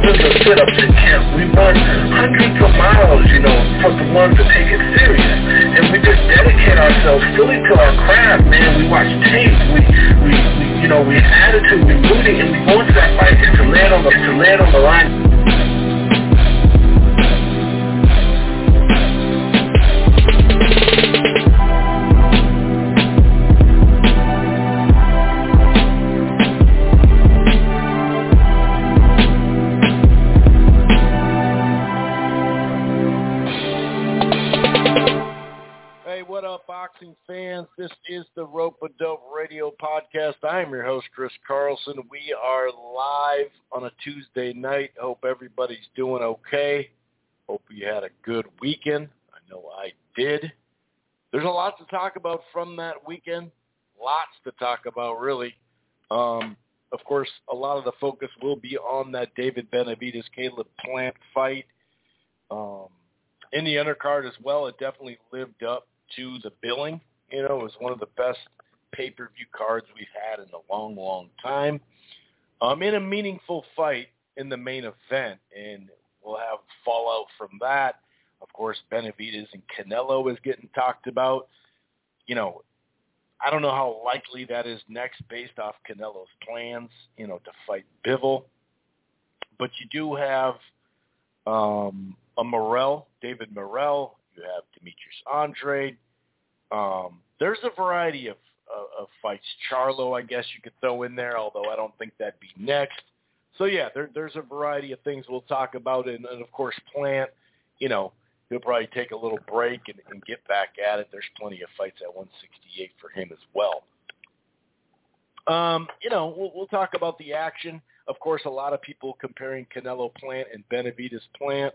thousands of sit-ups in camp. We run hundreds of miles, you know, for the ones that take it serious. And we just dedicate ourselves fully to our craft, man. We watch tape. We, we, we you know, we have attitude. We rooting, and we into that fight to land on the, to land on the line. Podcast. I'm your host, Chris Carlson. We are live on a Tuesday night. Hope everybody's doing okay. Hope you had a good weekend. I know I did. There's a lot to talk about from that weekend. Lots to talk about, really. Um, of course, a lot of the focus will be on that David Benavidez Caleb Plant fight. Um, in the undercard as well, it definitely lived up to the billing. You know, it was one of the best pay-per-view cards we've had in a long, long time. Um, in a meaningful fight in the main event, and we'll have fallout from that. Of course, Benavidez and Canelo is getting talked about. You know, I don't know how likely that is next based off Canelo's plans, you know, to fight Bivol. But you do have um, a Morrell, David Morrell. You have Demetrius Andrade. Um, there's a variety of, of, of fights. Charlo, I guess you could throw in there, although I don't think that'd be next. So yeah, there, there's a variety of things we'll talk about, and, and of course, Plant. You know, he'll probably take a little break and, and get back at it. There's plenty of fights at 168 for him as well. Um, you know, we'll, we'll talk about the action. Of course, a lot of people comparing Canelo Plant and Benavidez Plant.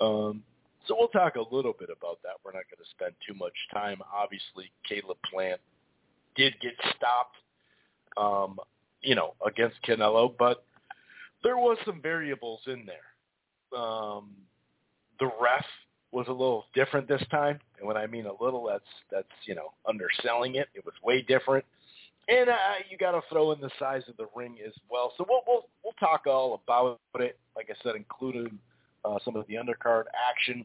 Um, so we'll talk a little bit about that. We're not going to spend too much time. Obviously, Caleb Plant did get stopped, um, you know, against Canelo, but there was some variables in there. Um, the ref was a little different this time, and when I mean a little, that's that's you know underselling it. It was way different, and uh, you got to throw in the size of the ring as well. So we'll we'll we'll talk all about it. Like I said, including uh, some of the undercard action.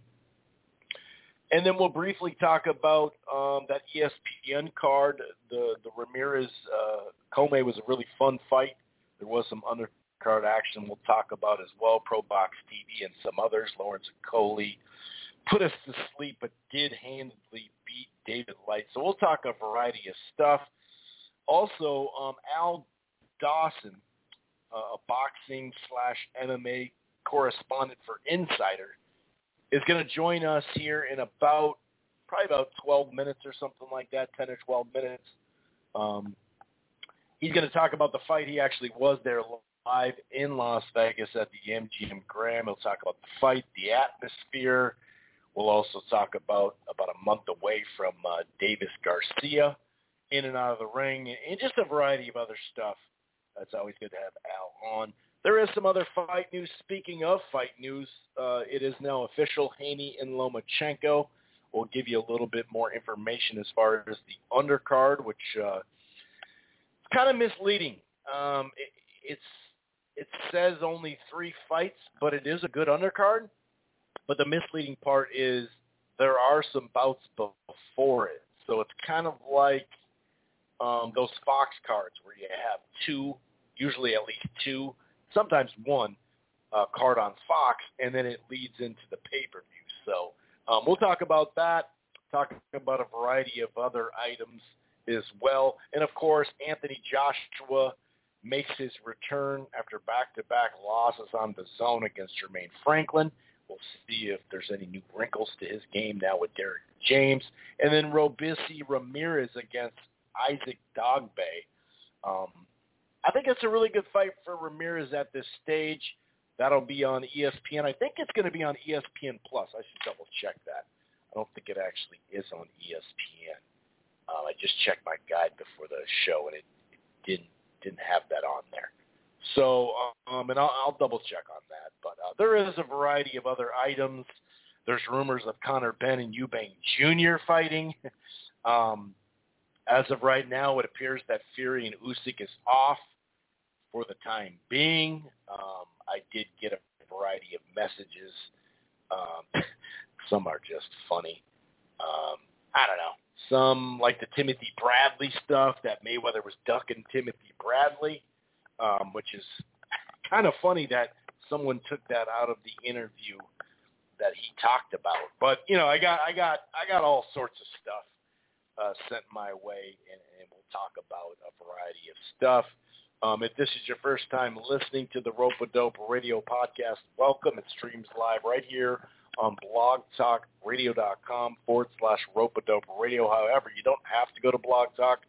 And then we'll briefly talk about um, that ESPN card. The the Ramirez uh, was a really fun fight. There was some undercard action we'll talk about as well. Pro Box TV and some others. Lawrence Okolie put us to sleep, but did handily beat David Light. So we'll talk a variety of stuff. Also, um, Al Dawson, uh, a boxing slash MMA correspondent for Insider, is going to join us here in about probably about 12 minutes or something like that, 10 or 12 minutes. Um, he's going to talk about the fight. He actually was there live in Las Vegas at the MGM Grand. He'll talk about the fight, the atmosphere. We'll also talk about about a month away from uh, Davis Garcia in and out of the ring, and just a variety of other stuff. That's always good to have Al on. There is some other fight news. Speaking of fight news, uh, it is now official. Haney and Lomachenko will give you a little bit more information as far as the undercard, which uh, it's kind of misleading. Um, it, it's it says only three fights, but it is a good undercard. But the misleading part is there are some bouts before it, so it's kind of like um, those Fox cards where you have two, usually at least two sometimes one uh, card on Fox, and then it leads into the pay-per-view. So um, we'll talk about that, talk about a variety of other items as well. And, of course, Anthony Joshua makes his return after back-to-back losses on the DAZN against Jermaine Franklin. We'll see if there's any new wrinkles to his game now with Derrick James. And then Robeisy Ramirez against Isaac Dogboe. Um, I think it's a really good fight for Ramirez at this stage. That'll be on ESPN. I think it's going to be on ESPN Plus. I should double check that. I don't think it actually is on ESPN. Um, I just checked my guide before the show, and it, it didn't didn't have that on there. So, um, and I'll, I'll double check on that. But uh, there is a variety of other items. There's rumors of Conor Benn and Eubank Jr. fighting. um, as of right now, it appears that Fury and Usyk is off for the time being. Um, I did get a variety of messages. Um, some are just funny. Um, I don't know. Some like the Timothy Bradley stuff that Mayweather was ducking Timothy Bradley, um, which is kind of funny that someone took that out of the interview that he talked about. But you know, I got I got I got all sorts of stuff uh, sent my way, and, and we'll talk about a variety of stuff. Um, if this is your first time listening to the Rope Dope Radio podcast, welcome. It streams live right here on blogtalkradio.com forward slash Rope-A-Dope Radio. However, you don't have to go to Blog Talk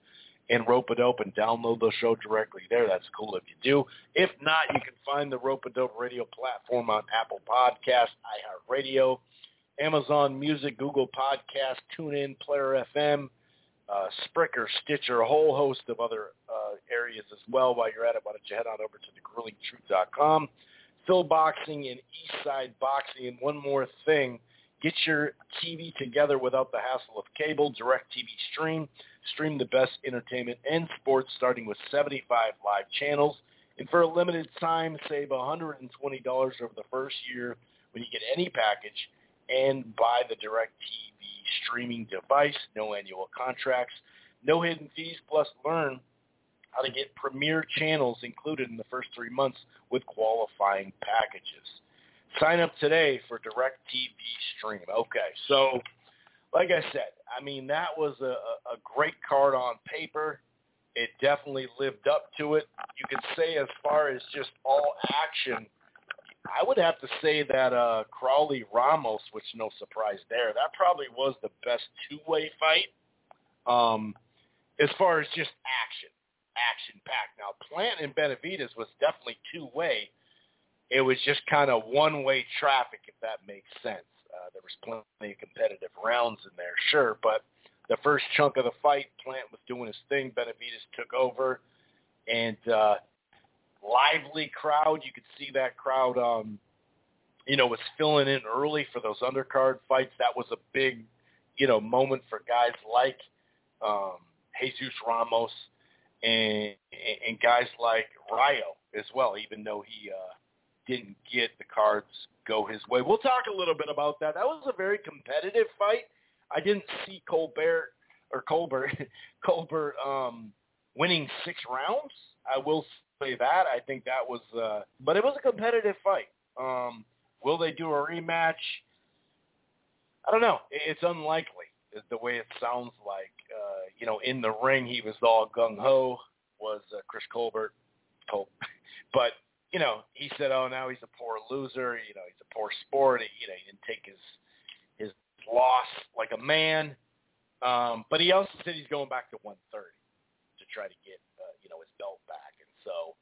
and Rope-A-Dope and download the show directly there. That's cool if you do. If not, you can find the Rope-A-Dope Radio platform on Apple Podcasts, iHeartRadio, Amazon Music, Google Podcast, TuneIn, Player FM, uh, Spreaker, Stitcher, a whole host of other uh, areas as well. While you're at it, why don't you head on over to thegruelingtruth.com Phil Boxing and Eastside Boxing. And one more thing, get your TV together without the hassle of cable, direct TV stream. Stream the best entertainment and sports starting with 75 live channels. And for a limited time, save $120 over the first year when you get any package and buy the direct TV streaming device. No annual contracts, no hidden fees, plus learn how to get premier channels included in the first three months with qualifying packages. Sign up today for Direct TV Stream. Okay, so like I said, I mean, that was a, a great card on paper. It definitely lived up to it. You could say as far as just all action, I would have to say that uh, Crowley Ramos, which no surprise there, that probably was the best two-way fight. Um, as far as just action, action packed. Now, Plant and Benavidez was definitely two way. It was just kind of one way traffic, if that makes sense. Uh, there was plenty of competitive rounds in there, sure, but the first chunk of the fight, Plant was doing his thing. Benavidez took over, and uh, lively crowd. You could see that crowd, um, you know, was filling in early for those undercard fights. That was a big, you know, moment for guys like um, Jesus Ramos and and guys like Rayo as well, even though he uh, didn't get the cards go his way. We'll talk a little bit about that. That was a very competitive fight. I didn't see Colbert or Colbert Colbert um, winning six rounds. I will say that. I think that was, uh, but it was a competitive fight. Um, will they do a rematch? I don't know. It's unlikely is the way it sounds like. Uh, you know, in the ring, he was all gung ho. Was uh, Chris Colbert? Col- but you know, he said, "Oh, now he's a poor loser. You know, he's a poor sport. He, you know, he didn't take his his loss like a man." Um, but he also said he's going back to 130 to try to get uh, you know his belt back, and so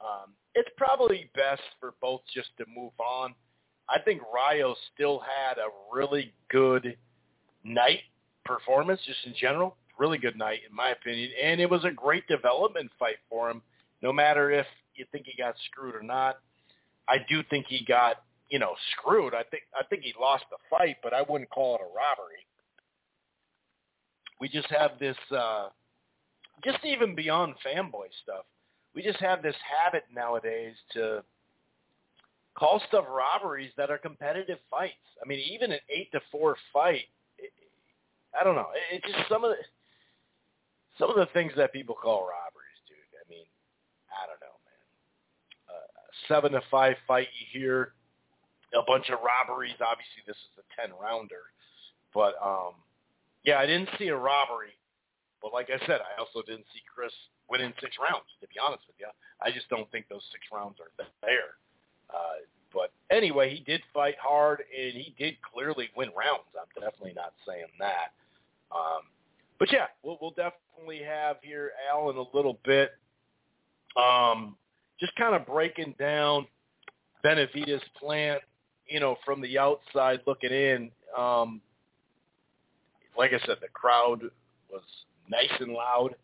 um, it's probably best for both just to move on. I think Rayo still had a really good night performance just in general. Really good night in my opinion, and it was a great development fight for him. No matter if you think he got screwed or not, I do think he got you know screwed. I think I think he lost the fight, but I wouldn't call it a robbery. We just have this, uh, just even beyond fanboy stuff, we just have this habit nowadays to call stuff robberies that are competitive fights. I mean, even an eight to four fight I don't know. It's just some of the some of the things that people call robberies, dude. I mean, I don't know, man. Uh, seven to five fight, you hear a bunch of robberies. Obviously, this is a ten rounder, but um, yeah, I didn't see a robbery. But like I said, I also didn't see Chris winning six rounds. To be honest with you, I just don't think those six rounds are there. Uh, but anyway, he did fight hard, and he did clearly win rounds. I'm definitely not saying that. Um, but yeah, we'll, we'll definitely have here Al in a little bit. Um, just kind of breaking down Benavidez Plant, you know, from the outside looking in, um, like I said, the crowd was nice and loud.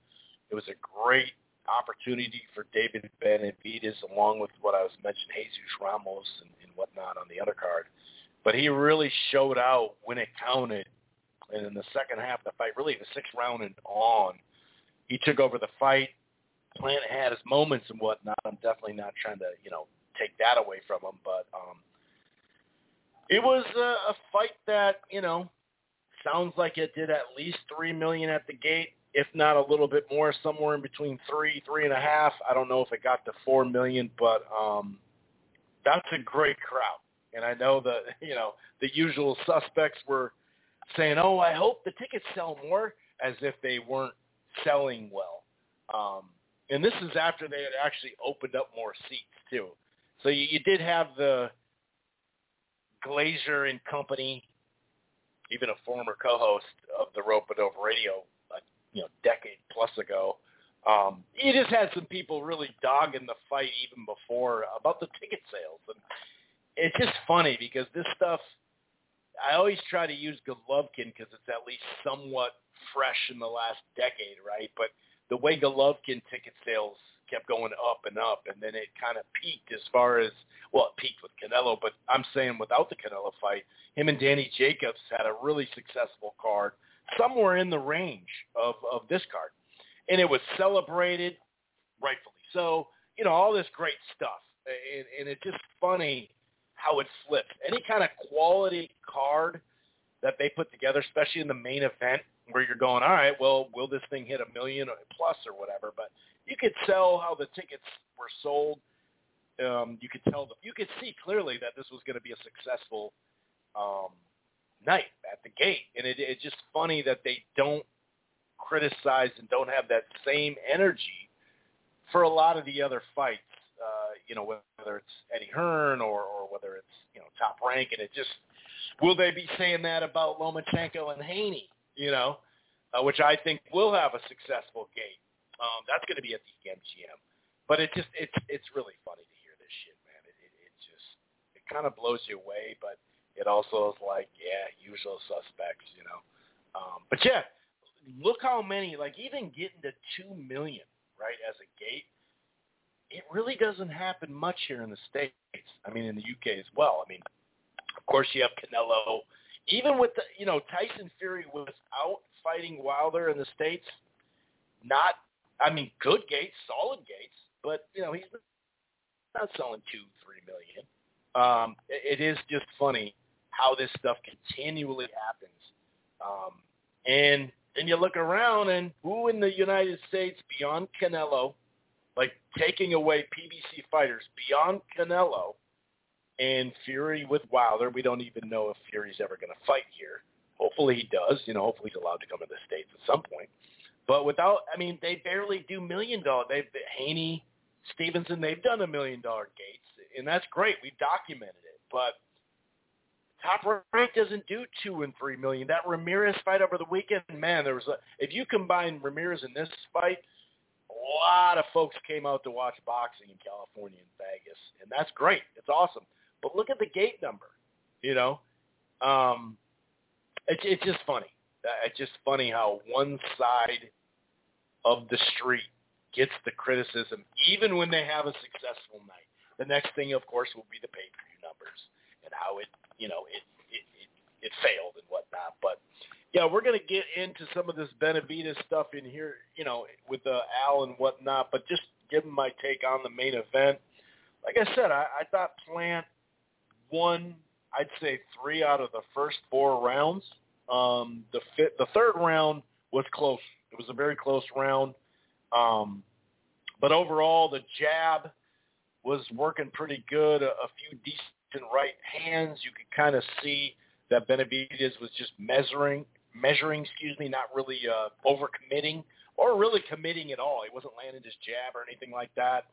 It was a great opportunity for David Benavidez, along with what I was mentioning, Jesus Ramos and, and whatnot on the undercard. But he really showed out when it counted. And in the second half of the fight, really the sixth round and on, he took over the fight. Plant had his moments and whatnot. I'm definitely not trying to, you know, take that away from him, but um, it was a, a fight that, you know, sounds like it did at least three million at the gate if not a little bit more, somewhere in between three, three and a half. I don't know if it got to four million, but um, that's a great crowd. And I know that you know the usual suspects were saying, "Oh, I hope the tickets sell more," as if they weren't selling well. Um, and this is after they had actually opened up more seats too. So you, you did have the Glazer and company, even a former co-host of the Rope It Over Radio, a you know decade plus ago. Um, you just had some people really dogging the fight even before about the ticket sales, and it's just funny because this stuff. I always try to use Golovkin because it's at least somewhat fresh in the last decade, right? But the way Golovkin ticket sales kept going up and up, and then it kind of peaked as far as well, it peaked with Canelo, but I'm saying without the Canelo fight, him and Danny Jacobs had a really successful card somewhere in the range of, of this card. And it was celebrated, rightfully so, you know, all this great stuff. And, and it's just funny how it flipped. Any kind of quality card that they put together, especially in the main event, where you're going, all right, well, will this thing hit a million plus or whatever? But you could tell how the tickets were sold. Um, you could tell, the, you could see clearly that this was going to be a successful um, night at the gate. And it, it's just funny that they don't criticize and don't have that same energy for a lot of the other fights. Uh, you know, whether it's Eddie Hearn or, or whether it's you know top rank, and it just will they be saying that about Lomachenko and Haney? You know, uh, which I think will have a successful gate. Um, that's going to be at the MGM. But it just it's it's really funny to hear this shit, man. It it, it just it kind of blows you away, but it also is like, yeah, usual suspects, you know. Um, but yeah, look how many, like even getting to two million, right, as a gate, it really doesn't happen much here in the states. I mean, in the UK as well. I mean, of course you have Canelo. Even with the, you know, Tyson Fury was out fighting Wilder in the states. Not, I mean, good gates, solid gates, but you know he's not selling two, three million. Um, it, is just funny how this stuff continually happens. Um, and then you look around and who in the United States beyond Canelo, like taking away PBC fighters beyond Canelo and Fury with Wilder, we don't even know if Fury's ever going to fight here. Hopefully he does. You know, hopefully he's allowed to come to the States at some point. But without, I mean, they barely do million dollar. They've Haney, Stevenson, they've done a million dollar gates, and that's great. We've documented it. But Top Rank doesn't do two and three million. That Ramirez fight over the weekend, man, there was a. If you combine Ramirez in this fight, a lot of folks came out to watch boxing in California and Vegas, and that's great. It's awesome. But look at the gate number. You know, um, it's it's just funny. It's just funny how one side of the street gets the criticism, even when they have a successful night. The next thing, of course, will be the pay-per-view numbers and how it you know, it it it, it failed and whatnot. But yeah, we're gonna get into some of this Benavidez stuff in here, you know, with uh, Al and whatnot. But just giving my take on the main event. Like I said, I, I thought Plant won. I'd say three out of the first four rounds. Um, the fit, the third round was close. It was a very close round. Um, but overall, the jab was working pretty good. A, a few decent right hands. You could kind of see that Benavidez was just measuring, measuring, excuse me, not really uh, overcommitting or really committing at all. He wasn't landing his jab or anything like that.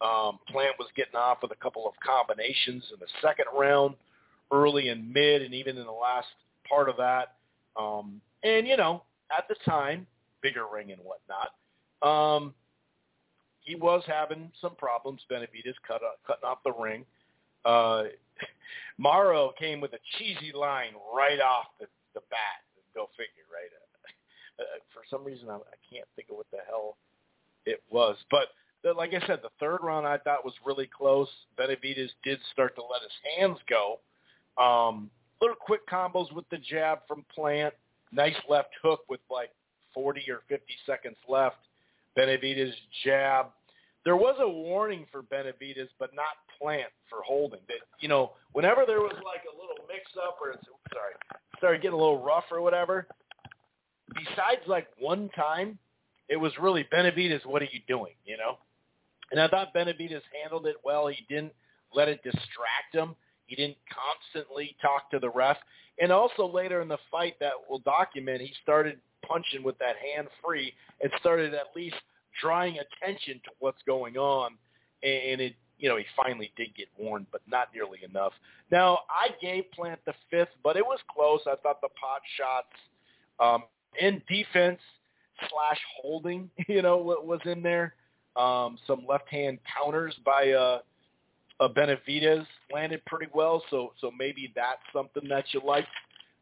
Um, Plant was getting off with a couple of combinations in the second round, early and mid, and even in the last part of that. Um, and you know, at the time, bigger ring and whatnot. Um, he was having some problems. Benavidez cut uh, cutting off the ring. Uh, Morrow came with a cheesy line right off the, the bat. Go figure, right? Uh, uh, for some reason, I, I can't think of what the hell it was. But the, like I said, the third round I thought was really close. Benavidez did start to let his hands go. Um, little quick combos with the jab from Plant. Nice left hook with like 40 or 50 seconds left. Benavidez jab. There was a warning for Benavidez, but not Plant for holding. That you know, whenever there was like a little mix-up or it's, sorry, started getting a little rough or whatever. Besides like one time, it was really Benavidez. What are you doing? You know. And I thought Benavidez handled it well. He didn't let it distract him. He didn't constantly talk to the ref. And also later in the fight that we'll document, he started punching with that hand free and started at least drawing attention to what's going on. And it, you know, he finally did get warned, but not nearly enough. Now, I gave Plant the fifth, but it was close. I thought the pot shots um, in defense slash holding, you know, was in there. Um, some left-hand counters by uh, uh, Benavidez landed pretty well, so so maybe that's something that you like,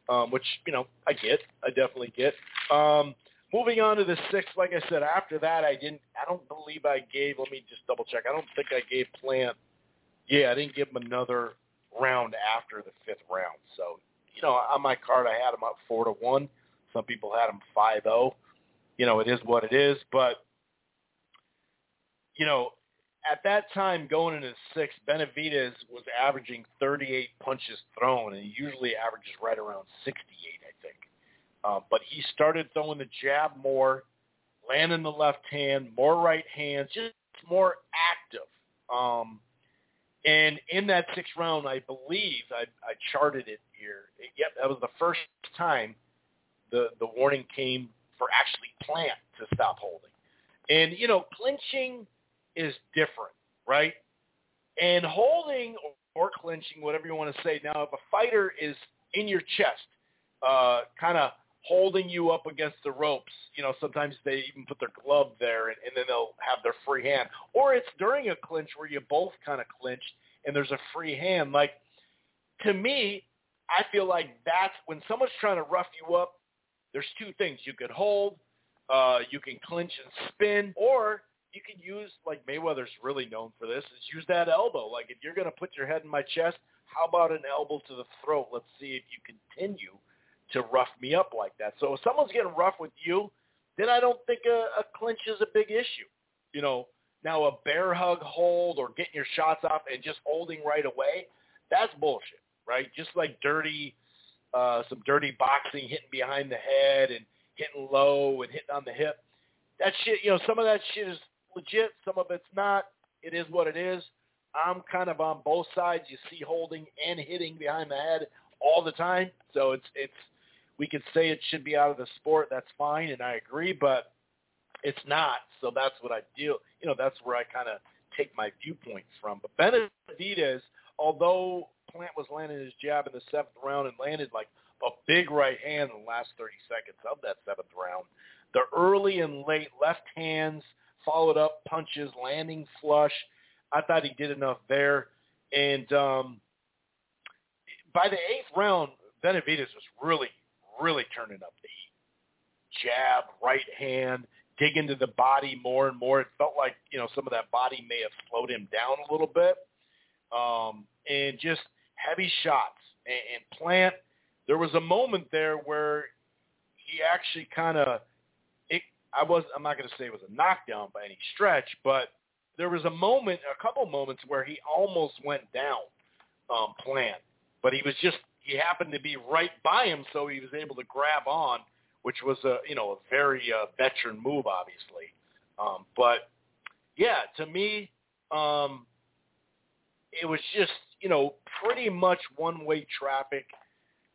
um, which you know I get, I definitely get. Um, moving on to the sixth, like I said, after that I didn't, I don't believe I gave. Let me just double check. I don't think I gave Plant. Yeah, I didn't give him another round after the fifth round. So you know, on my card I had him up four to one. Some people had him five zero. You know, it is what it is, but you know, at that time going into six, Benavidez was averaging 38 punches thrown, and he usually averages right around 68, I think. Uh, but he started throwing the jab more, landing the left hand, more right hands, just more active. Um, and in that sixth round, I believe I, I charted it here. Yep, that was the first time the the warning came for actually Plant to stop holding. And you know, clinching is different, right? And holding or, clinching, whatever you want to say. Now, if a fighter is in your chest, uh, kind of holding you up against the ropes, you know, sometimes they even put their glove there and, and then they'll have their free hand. Or it's during a clinch where you both kind of clinch and there's a free hand. Like, to me, I feel like that's when someone's trying to rough you up, there's two things. You could hold, uh, you can clinch and spin, or you can use like Mayweather's really known for this is use that elbow. Like if you're going to put your head in my chest, how about an elbow to the throat? Let's see if you continue to rough me up like that. So if someone's getting rough with you, then I don't think a, a clinch is a big issue. You know, now a bear hug hold or getting your shots off and just holding right away, that's bullshit, right? Just like dirty, uh, some dirty boxing, hitting behind the head and hitting low and hitting on the hip. That shit, you know, some of that shit is legit, some of it's not. It is what it is. I'm kind of on both sides. You see holding and hitting behind the head all the time. So it's it's we could say it should be out of the sport. That's fine, and I agree, but it's not. So that's what I deal. You know, that's where I kind of take my viewpoint from. But Benavidez, although Plant was landing his jab in the seventh round and landed like a big right hand in the last 30 seconds of that seventh round, the early and late left hands – followed up punches, landing flush. I thought he did enough there. And um, by the eighth round, Benavidez was really, really turning up the heat. Jab, right hand, dig into the body more and more. It felt like, you know, some of that body may have slowed him down a little bit. Um, and just heavy shots. And, and Plant, there was a moment there where he actually kind of I was I'm not going to say it was a knockdown by any stretch, but there was a moment, a couple moments where he almost went down, um, Plant, but he was just he happened to be right by him, so he was able to grab on, which was a you know a very uh, veteran move, obviously. Um, but yeah, to me, um, it was just you know pretty much one way traffic.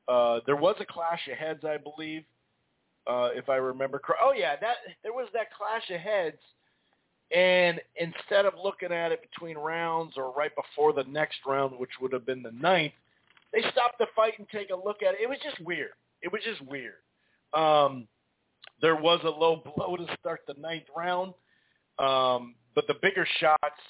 Uh, there was a clash of heads, I believe uh, if I remember correct. Oh yeah, that there was that clash of heads, and instead of looking at it between rounds or right before the next round, which would have been the ninth, they stopped the fight and take a look at it. It was just weird. It was just weird. Um, there was a low blow to start the ninth round, um, but the bigger shots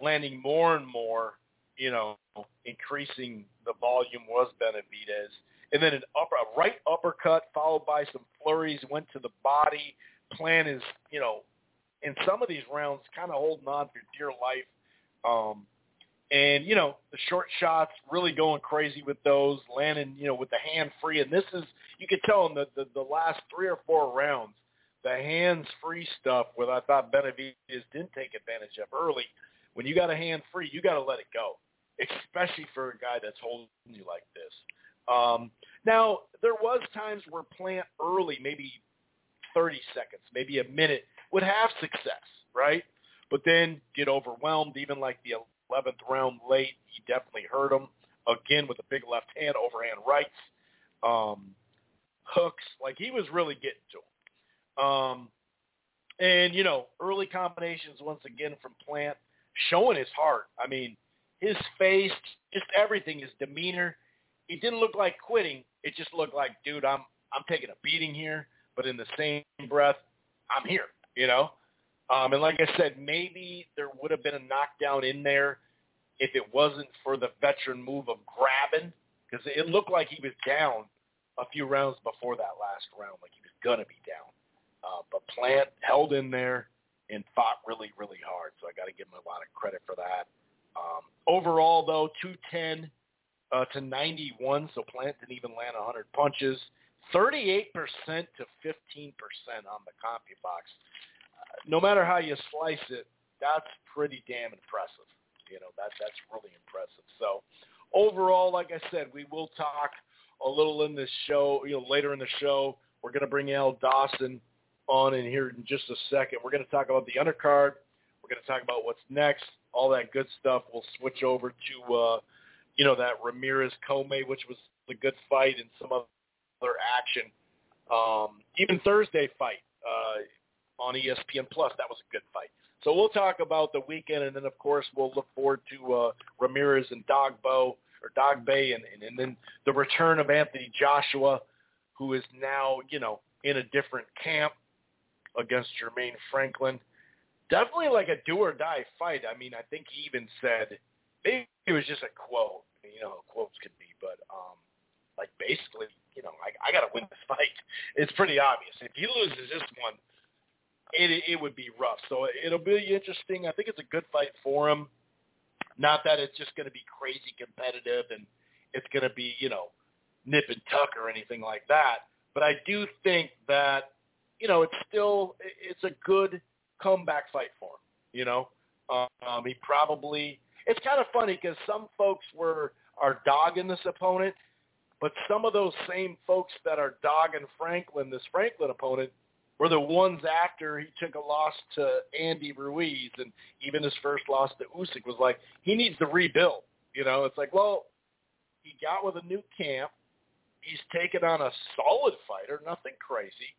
landing more and more. you know, increasing the volume was Benavidez. And then an upper, a right uppercut followed by some flurries, went to the body. Plant is, you know, in some of these rounds kind of holding on for dear life. Um, and, you know, the short shots really going crazy with those, landing, you know, with the hand free. And this is, you could tell in the, the, the last three or four rounds, the hands free stuff, where I thought Benavidez didn't take advantage of early. When you got a hand free, you got to let it go, especially for a guy that's holding you like this. Um, now, there was times where Plant early, maybe 30 seconds, maybe a minute, would have success, right? But then get overwhelmed, even like the 11th round late. He definitely hurt him. Again, with a big left hand, overhand rights, um, hooks. Like he was really getting to him. Um, and, you know, early combinations once again from Plant showing his heart. I mean, his face, just everything, his demeanor. He didn't look like quitting. It just looked like, dude, I'm I'm taking a beating here, but in the same breath, I'm here. You know. Um, and like I said, maybe there would have been a knockdown in there if it wasn't for the veteran move of grabbing, because it looked like he was down a few rounds before that last round, like he was gonna be down. Uh, but Plant held in there and fought really, really hard. So I got to give him a lot of credit for that. Um, overall, though, 210 uh, to 91, so Plant didn't even land 100 punches. 38% to 15% on the CompuBox. Uh, no matter how you slice it, that's pretty damn impressive. You know, that that's really impressive. So overall, like I said, we will talk a little in this show, you know, later in the show. We're going to bring Al Dawson on in here in just a second. We're going to talk about the undercard. We're going to talk about what's next, all that good stuff. We'll switch over to, uh, you know, that Ramirez Commey, which was a good fight, and some other action. Um, even Thursday fight uh, on ESPN Plus, that was a good fight. So we'll talk about the weekend, and then of course we'll look forward to uh, Ramirez and Dogbo or Dogboe, and, and and then the return of Anthony Joshua, who is now you know in a different camp against Jermaine Franklin. Definitely like a do or die fight. I mean, I think he even said maybe it was just a quote. You know, quotes could be, but um, like basically, you know, I, I got to win this fight. It's pretty obvious. If he loses this one, it it would be rough. So it'll be interesting. I think it's a good fight for him. Not that it's just going to be crazy competitive and it's going to be you know nip and tuck or anything like that. But I do think that you know, it's still it's a good comeback fight for him. You know, um, he probably it's kind of funny because some folks were are dogging this opponent, but some of those same folks that are dogging Franklin, this Franklin opponent, were the ones after he took a loss to Andy Ruiz and even his first loss to Usyk was like he needs to rebuild. You know, it's like well, he got with a new camp. He's taken on a solid fighter, nothing crazy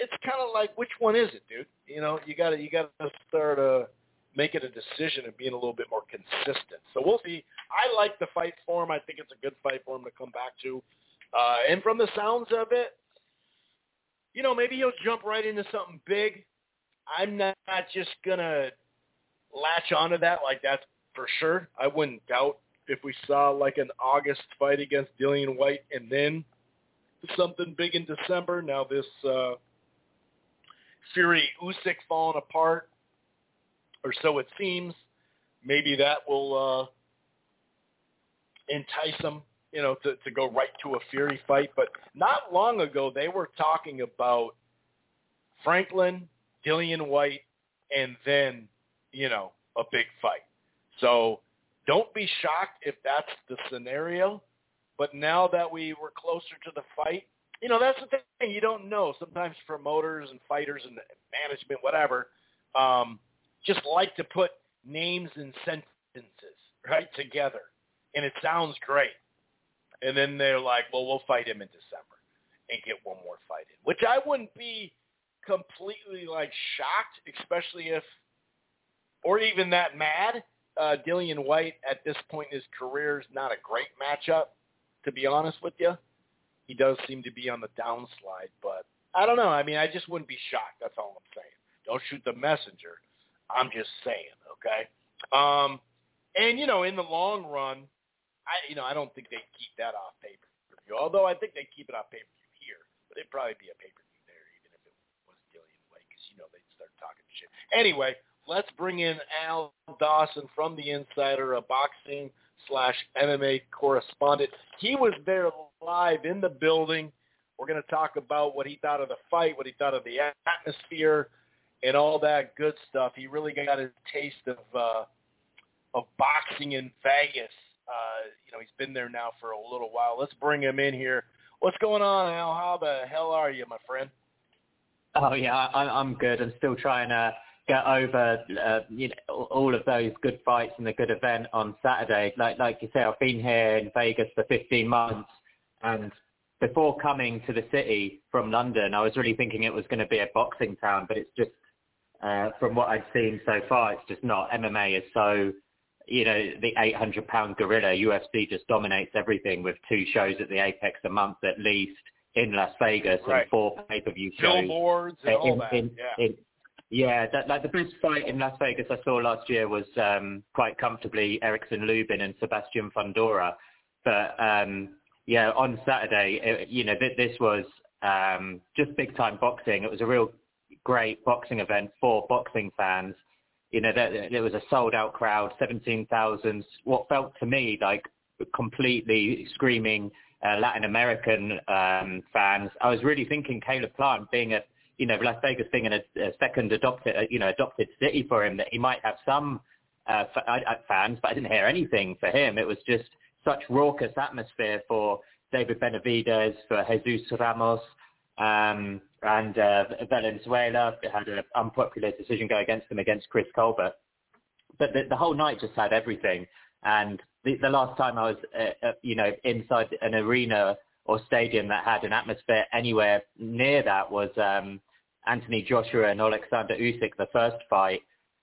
it's kind of like which one is it, dude? You know, you got to you got to start uh, making a decision and being a little bit more consistent. So we'll see. I like the fight for him. I think it's a good fight for him to come back to. Uh, and from the sounds of it, you know, maybe he'll jump right into something big. I'm not, just gonna latch onto that like that's for sure. I wouldn't doubt if we saw like an August fight against Dillian Whyte and then something big in December. Now this uh, Fury Usyk falling apart, or so it seems. Maybe that will uh, entice them, you know, to, to go right to a Fury fight. But not long ago, they were talking about Franklin, Dillian Whyte, and then, you know, a big fight. So don't be shocked if that's the scenario. But now that we were closer to the fight, you know, that's the thing. You don't know. Sometimes promoters and fighters and management, whatever, um, just like to put names and sentences right together, and it sounds great. And then they're like, "Well, we'll fight him in December and get one more fight in," which I wouldn't be completely like shocked, especially if, or even that mad. Uh, Dillian Whyte at this point in his career is not a great matchup to be honest with you. He does seem to be on the downslide, but I don't know. I mean, I just wouldn't be shocked. That's all I'm saying. Don't shoot the messenger. I'm just saying, okay? Um, And you know, in the long run, I you know I don't think they'd keep that off pay per view. Although I think they keep it off pay per view here, but it'd probably be a pay per view there, even if it was Dillian Wade, because you know they'd start talking shit. Anyway, let's bring in Al Dawson from the Insider, a boxing slash MMA correspondent. He was there live in the building. We're going to talk about what he thought of the fight, what he thought of the atmosphere, and all that good stuff. He really got a taste of uh, of boxing in Vegas. Uh, you know, he's been there now for a little while. Let's bring him in here. What's going on, Al? How the hell are you, my friend? Oh yeah, I, I'm good. I'm still trying to get over uh, you know all of those good fights and the good event on Saturday. Like like you say, I've been here in Vegas for 15 months, and before coming to the city from London, I was really thinking it was going to be a boxing town, but it's just uh, from what I've seen so far, it's just not. MMA is so you know, the 800 pound gorilla, UFC just dominates everything with two shows at the Apex a month at least in Las Vegas right. and four pay-per-view shows. Billboards and in, all that. In, yeah. In, yeah, that, like the best fight in Las Vegas I saw last year was um, quite comfortably Erickson Lubin and Sebastian Fundora. But um, yeah, on Saturday, it, you know, th- this was um, just big time boxing. It was a real great boxing event for boxing fans you know, there, there was a sold out crowd, 17,000, what felt to me like completely screaming uh, Latin American um, fans. I was really thinking Caleb Plant being a, you know, Las Vegas being a, a second adopted, uh, you know, adopted city for him, that he might have some uh, f- fans, but I didn't hear anything for him. It was just such raucous atmosphere for David Benavidez, for Jesus Ramos, um, and uh, Valenzuela had an unpopular decision go against them against Chris Colbert. But the, the whole night just had everything. And the, the last time I was, uh, uh, you know, inside an arena or stadium that had an atmosphere anywhere near that was um, Anthony Joshua and Alexander Usyk, the first fight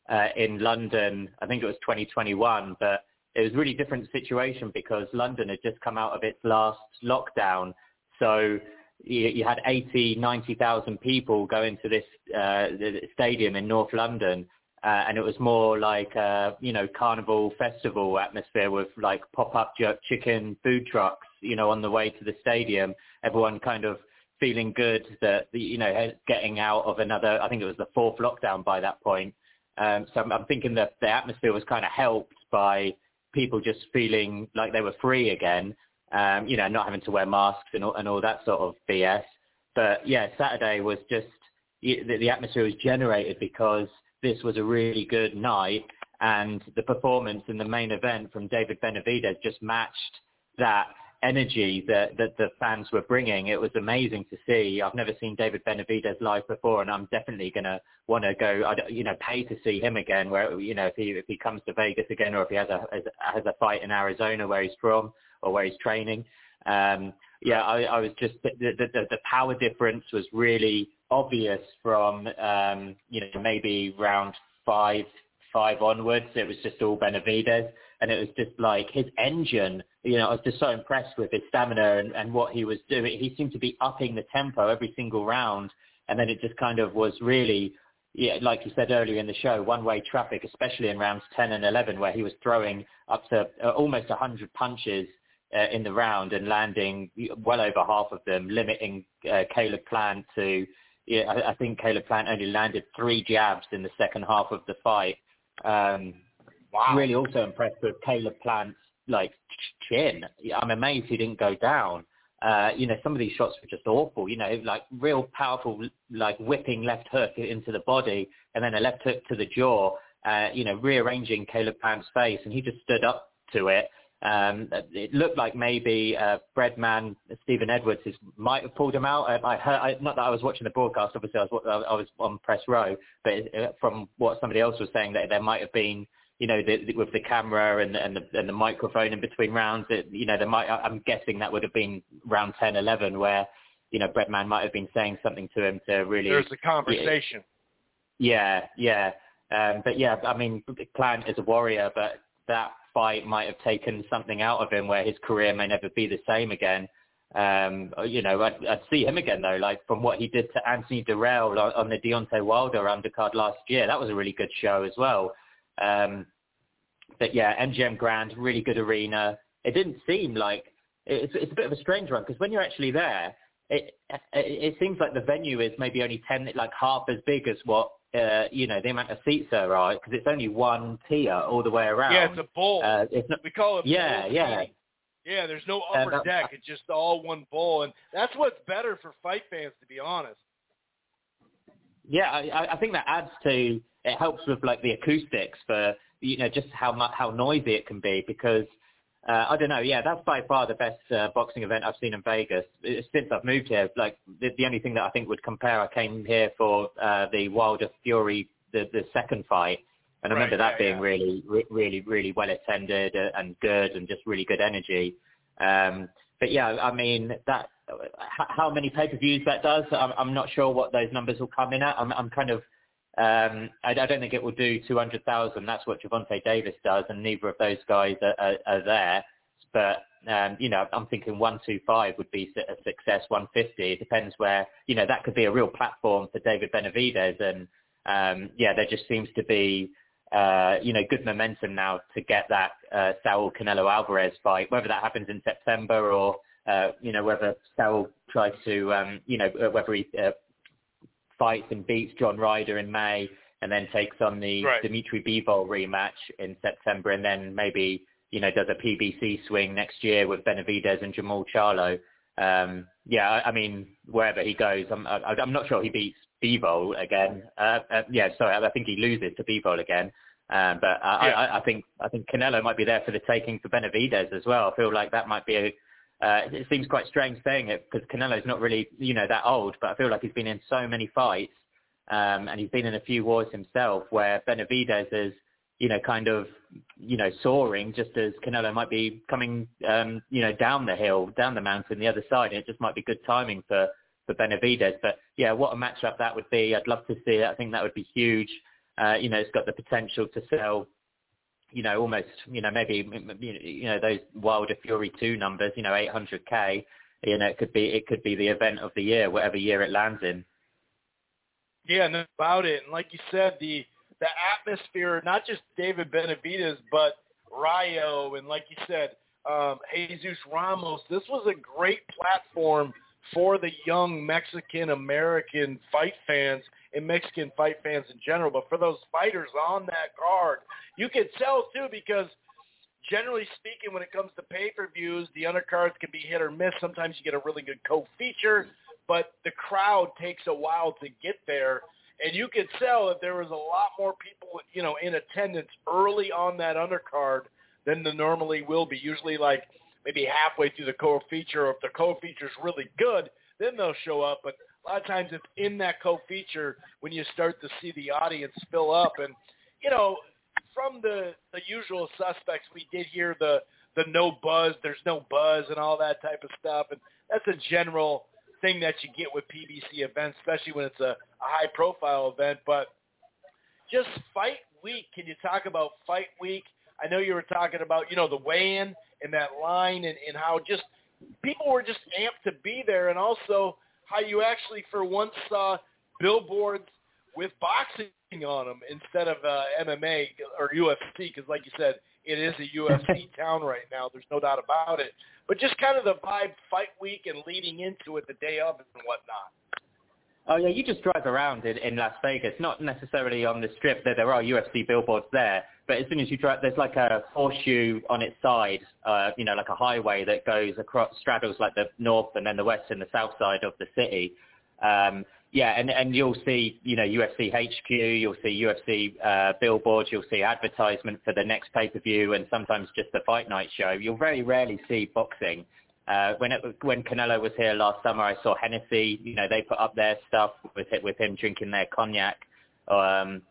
uh, in London. I think it was 2021, but it was a really different situation because London had just come out of its last lockdown. So you, you had 80, 90,000 people go into this uh, stadium in North London, uh, and it was more like uh, you know carnival festival atmosphere with like pop-up jerk chicken food trucks, you know, on the way to the stadium. Everyone kind of feeling good that you know getting out of another. I think it was the fourth lockdown by that point. Um, so I'm, I'm thinking that the atmosphere was kind of helped by people just feeling like they were free again um, you know, not having to wear masks and all, and all that sort of BS. But yeah, Saturday was just the, the atmosphere was generated because this was a really good night, and the performance in the main event from David Benavidez just matched that energy that, that the fans were bringing. It was amazing to see. I've never seen David Benavidez live before, and I'm definitely going to want to go, I, you know, pay to see him again. Where you know, if he if he comes to Vegas again, or if he has a has a fight in Arizona where he's from or where he's training. Um, yeah, I, I was just the, the the power difference was really obvious from um, you know maybe round five five onwards. It was just all Benavidez, and it was just like his engine. You know, I was just so impressed with his stamina and, and what he was doing. He seemed to be upping the tempo every single round, and then it just kind of was really yeah, like you said earlier in the show, one-way traffic, especially in rounds 10 and 11, where he was throwing up to uh, almost 100 punches uh, in the round and landing well over half of them, limiting uh, Caleb Plant to, yeah, I, I think Caleb Plant only landed three jabs in the second half of the fight. Um, wow. Really also impressed with Caleb Plant's like chin. I'm amazed he didn't go down. Uh, you know, some of these shots were just awful, you know, like real powerful, like whipping left hook into the body and then a left hook to the jaw, uh, you know, rearranging Caleb Plant's face and he just stood up to it. Um, it looked like maybe uh, Breadman Stephen Edwards is, might have pulled him out. I, I heard, I, not that I was watching the broadcast, obviously I was, I was on press row, but uh, from what somebody else was saying, that there might have been you know, the, the, with the camera and, and, the, and the microphone in between rounds, it, you know, there might, I'm guessing that would have been round 10, 11 where, you know, Breadman might have been saying something to him to really. There's a conversation. Yeah, yeah. Um, but yeah, I mean, Plant is a warrior, but that fight might have taken something out of him where his career may never be the same again. Um, you know, I'd, I'd see him again though, like from what he did to Anthony Dirrell on, on the Deontay Wilder undercard last year. That was a really good show as well. Um, but yeah, MGM Grand, really good arena. It didn't seem like it's, it's a bit of a strange one because when you're actually there, it, it it seems like the venue is maybe only ten, like half as big as what uh, you know the amount of seats there are because it's only one tier all the way around. Yeah, it's a bowl. Uh, it's not, we call it. yeah, bowl yeah. seating. Yeah, there's no upper that- deck. It's just all one bowl, and that's what's better for fight fans, to be honest. Yeah, I, I- I think that adds to it helps with like the acoustics for you know just how much how noisy it can be because uh, I don't know. Yeah, that's by far the best uh, boxing event I've seen in Vegas since I've moved here. Like the, the only thing that I think would compare, I came here for uh, the Wilder Fury the the second fight, and I Right, remember that yeah, being yeah. really re- really really well attended uh, and good and just really good energy. Um, but yeah, I mean that h- how many pay-per-views that does, I'm, I'm not sure what those numbers will come in at. I'm, I'm kind of um, I, I don't think it will do 200,000. That's what Gervonta Davis does, and neither of those guys are, are, are there. But um, you know, I'm thinking 125 would be a success. 150. It depends where you know that could be a real platform for David Benavidez, and um, yeah, there just seems to be uh, you know good momentum now to get that uh, Saul Canelo Alvarez fight. Whether that happens in September or uh, you know whether Saul tries to um, you know uh, whether he uh, fights and beats John Ryder in May and then takes on the Right. Dimitri Bivol rematch in September and then maybe, you know, does a PBC swing next year with Benavidez and Jermall Charlo. Um, yeah, I, I mean, wherever he goes, I'm, I, I'm not sure he beats Bivol again. Uh, uh, yeah, sorry, I think he loses to Bivol again. Um, but I, Yeah. I, I think I think Canelo might be there for the taking for Benavidez as well. I feel like that might be a, uh, it seems quite strange saying it because Canelo's not really, you know, that old, but I feel like he's been in so many fights, um, and he's been in a few wars himself where Benavidez is, you know, kind of, you know, soaring just as Canelo might be coming, um, you know, down the hill, down the mountain, the other side. And it just might be good timing for, for Benavidez. But yeah, what a matchup that would be. I'd love to see it. I think that would be huge. Uh, you know, it's got the potential to sell you know, almost, you know, maybe, you know, those Wilder Fury 2 numbers, you know, 800k, you know, it could be, it could be the event of the year, whatever year it lands in. Yeah, no about it. And like you said, the the atmosphere, not just David Benavidez, but Rayo, and like you said, um, Jesus Ramos. This was a great platform for the young Mexican American fight fans and Mexican fight fans in general. But for those fighters on that card, you can tell too because generally speaking, when it comes to pay-per-views, the undercards can be hit or miss. Sometimes you get a really good co-feature, but the crowd takes a while to get there. And you could tell that there was a lot more people, you know, in attendance early on that undercard than there normally will be. Usually, like maybe halfway through the co-feature, or if the co-feature is really good, then they'll show up. But a lot of times, it's in that co-feature when you start to see the audience fill up. And you know, from the the usual suspects, we did hear the the no buzz, there's no buzz, and all that type of stuff. And that's a general thing that you get with PBC events, especially when it's a, a high profile event. But just fight week, can you talk about fight week? I know you were talking about, you know, the weigh-in and that line and, and how just people were just amped to be there and also how you actually for once saw billboards with boxing on them instead of uh, MMA or UFC because like you said, it is a UFC town right now. There's no doubt about it. But just kind of the vibe fight week and leading into it the day of and whatnot. Oh yeah, you just drive around in, in Las Vegas, not necessarily on the strip. There, there are UFC billboards there, but as soon as you drive, there's like a horseshoe on its side, uh, you know, like a highway that goes across, straddles like the north and then the west and the south side of the city. Um, yeah, and, and you'll see, you know, UFC HQ, you'll see UFC uh, billboards, you'll see advertisement for the next pay-per-view and sometimes just the fight night show. You'll very rarely see boxing. Uh, when it, when Canelo was here last summer, I saw Hennessy. You know, they put up their stuff with it, with him drinking their cognac. Um,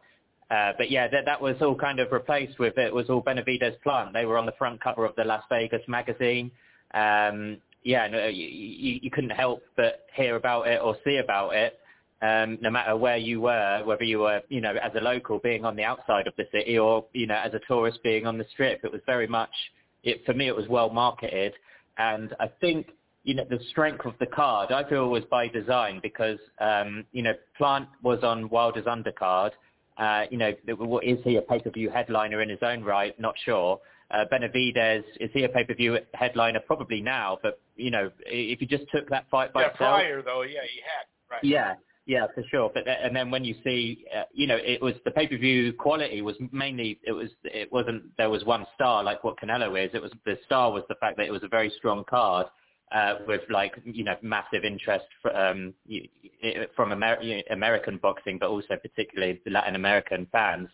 uh, but yeah, that that was all kind of replaced with it was all Benavidez plant. They were on the front cover of the Las Vegas magazine. Um, yeah, no, you, you, you couldn't help but hear about it or see about it. Um, no matter where you were, whether you were, you know, as a local being on the outside of the city or, you know, as a tourist being on the strip, it was very much, it, for me, it was well marketed. And I think, you know, the strength of the card, I feel was by design because, um, you know, Plant was on Wilder's undercard Uh, you know, is he a pay-per-view headliner in his own right? Not sure. Uh, Benavidez, is he a pay-per-view headliner? Probably now, but you know, if you just took that fight by yeah, itself, prior though, yeah, he had. Right. Yeah, yeah, for sure. But and then when you see, uh, you know, it was the pay-per-view quality was mainly it was it wasn't there was one star like what Canelo is. It was the star was the fact that it was a very strong card uh, with like you know massive interest for, um, from Amer- American boxing, but also particularly the Latin American fans.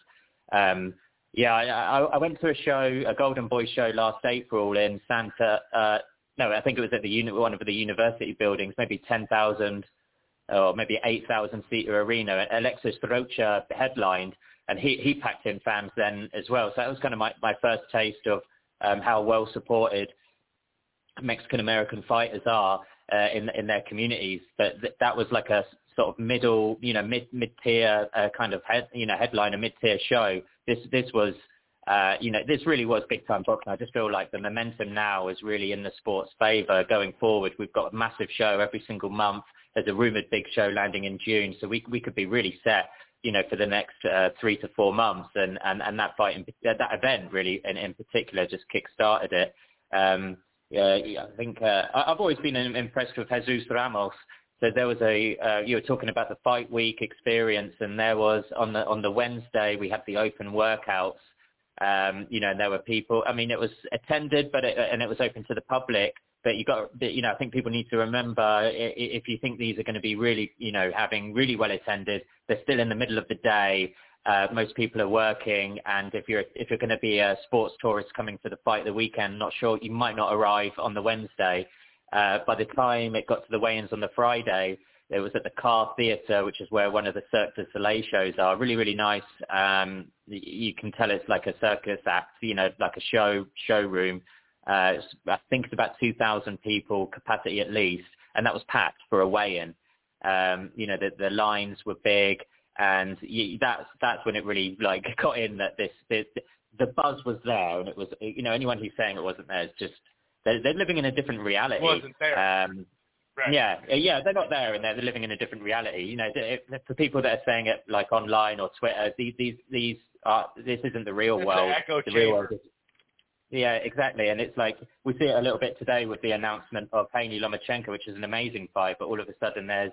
Um, yeah, I, I went to a show, a Golden Boy show last April in Santa. Uh, no, I think it was at the uni- one of the university buildings, maybe ten thousand or maybe eight thousand seater arena. Alexis Rocha headlined, and he he packed in fans then as well. So that was kind of my my first taste of um, how well supported Mexican American fighters are uh, in in their communities. But th- that was like a sort of middle, you know, mid mid tier uh, kind of head, you know, headliner mid tier show. This this was. Uh, you know, this really was big time boxing. I just feel like the momentum now is really in the sport's favour going forward. We've got a massive show every single month. There's a rumoured big show landing in June, so we we could be really set, you know, for the next uh, three to four months. And and and that fight, in, that event really, in, in particular, just kick started it. Um, yeah, I think uh, I've always been impressed with Jesus Ramos. So there was a uh, you were talking about the fight week experience, and there was on the on the Wednesday we had the open workouts. Um, you know, and there were people. I mean, it was attended, but it, and it was open to the public. But you got, you know, I think people need to remember if you think these are going to be really, you know, having really well attended, they're still in the middle of the day. Uh, most people are working, and if you're if you're going to be a sports tourist coming to the fight the weekend, not sure you might not arrive on the Wednesday. Uh, by the time it got to the weigh-ins on the Friday, it was at the KÀ Theatre, which is where one of the Cirque du Soleil shows are. Really, really nice. Um, you can tell it's like a circus act, you know, like a show showroom. Uh, I think it's about 2,000 people capacity at least, and that was packed for a weigh-in. Um, you know, the, the lines were big and you, that's that's when it really like got in that this, this the buzz was there, and it was you know anyone who's saying it wasn't there is just they're, they're living in a different reality. It wasn't there. Um, Right. Yeah, yeah, they're not there, and they're living in a different reality. You know, for people that are saying it like online or Twitter, these these these are this isn't the real it's world. An echo the chamber. real world is, yeah, exactly. And it's like we see it a little bit today with the announcement of Haney Lomachenko, which is an amazing fight, but all of a sudden there's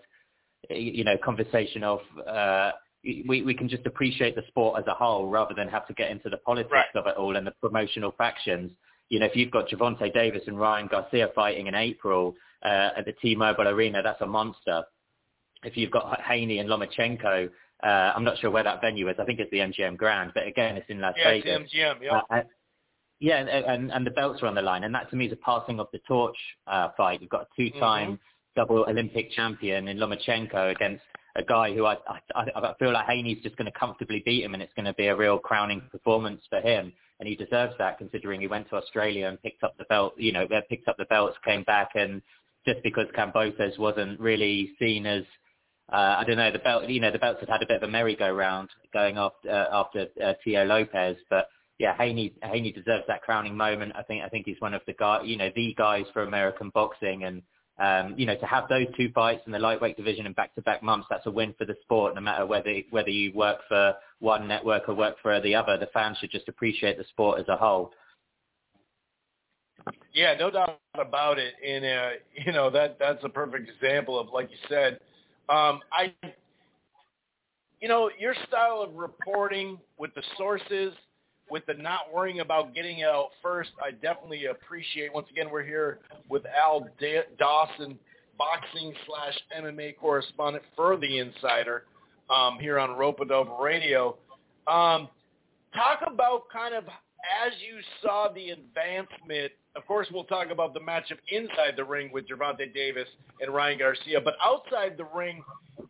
you know conversation of uh, we we can just appreciate the sport as a whole rather than have to get into the politics Right. of it all and the promotional factions. You know, if you've got Gervonta Davis and Ryan Garcia fighting in April uh, at the T-Mobile Arena, that's a monster. If you've got Haney and Lomachenko, uh, I'm not sure where that venue is. I think it's the MGM Grand, but again, it's in Las Yeah, Vegas. MGM. Yeah. Uh, yeah, and, and, and the belts are on the line, and that to me is a passing of the torch uh, fight. You've got a two-time double Olympic champion in Lomachenko against a guy who I, I, I feel like Haney's just going to comfortably beat him, and it's going to be a real crowning performance for him, and he deserves that considering he went to Australia and picked up the belt. You know, uh, picked up the belts, came back, and just because Kambosos wasn't really seen as uh, I don't know the belt. You know, the belts had had a bit of a merry-go-round going after uh, after uh, Tio Lopez, but yeah, Haney Haney deserves that crowning moment. I think I think he's one of the guy, you know, the guys for American boxing, and um, you know, to have those two fights in the lightweight division and back-to-back months, that's a win for the sport. No matter whether whether you work for one network or work for the other, the fans should just appreciate the sport as a whole. Yeah, no doubt about it. And uh, you know that that's a perfect example of, like you said, um, I, you know, your style of reporting with the sources, with the not worrying about getting out first, I definitely appreciate. Once again, we're here with Al da- Dawson, boxing slash MMA correspondent for the Insider, um, here on Rope-A-Dope Radio. Um, talk about kind of as you saw the advancement, of course, we'll talk about the matchup inside the ring with Gervonta Davis and Ryan Garcia, but outside the ring,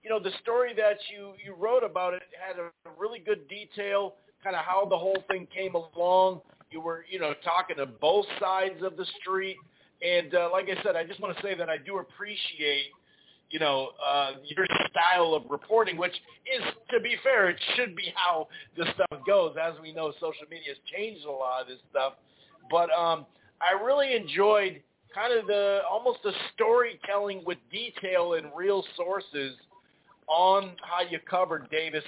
you know, the story that you, you wrote about it had a really good detail, kind of how the whole thing came along. You were, you know, talking to both sides of the street. And uh, like I said, I just want to say that I do appreciate you know, uh, your style of reporting, which is, to be fair, it should be how this stuff goes. As we know, social media has changed a lot of this stuff. But um, I really enjoyed kind of the almost the storytelling with detail and real sources on how you covered Davis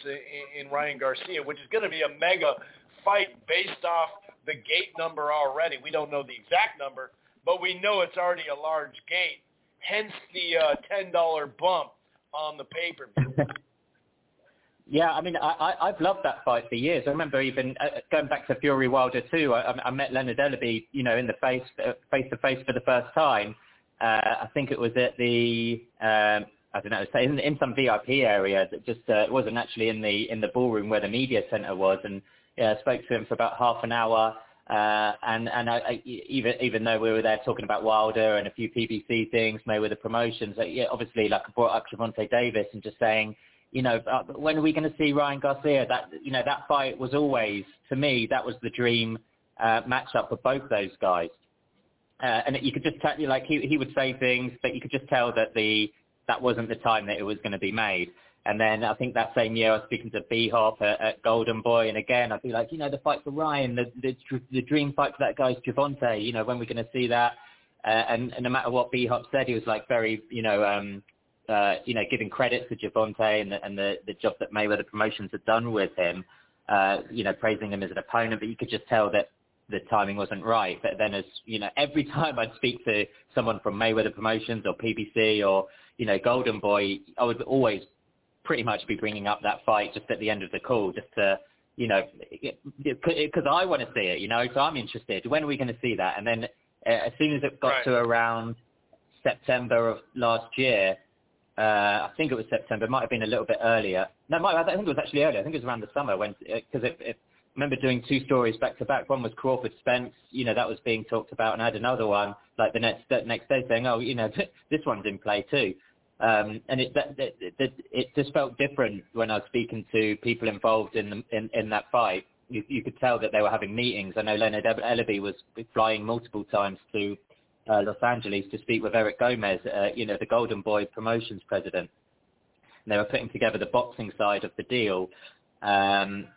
and Ryan Garcia, which is going to be a mega fight based off the gate number already. We don't know the exact number, but we know it's already a large gate. Hence the uh, ten dollar bump on the pay per view. Yeah, I mean, I, I, I've loved that fight for years. I remember even uh, going back to Fury Wilder too. I, I met Leonard Ellerbe, you know, in the face uh, face to face for the first time. Uh, I think it was at the um, I don't know, in, in some VIP area that just uh, wasn't actually in the in the ballroom where the media center was, and yeah, I spoke to him for about half an hour. Uh, and and I, I, even even though we were there talking about Wilder and a few PBC things, Mayweather promotions, like, yeah, obviously like I brought up Gervonta Davis and just saying, you know, uh, when are we going to see Ryan Garcia? That you know, that fight was always to me that was the dream uh, matchup for both those guys. Uh, and you could just tell, like he he would say things, but you could just tell that the that wasn't the time that it was going to be made. And then I think that same year I was speaking to B Hop at, at Golden Boy, and again I'd be like, you know, the fight for Ryan, the the, the dream fight for that guy's Gervonta. You know, when we're going to see that? Uh, and, and no matter what B Hop said, he was like very, you know, um, uh, you know, giving credit to Gervonta and the, and the, the job that Mayweather Promotions had done with him, uh, you know, praising him as an opponent, but you could just tell that the timing wasn't right. But then as, you know, every time I'd speak to someone from Mayweather Promotions or PBC or, you know, Golden Boy, I would always pretty much be bringing up that fight just at the end of the call just to, you know, because I want to see it, you know, so I'm interested. When are we going to see that? And then uh, as soon as it got right. to around September of last year, uh, I think it was September. It might have been a little bit earlier. No, might, I think it was actually earlier. I think it was around the summer when because it, it, I remember doing two stories back to back. One was Crawford Spence, you know, that was being talked about, and I had another one like the next the next day saying, oh, you know, this one's in play too. Um, and it, it just felt different when I was speaking to people involved in, the, in in that fight. You, you could tell that they were having meetings. I know Leonard Ellerbe was flying multiple times to uh, Los Angeles to speak with Eric Gomez, uh, you know, the Golden Boy promotions president. And they were putting together the boxing side of the deal. Um,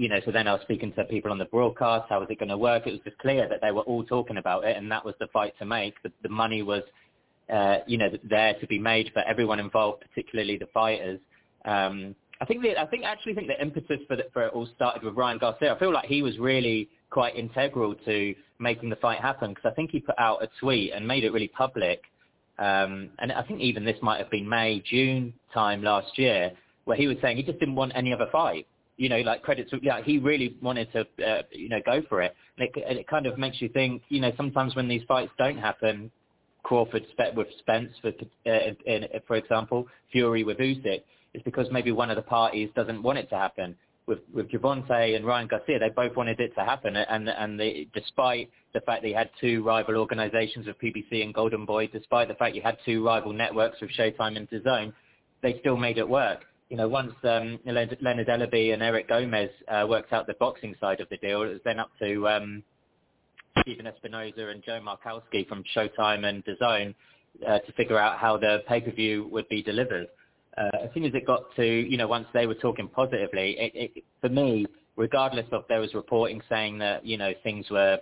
you know, so then I was speaking to people on the broadcast. How was it going to work? It was just clear that they were all talking about it, and that was the fight to make. The, the money was, uh, you know, there to be made for everyone involved, particularly the fighters. Um, I think the, I think actually think the impetus for, the, for it all started with Ryan Garcia. I feel like he was really quite integral to making the fight happen because I think he put out a tweet and made it really public. Um, and I think even this might have been May, June time last year, where he was saying he just didn't want any other fight. You know, like credit to, yeah, he really wanted to, uh, you know, go for it. And it, and it kind of makes you think, you know, sometimes when these fights don't happen, Crawford with Spence, for, uh, for example, Fury with Usyk, it's because maybe one of the parties doesn't want it to happen with with Gervonta and Ryan Garcia, they both wanted it to happen, and and they, despite the fact they had two rival organisations of PBC and Golden Boy, despite the fact you had two rival networks with Showtime and DAZN, they still made it work. You know, once um, Leonard Ellerbe and Eric Gomez uh, worked out the boxing side of the deal, it was then up to um, Stephen Espinoza and Joe Markowski from Showtime and DAZN uh, to figure out how the pay-per-view would be delivered uh, as soon as it got to, you know, once they were talking positively, it, it, for me, regardless of there was reporting saying that, you know, things were,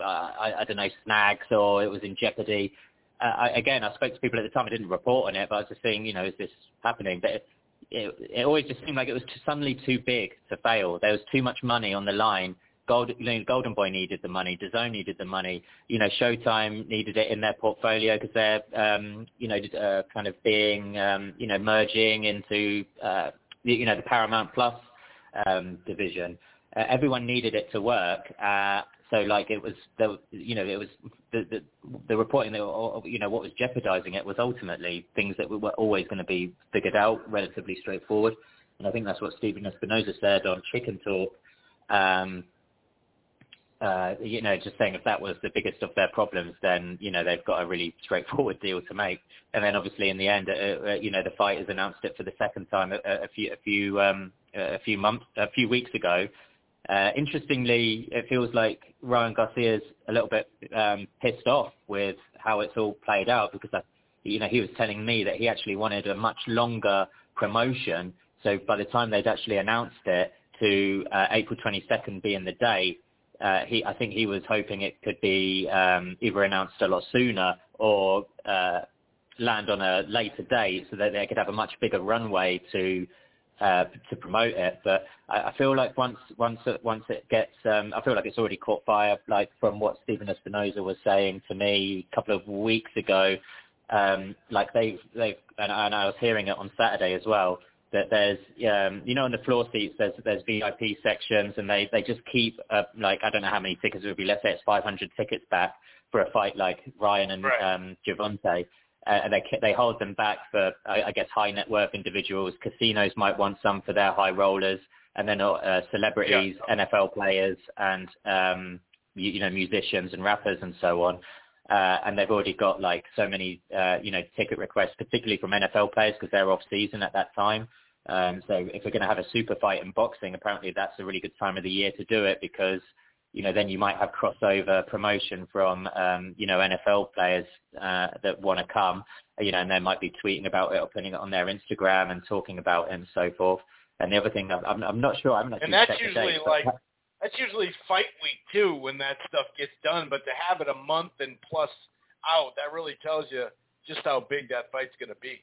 uh, I, I don't know, snags or it was in jeopardy. Uh, I, again, I spoke to people at the time. I didn't report on it, but I was just saying, you know, is this happening? But it, it, always just seemed like it was suddenly too big to fail. There was too much money on the line Gold, you know, Golden Boy needed the money, DAZN needed the money, you know, Showtime needed it in their portfolio because they're, um, you know, uh, kind of being, um, you know, merging into, uh, you know, the Paramount Plus um, division. Uh, everyone needed it to work. Uh, so like it was, you know, it was the, the, the reporting that, you know, what was jeopardizing it was ultimately things that were always going to be figured out relatively straightforward. And I think that's what Stephen Espinoza said on Chicken Talk. Um, uh, you know, just saying if that was the biggest of their problems, then, you know, they've got a really straightforward deal to make. And then obviously in the end, uh, uh, you know, the fighters announced it for the second time a, a few, a few, um, a few months, a few weeks ago. Uh, interestingly, it feels like Ryan Garcia's a little bit um, pissed off with how it's all played out because, I, you know, he was telling me that he actually wanted a much longer promotion. So by the time they'd actually announced it to uh, April 22nd being the day, uh, he, I think he was hoping it could be um, either announced a lot sooner or uh, land on a later date so that they could have a much bigger runway to uh, to promote it. But I, I feel like once once it, once it gets, um, I feel like it's already caught fire. Like from what Stephen Espinoza was saying to me a couple of weeks ago, um, like they've they've and, and I was hearing it on Saturday as well that there's um, you know on the floor seats there's there's VIP sections and they they just keep uh, like I don't know how many tickets it would be let's say it's 500 tickets back for a fight like Ryan and Right. um, Gervonta uh, and they they hold them back for I, I guess high net worth individuals. Casinos might want some for their high rollers. And then uh, celebrities NFL players and um, you, you know musicians and rappers and so on. Uh, and they've already got like so many uh, you know ticket requests, particularly from NFL players because they're off season at that time. Um, so if we're going to have a super fight in boxing, apparently that's a really good time of the year to do it because you know then you might have crossover promotion from um, you know NFL players uh, that want to come, you know, and they might be tweeting about it or putting it on their Instagram and talking about it and so forth. And the other thing, I'm, I'm not sure. I'm not. And that's usually like that's usually fight week too when that stuff gets done. But to have it a month and plus out, that really tells you just how big that fight's going to be.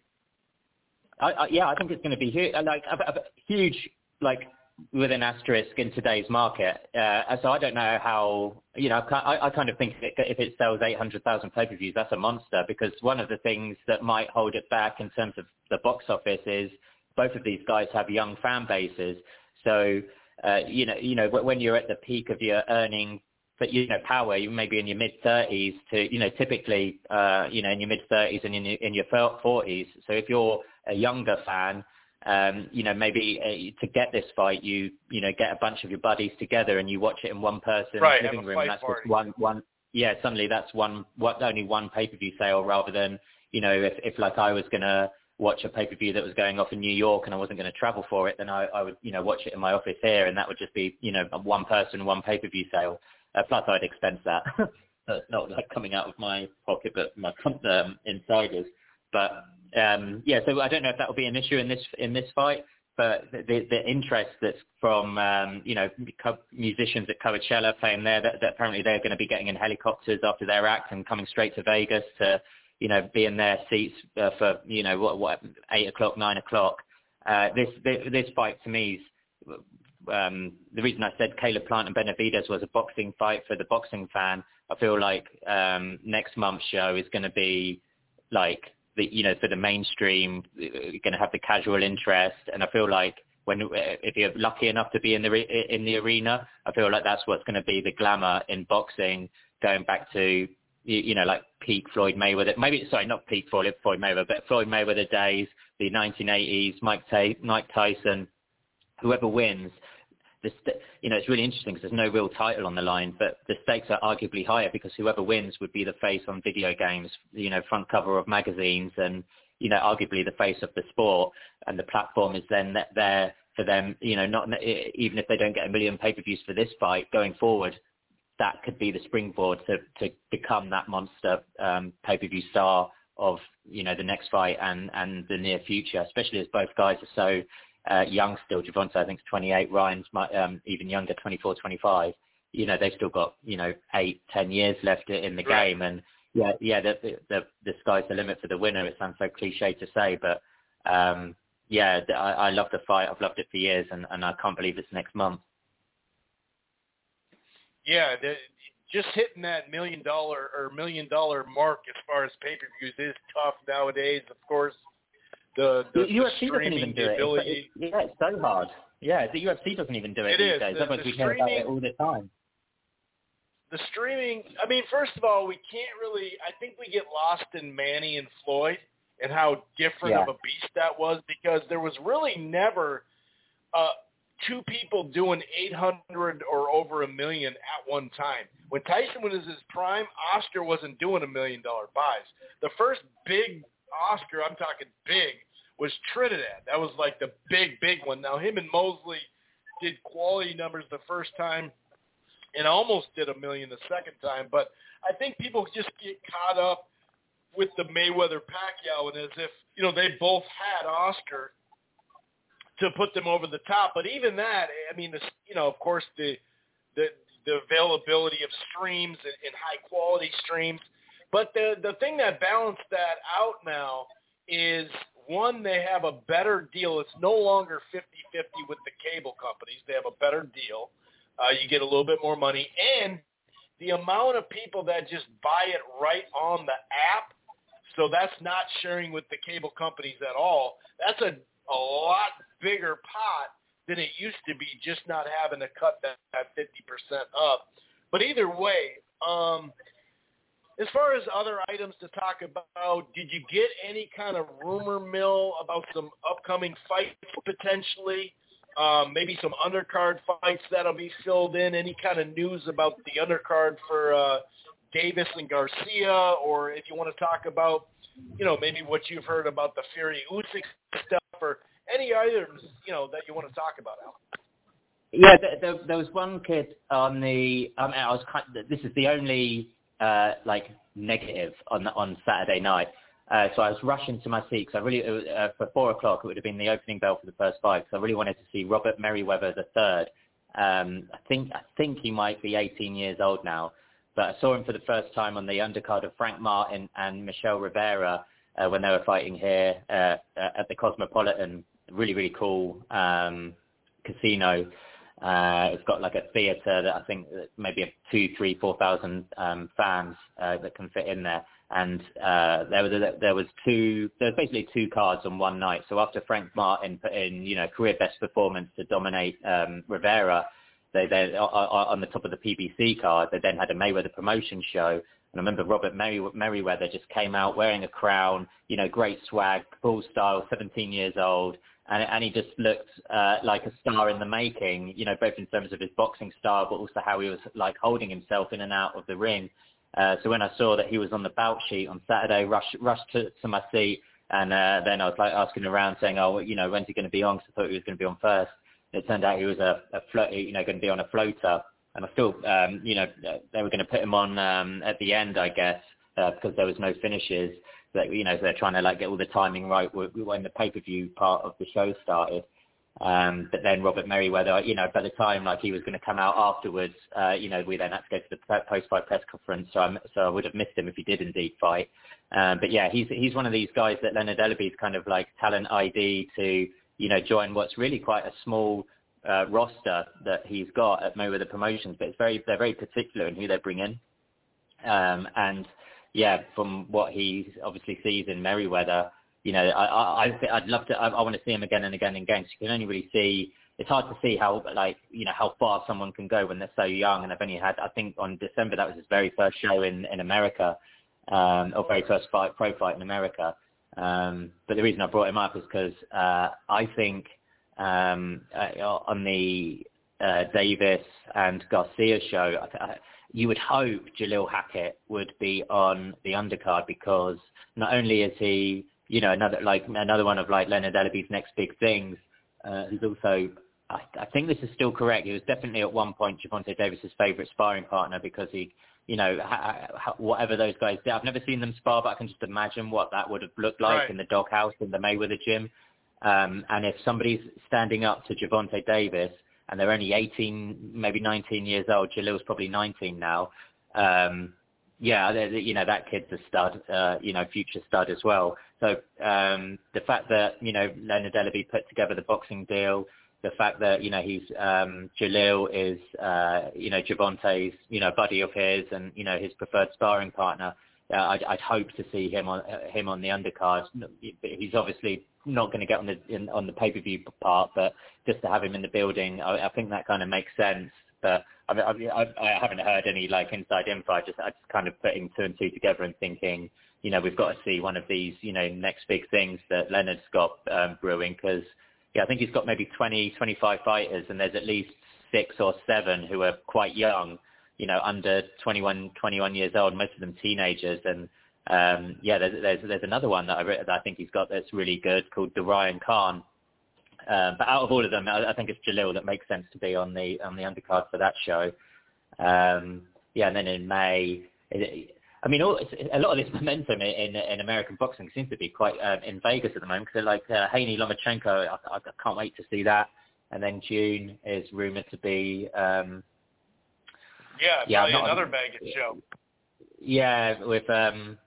I, I, yeah, I think it's going to be huge, like a, a huge, like with an asterisk in today's market. Uh, so I don't know how, you know, I, I kind of think if it, sells 800,000 pay-per-views, that's a monster because one of the things that might hold it back in terms of the box office is both of these guys have young fan bases. So, uh, you know, you know, when you're at the peak of your earning but you know power you may be in your mid 30s to you know typically uh you know in your mid 30s and in your in your 40s so if you're a younger fan um you know maybe uh, to get this fight you you know get a bunch of your buddies together and you watch it in one person's Right, living room and that's party. just one one yeah suddenly that's one what only one pay-per-view sale rather than you know if if like I was to watch a pay-per-view that was going off in New York and I wasn't going to travel for it then I I would you know watch it in my office here and that would just be you know one person one pay-per-view sale uh, plus, I'd expense that. That's not like coming out of my pocket, but my um, insiders. But um, yeah, so I don't know if that will be an issue in this in this fight. But the the, interest that's from um, you know musicians at Coachella playing there, that, that apparently they're going to be getting in helicopters after their act and coming straight to Vegas to you know be in their seats uh, for you know what what eight o'clock nine o'clock. Uh, this, this this fight to me is um, the reason I said Caleb Plant and Benavidez was a boxing fight for the boxing fan, I feel like um, next month's show is going to be like the you know for the mainstream, uh, going to have the casual interest, and I feel like when uh, if you're lucky enough to be in the in the arena, I feel like that's what's going to be the glamour in boxing, going back to you, know like peak Floyd Mayweather, maybe sorry not peak Floyd Floyd Mayweather, but Floyd Mayweather days, the 1980s, Mike Ty- Mike Tyson, whoever wins, the st- you know it's really interesting because there's no real title on the line, but the stakes are arguably higher because whoever wins would be the face on video games, you know, front cover of magazines, and you know, arguably the face of the sport, and the platform is then there for them, you know, not even if they don't get a million pay-per-views for this fight going forward, that could be the springboard to to become that monster um, pay-per-view star of you know the next fight and and the near future, especially as both guys are so uh, young still. Gervonta, I think, is 28. Ryan's um, even younger, 24, 25. You know, they've still got, you know, eight, ten years left in the Right. game. And yeah, yeah, the, the, the, the sky's the limit for the winner. It sounds so cliche to say, but um, yeah, I, I love the fight. I've loved it for years, and, and I can't believe it's next month. Yeah, the, just hitting that million dollar or million dollar mark as far as pay per views is tough nowadays. Of course, the the, The the UFC doesn't even do it. It's, ability. it's, yeah, it's so hard. Yeah, the UFC doesn't even do it, It these days. The- Otherwise, the we hear about it all the time. the streaming i mean first of all we can't really i think we get lost in manny and floyd and how different Yeah. of a beast that was because there was really never uh two people doing 800 or over a million at one time when tyson was his prime oscar wasn't doing a million dollar buys the first big oscar i'm talking big was trinidad that was like the big big one now him and mosley did quality numbers the first time and almost did a million the second time. But I think people just get caught up with the Mayweather Pacquiao and as if you know they both had Oscar to put them over the top. But even that, I mean, the, you know, of course the the the availability of streams and, and high quality streams. But the the thing that balanced that out now is one, they have a better deal. It's no longer 50-50 with the cable companies. They have a better deal. Uh, you get a little bit more money, and the amount of people that just buy it right on the app, so that's not sharing with the cable companies at all. That's a a lot bigger pot than it used to be, just not having to cut that, that 50% up. But either way, um, as far as other items to talk about, did you get any kind of rumor mill about some upcoming fights potentially? Um, maybe some undercard fights that'll be filled in. Any kind of news about the undercard for uh, Davis and Garcia, or if you want to talk about, you know, maybe what you've heard about the Fury Usyk stuff, or any items, you know, that you want to talk about, Al. Yeah, there, there, there was one kid on the. Mean, I was this is the only uh, like negative on on Saturday night. Uh, so I was rushing to my seat because I really was, uh, for four o'clock it would have been the opening bell for the first fight. So I really wanted to see Robert Merriweather the third. Um, I think I think he might be 18 years old now, but I saw him for the first time on the undercard of Frank Martin and Michel Rivera uh, when they were fighting here uh, at the Cosmopolitan. Really really cool um, casino. Uh, it's got like a theatre that I think maybe two, three, four thousand um, fans uh, that can fit in there. And uh, there was a, there was two there was basically two cards on one night. So after Frank Martin put in you know career best performance to dominate um, Rivera, they then on the top of the PBC card they then had a Mayweather promotion show. And I remember Robert Merri- Merriweather just came out wearing a crown, you know, great swag, full style, 17 years old, and, and he just looked uh, like a star in the making, you know, both in terms of his boxing style, but also how he was like holding himself in and out of the ring. Uh, so when I saw that he was on the bout sheet on Saturday, rushed rushed to, to my seat, and uh, then I was like asking around, saying, "Oh, you know, when's he going to be on?" Because I thought he was going to be on first. And it turned out he was a, a float, you know, going to be on a floater, and I still, um, you know, they were going to put him on um, at the end, I guess, uh, because there was no finishes that you know they're trying to like get all the timing right when the pay per view part of the show started. Um, but then Robert Merriweather, you know, by the time like he was going to come out afterwards, uh, you know, we then had to go to the post-fight press conference, so I, so I would have missed him if he did indeed fight. Um, but yeah, he's he's one of these guys that Leonard Ellerbe's kind of like talent ID to, you know, join what's really quite a small uh, roster that he's got at Mayweather Promotions, but it's very they're very particular in who they bring in. Um, and yeah, from what he obviously sees in Merriweather, you know, I, I, I'd love to, I, I want to see him again and again and again. So you can only really see, it's hard to see how, like, you know, how far someone can go when they're so young. And I've only had, I think on December, that was his very first show in, in America, um, or very first fight, pro fight in America. Um, but the reason I brought him up is because uh, I think um, uh, on the uh, Davis and Garcia show, I, you would hope Jalil Hackett would be on the undercard because not only is he, you know, another like another one of like Leonard Ellerbe's next big things, uh, he's also, I, I think this is still correct. He was definitely at one point Gervonta Davis's favourite sparring partner because he, you know, ha, ha, whatever those guys did. I've never seen them spar, but I can just imagine what that would have looked like right. in the doghouse in the Mayweather gym. Um, and if somebody's standing up to Gervonta Davis and they're only 18, maybe 19 years old. Jalil's probably 19 now. Um, yeah, they're, you know that kid's a stud, uh, you know, future stud as well. So um, the fact that you know Leonard Ellerbe put together the boxing deal, the fact that you know he's um, Jalil is uh, you know Gervonta's you know buddy of his and you know his preferred sparring partner. Uh, I'd, I'd hope to see him on uh, him on the undercard. He's obviously not going to get on the in, on the pay per view part, but just to have him in the building, I, I think that kind of makes sense. But I, I, I haven't heard any like inside info. I just I just kind of putting two and two together and thinking, you know, we've got to see one of these, you know, next big things that Leonard's got um, brewing because yeah, I think he's got maybe 20, 25 fighters, and there's at least six or seven who are quite young, you know, under 21, 21 years old, most of them teenagers, and um, yeah, there's, there's, there's another one that I, that I think he's got that's really good called the Ryan Khan. Um, but out of all of them, I, I think it's Jalil that makes sense to be on the on the undercard for that show. Um, yeah, and then in May, it, I mean, all, a lot of this momentum in, in American boxing seems to be quite um, in Vegas at the moment because like uh, Haney Lomachenko, I, I can't wait to see that. And then June is rumored to be. Um, yeah, yeah, not, another Vegas show yeah, with um,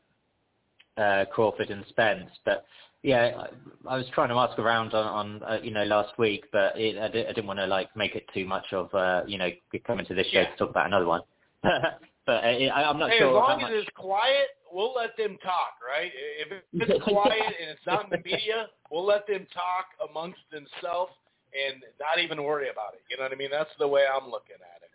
uh, Crawford and Spence. But yeah, I, I was trying to ask around on, on uh, you know last week, but it, I, did, I didn't want to like make it too much of uh, you know coming to this show Yeah. to talk about another one. but uh, I, I'm not Hey, sure as long as much. it's quiet, we'll let them talk, right? If it's quiet and it's not in the media, we'll let them talk amongst themselves and not even worry about it. You know what I mean? That's the way I'm looking at it.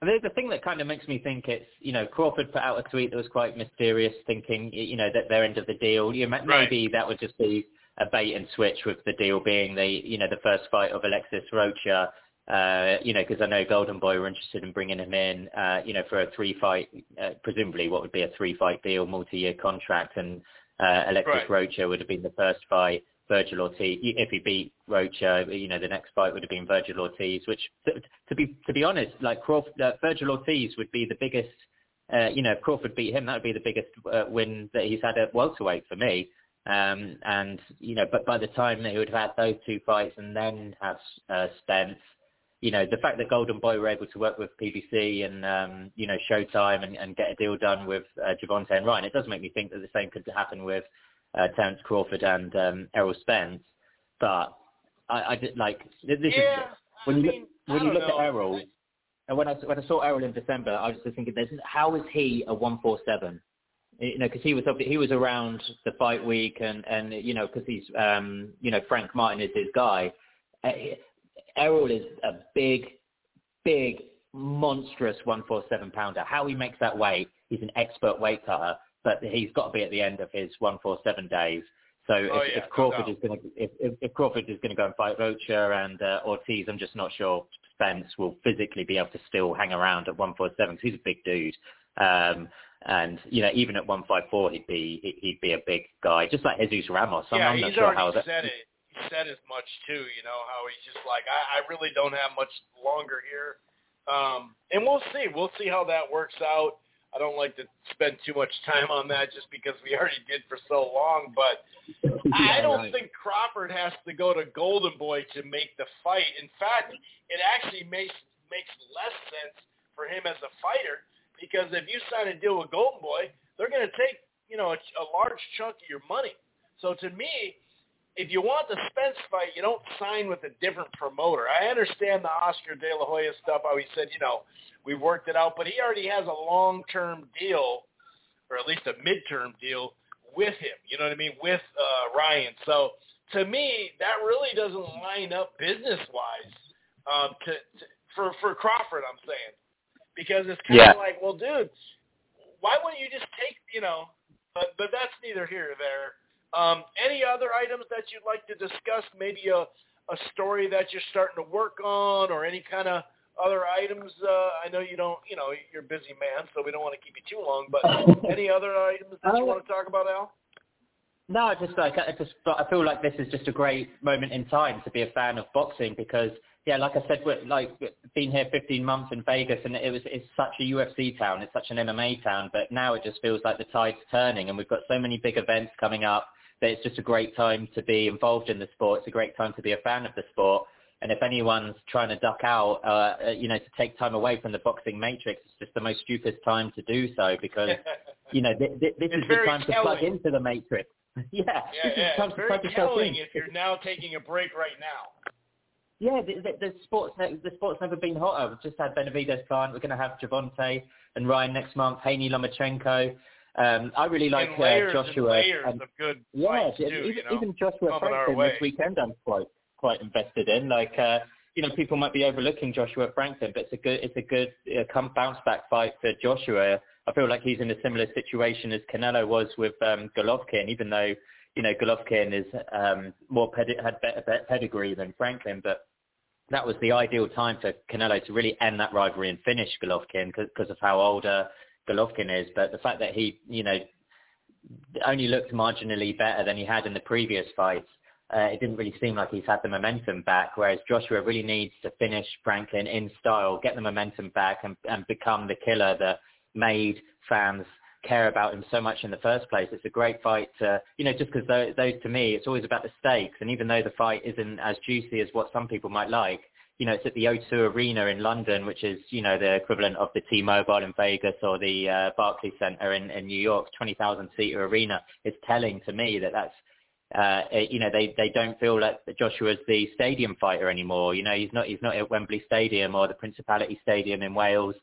The, the thing that kind of makes me think it's, you know, Crawford put out a tweet that was quite mysterious, thinking, you know, that they're end of the deal. You know, Right. maybe that would just be a bait and switch with the deal being the, you know, the first fight of Alexis Rocha. Uh, you know, because I know Golden Boy were interested in bringing him in, uh, you know, for a three-fight, uh, presumably what would be a three-fight deal, multi-year contract, and uh, Alexis Right. Rocha would have been the first fight. Vergil Ortiz, if he beat Rocha, you know, the next fight would have been Vergil Ortiz, which, to, be to be honest, like Crawford, uh, Vergil Ortiz would be the biggest, uh, you know, if Crawford beat him, that would be the biggest uh, win that he's had at welterweight for me. Um, and you know, but by the time that he would have had those two fights and then have uh, Spence, you know, the fact that Golden Boy were able to work with PBC and um, you know Showtime and, and get a deal done with uh, Gervonta and Ryan, it does make me think that the same could happen with uh, Terence Crawford and um, Errol Spence. But I, I did like this is when I you mean, look, when you look know. at Errol, and when I when I saw Errol in December, I was just thinking, there's, how is he a one four seven? You know, because he was he was around the fight week, and and you know, because he's um you know Frank Martin is his guy. Uh, Errol is a big, big, monstrous one four seven pounder. How he makes that weight, he's an expert weight cutter, but he's got to be at the end of his one four seven days. So if, Oh, yeah, if Crawford doubt. is going to if, if, Crawford is going to go and fight Rocha and uh, Ortiz, I'm just not sure Spence will physically be able to still hang around at 147 because he's a big dude. Um, and you know, even at 154, he'd be he- he'd be a big guy, just like Jesus Ramos. I'm, yeah, I'm not he's sure already how that. said it. He said as much too. You know how he's just like, I, I really don't have much longer here, um, and we'll see. We'll see how that works out. I don't like to spend too much time on that just because we already did for so long. But I don't think Crawford has to go to Golden Boy to make the fight. In fact, it actually makes makes less sense for him as a fighter because if you sign a deal with Golden Boy, they're going to take you know a, a large chunk of your money. So to me, if you want the Spence fight, you don't sign with a different promoter. I understand the Oscar De La Hoya stuff. How he said, you know, we've worked it out, but he already has a long-term deal, or at least a mid-term deal with him. You know what I mean? With uh, Ryan. So to me, that really doesn't line up business-wise um, to, to for for Crawford. I'm saying because it's kind Yeah. of like, well, dude, why wouldn't you just take, you know? But but that's neither here nor there. Um, any other items that you'd like to discuss? Maybe a a story that you're starting to work on, or any kind of other items? Uh, I know you don't, you know, you're a busy man, so we don't want to keep you too long. But any other items that you Uh, want to talk about, Al? No, I just like I just I feel like this is just a great moment in time to be a fan of boxing because yeah, like I said, we're like been here 15 months in Vegas and it was it's such a UFC town, it's such an MMA town, but now it just feels like the tide's turning and we've got so many big events coming up that it's just a great time to be involved in the sport. It's a great time to be a fan of the sport. And if anyone's trying to duck out, uh, uh, you know, to take time away from the boxing matrix, it's just the most stupid time to do so because you know, th- th- this It's is the time to plug into the matrix. yeah, yeah, this is yeah, the time it's to very plug telling in. if you're now taking a break right now. Yeah, the, the, the sports the sports never been hotter. We've just had Benavidez Khan. We're going to have Gervonta and Ryan next month. Haney Lomachenko. Um, I really like uh, Joshua. and- yeah, fights too. even, you know, even Joshua Franklin this weekend. I'm quite quite invested in. Like, uh, you know, people might be overlooking Joshua Franklin, but it's a good it's a good uh, come bounce back fight for Joshua. I feel like he's in a similar situation as Canelo was with um, Golovkin, even though you know Golovkin is um, more pedi- had better, better pedigree than Franklin, but that was the ideal time for Canelo to really end that rivalry and finish Golovkin because of how older Golovkin is. But the fact that he, you know, only looked marginally better than he had in the previous fights, uh, it didn't really seem like he's had the momentum back. Whereas Joshua really needs to finish Franklin in style, get the momentum back, and, and become the killer that made fans care about him so much in the first place. It's a great fight to, you know, just because those, those to me, it's always about the stakes. And even though the fight isn't as juicy as what some people might like, you know, it's at the O2 Arena in London, which is, you know, the equivalent of the T-Mobile in Vegas or the uh, Barclays Center in, in New York, 20,000 seater arena. It's telling to me that that's, uh, you know, they, they don't feel like Joshua's the stadium fighter anymore. You know, he's not, he's not at Wembley Stadium or the Principality Stadium in Wales.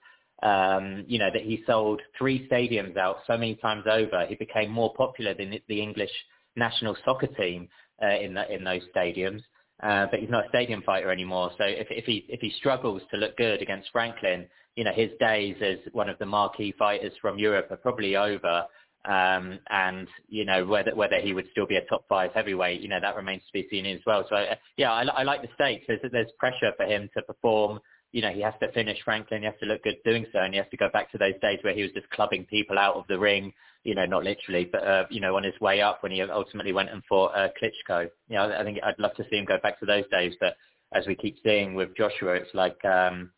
Um, you know, that he sold three stadiums out so many times over. He became more popular than the English national soccer team uh, in, the, in those stadiums uh, but he's not a stadium fighter anymore. So if, if he if he struggles to look good against Franklin, you know his days as one of the marquee fighters from Europe are probably over. Um, and you know whether whether he would still be a top five heavyweight, you know that remains to be seen as well. So uh, yeah, I, I like the stakes. There's there's pressure for him to perform you know, he has to finish Franklin, he has to look good doing so, and he has to go back to those days where he was just clubbing people out of the ring, you know, not literally, but, uh, you know, on his way up when he ultimately went and fought uh, Klitschko. You know, I think I'd love to see him go back to those days, but as we keep seeing with Joshua, it's like um,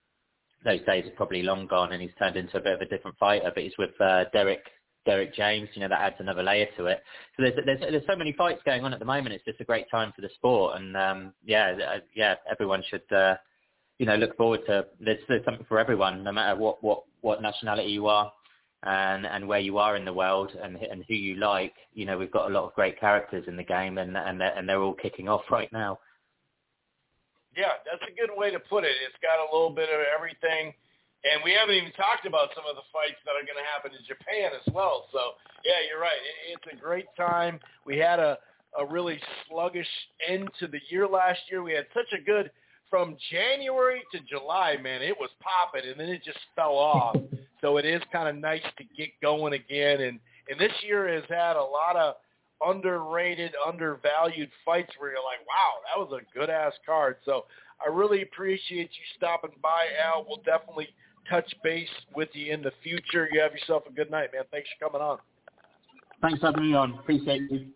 those days are probably long gone and he's turned into a bit of a different fighter, but he's with uh, Derrick Derrick James, you know, that adds another layer to it. So there's, there's there's so many fights going on at the moment. It's just a great time for the sport, and um, yeah, uh, yeah, everyone should uh, you know, look forward to there's, there's something for everyone, no matter what what what nationality you are, and and where you are in the world, and and who you like. You know, we've got a lot of great characters in the game, and and they're, and they're all kicking off right now. Yeah, that's a good way to put it. It's got a little bit of everything. And we haven't even talked about some of the fights that are going to happen in Japan as well. So, yeah, you're right. It's a great time. We had a, a really sluggish end to the year last year. We had such a good – from January to July, man, it was popping, and then it just fell off. so it is kind of nice to get going again. And and this year has had a lot of underrated, undervalued fights where you're like, wow, that was a good ass card. So I really appreciate you stopping by, Al. We'll definitely touch base with you in the future. You have yourself a good night, man. Thanks for coming on. Thanks for having me on. Appreciate you.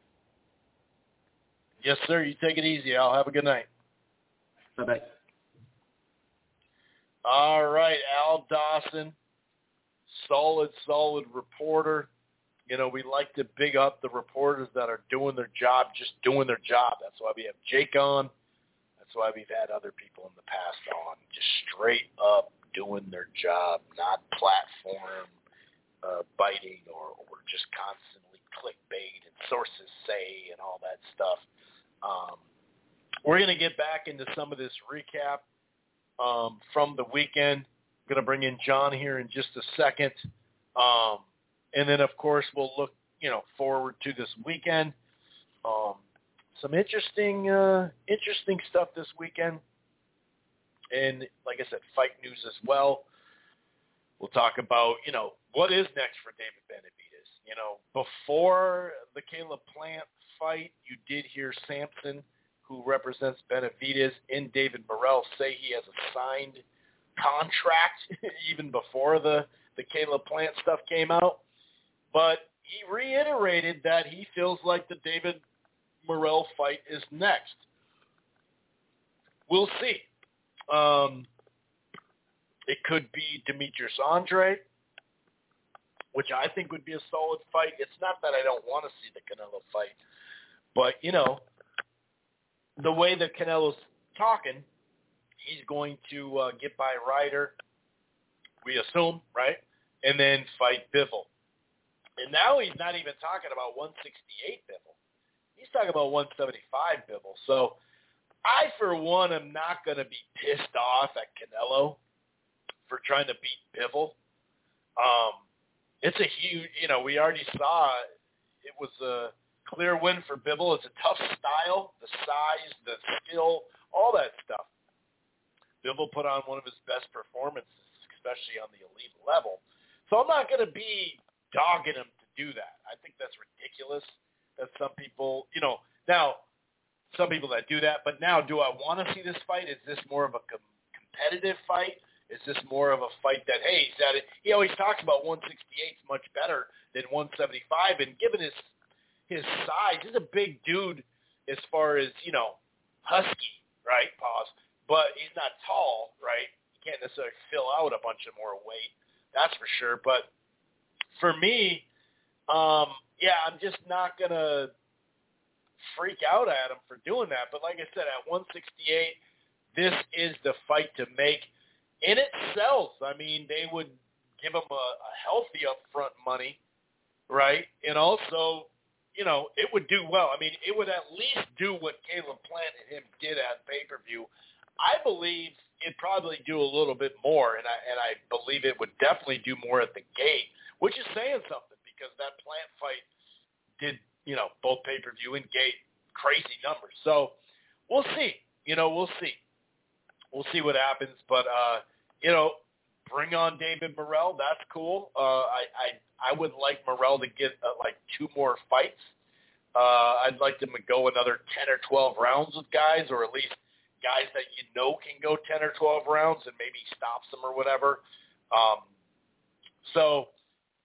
Yes, sir. You take it easy, Al. Have a good night. Bye-bye. All right, Al Dawson, solid, solid reporter. You know, we like to big up the reporters that are doing their job, just doing their job. That's why we have Jake on. That's why we've had other people in the past on, just straight up doing their job, not platform uh, biting or, or just constantly clickbait and sources say and all that stuff. Um, we're going to get back into some of this recap um, from the weekend. I'm going to bring in John here in just a second. Um, and then, of course, we'll look, you know, forward to this weekend. Um, some interesting, uh, interesting stuff this weekend. And like I said, fight news as well. We'll talk about, you know, what is next for David Benavidez. You know, before the Caleb Plant fight, you did hear Sampson – who represents Benavidez in David Morrell say he has a signed contract even before the the Caleb Plant stuff came out. But he reiterated that he feels like the David Morrell fight is next. We'll see. Um, it could be Demetrius Andrade, which I think would be a solid fight. It's not that I don't want to see the Canelo fight, but you know, the way that Canelo's talking, he's going to uh, get by Ryder, we assume, right? And then fight Bivol. And now he's not even talking about 168 Bivol. He's talking about 175 Bivol. So I, for one, am not going to be pissed off at Canelo for trying to beat Bivol. Um, it's a huge, you know, we already saw it was a clear win for Bivol. It's a tough style, the size, the skill, all that stuff. Bivol put on one of his best performances, especially on the elite level. So I'm not going to be dogging him to do that. I think that's ridiculous that some people, you know, now some people that do that, but now do I want to see this fight? Is this more of a com- competitive fight? Is this more of a fight that, hey, he's at it? He always talks about 168 is much better than 175, and given his his size. He's a big dude as far as, you know, husky, right? Pause. But he's not tall, right? He can't necessarily fill out a bunch of more weight. That's for sure. But for me, um, yeah, I'm just not going to freak out at him for doing that. But like I said, at 168, this is the fight to make. And it sells. I mean, they would give him a, a healthy upfront money, right? And also, you know, it would do well. I mean, it would at least do what Caleb Plant and him did at pay-per-view. I believe it'd probably do a little bit more, and I and I believe it would definitely do more at the gate, which is saying something because that Plant fight did, you know, both pay-per-view and gate crazy numbers. So we'll see. You know, we'll see. We'll see what happens, but uh, you know, bring on David Morrell. That's cool. Uh, I, I I would like Morrell to get uh, like two more fights. Uh, I'd like them to go another ten or twelve rounds with guys, or at least guys that you know can go ten or twelve rounds, and maybe stops them or whatever. Um, so,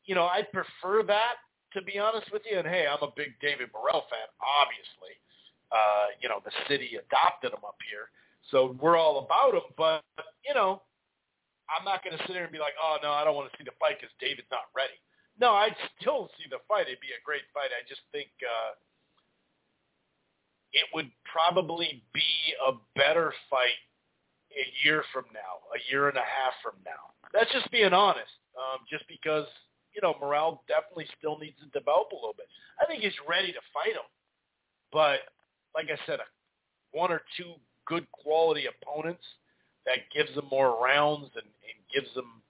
you know, I'd prefer that to be honest with you. And hey, I'm a big David Morrell fan, obviously. Uh, you know, the city adopted him up here, so we're all about him. But you know, I'm not going to sit there and be like, oh no, I don't want to see the fight because David's not ready. No, I'd still see the fight. It'd be a great fight. I just think uh, it would probably be a better fight a year from now, a year and a half from now. That's just being honest. Um, just because you know Morrell definitely still needs to develop a little bit. I think he's ready to fight him, but like I said, one or two good quality opponents that gives them more rounds and, and gives them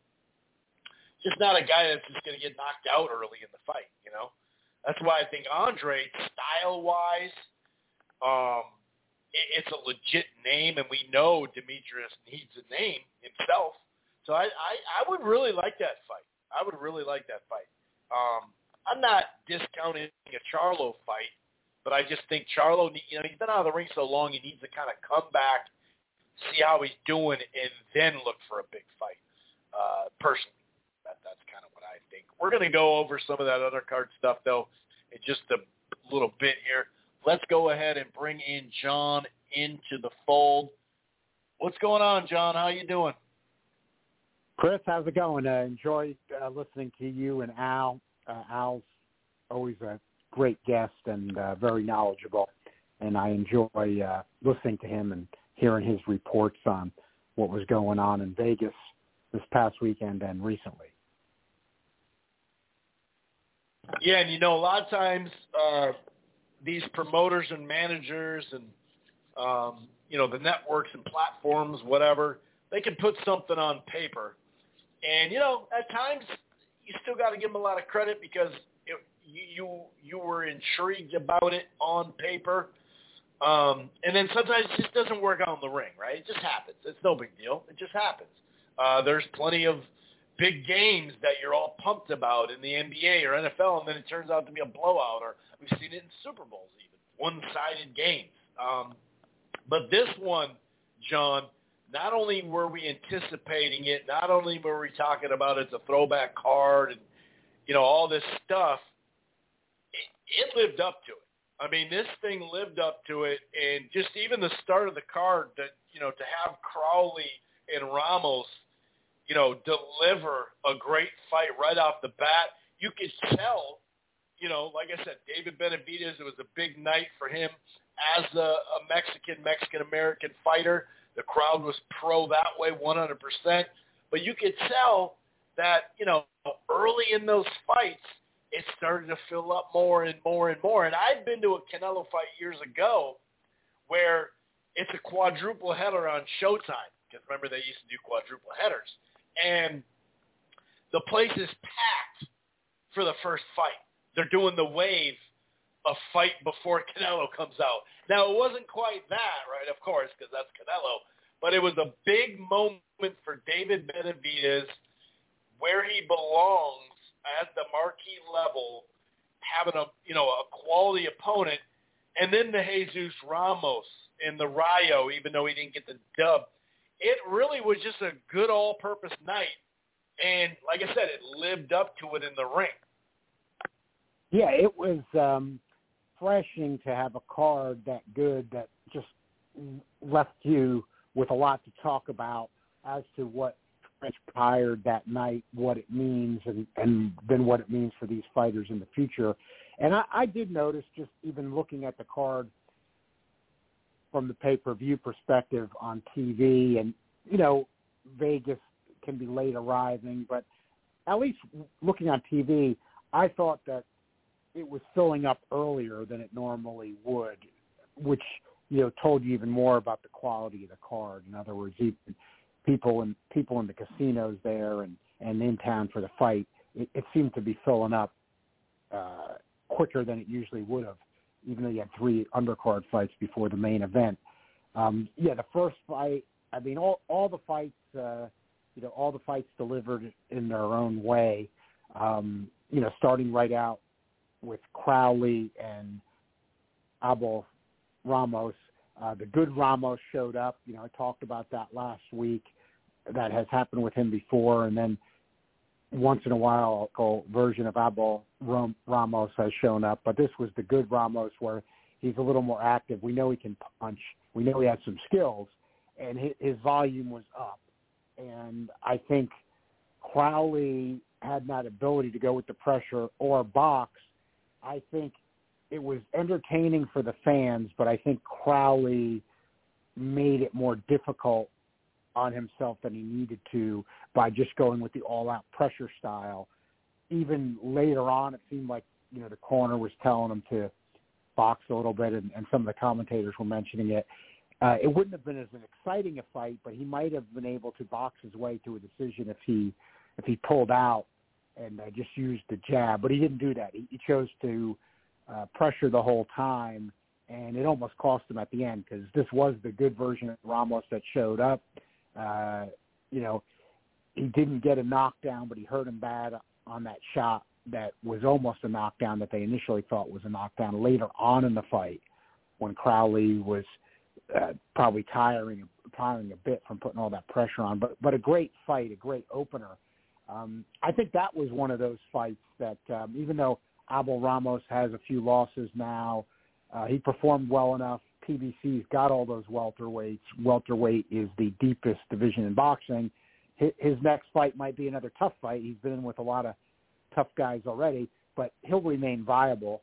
just not a guy that's just going to get knocked out early in the fight. You know, that's why I think Andrade, style wise, um, it, it's a legit name, and we know Demetrius needs a name himself. So I, I, I would really like that fight. I would really like that fight. Um, I'm not discounting a Charlo fight, but I just think Charlo, you know, he's been out of the ring so long, he needs to kind of come back see how he's doing, and then look for a big fight. Uh, personally, that, that's kind of what I think. We're going to go over some of that other card stuff though in just a little bit here. Let's go ahead and bring in John into the fold. What's going on, John? How you doing? Chris, how's it going? Uh, enjoy uh, listening to you and Al. Uh, Al's always a great guest and uh, very knowledgeable, and I enjoy uh, listening to him and hearing his reports on what was going on in Vegas this past weekend and recently. Yeah, and you know, a lot of times uh, these promoters and managers and um, you know the networks and platforms, whatever, they can put something on paper, and you know, at times you still got to give them a lot of credit because it, you you were intrigued about it on paper um, and then sometimes it just doesn't work out in the ring, right? It just happens. It's no big deal. It just happens. Uh, there's plenty of big games that you're all pumped about in the NBA or NFL, and then it turns out to be a blowout, or we've seen it in Super Bowls even, one-sided games. Um, but this one, John, not only were we anticipating it, not only were we talking about it's a throwback card and, you know, all this stuff, it, it lived up to it. I mean, this thing lived up to it, and just even the start of the card that you know to have Crowley and Ramos, you know, deliver a great fight right off the bat. You could tell, you know, like I said, David Benavidez. It was a big night for him as a, a Mexican Mexican American fighter. The crowd was pro that way, 100%. But you could tell that you know early in those fights it started to fill up more and more and more. And I'd been to a Canelo fight years ago where it's a quadruple header on Showtime. Because remember, they used to do quadruple headers. And the place is packed for the first fight. They're doing the wave of fight before Canelo comes out. Now, it wasn't quite that, right, of course, because that's Canelo. But it was a big moment for David Benavidez where he belongs at the marquee level, having a you know a quality opponent, and then the Jesus Ramos and the Rayo, even though he didn't get the dub, it really was just a good all-purpose night. And like I said, it lived up to it in the ring. Yeah, it was um, refreshing to have a card that good that just left you with a lot to talk about as to what transpired that night, what it means, and, and then what it means for these fighters in the future. And I, I did notice, just even looking at the card, from the pay-per-view perspective on TV, and you know, Vegas can be late arriving, but at least looking on TV, I thought that it was filling up earlier than it normally would, which you know told you even more about the quality of the card. In other words, even people and people in the casinos there and and in town for the fight, it, it seemed to be filling up uh, quicker than it usually would have, even though you had three undercard fights before the main event. Um, yeah, the first fight. I mean, all all the fights. Uh, you know, all the fights delivered in their own way. Um, you know, starting right out with Crowley and Abel Ramos. Uh, the good Ramos showed up. You know, I talked about that last week. That has happened with him before, and then once in a while, a version of Abel Ramos has shown up. But this was the good Ramos, where he's a little more active. We know he can punch. We know he has some skills, and his, volume was up. And I think Crowley had that ability to go with the pressure or box. I think it was entertaining for the fans, but I think Crowley made it more difficult on himself than he needed to by just going with the all-out pressure style. Even later on, it seemed like you know the corner was telling him to box a little bit, and, and some of the commentators were mentioning it. Uh, it wouldn't have been as an exciting a fight, but he might have been able to box his way to a decision if he if he pulled out and uh, just used the jab. But he didn't do that. He, he chose to uh, pressure the whole time, and it almost cost him at the end because this was the good version of Ramos that showed up. Uh, you know, he didn't get a knockdown, but he hurt him bad on that shot that was almost a knockdown that they initially thought was a knockdown later on in the fight when Crowley was uh, probably tiring tiring a bit from putting all that pressure on. But but a great fight, a great opener. Um, I think that was one of those fights that um, even though Abel Ramos has a few losses now, uh, he performed well enough. PBC's got all those welterweights. Welterweight is the deepest division in boxing. His, next fight might be another tough fight. He's been in with a lot of tough guys already, but he'll remain viable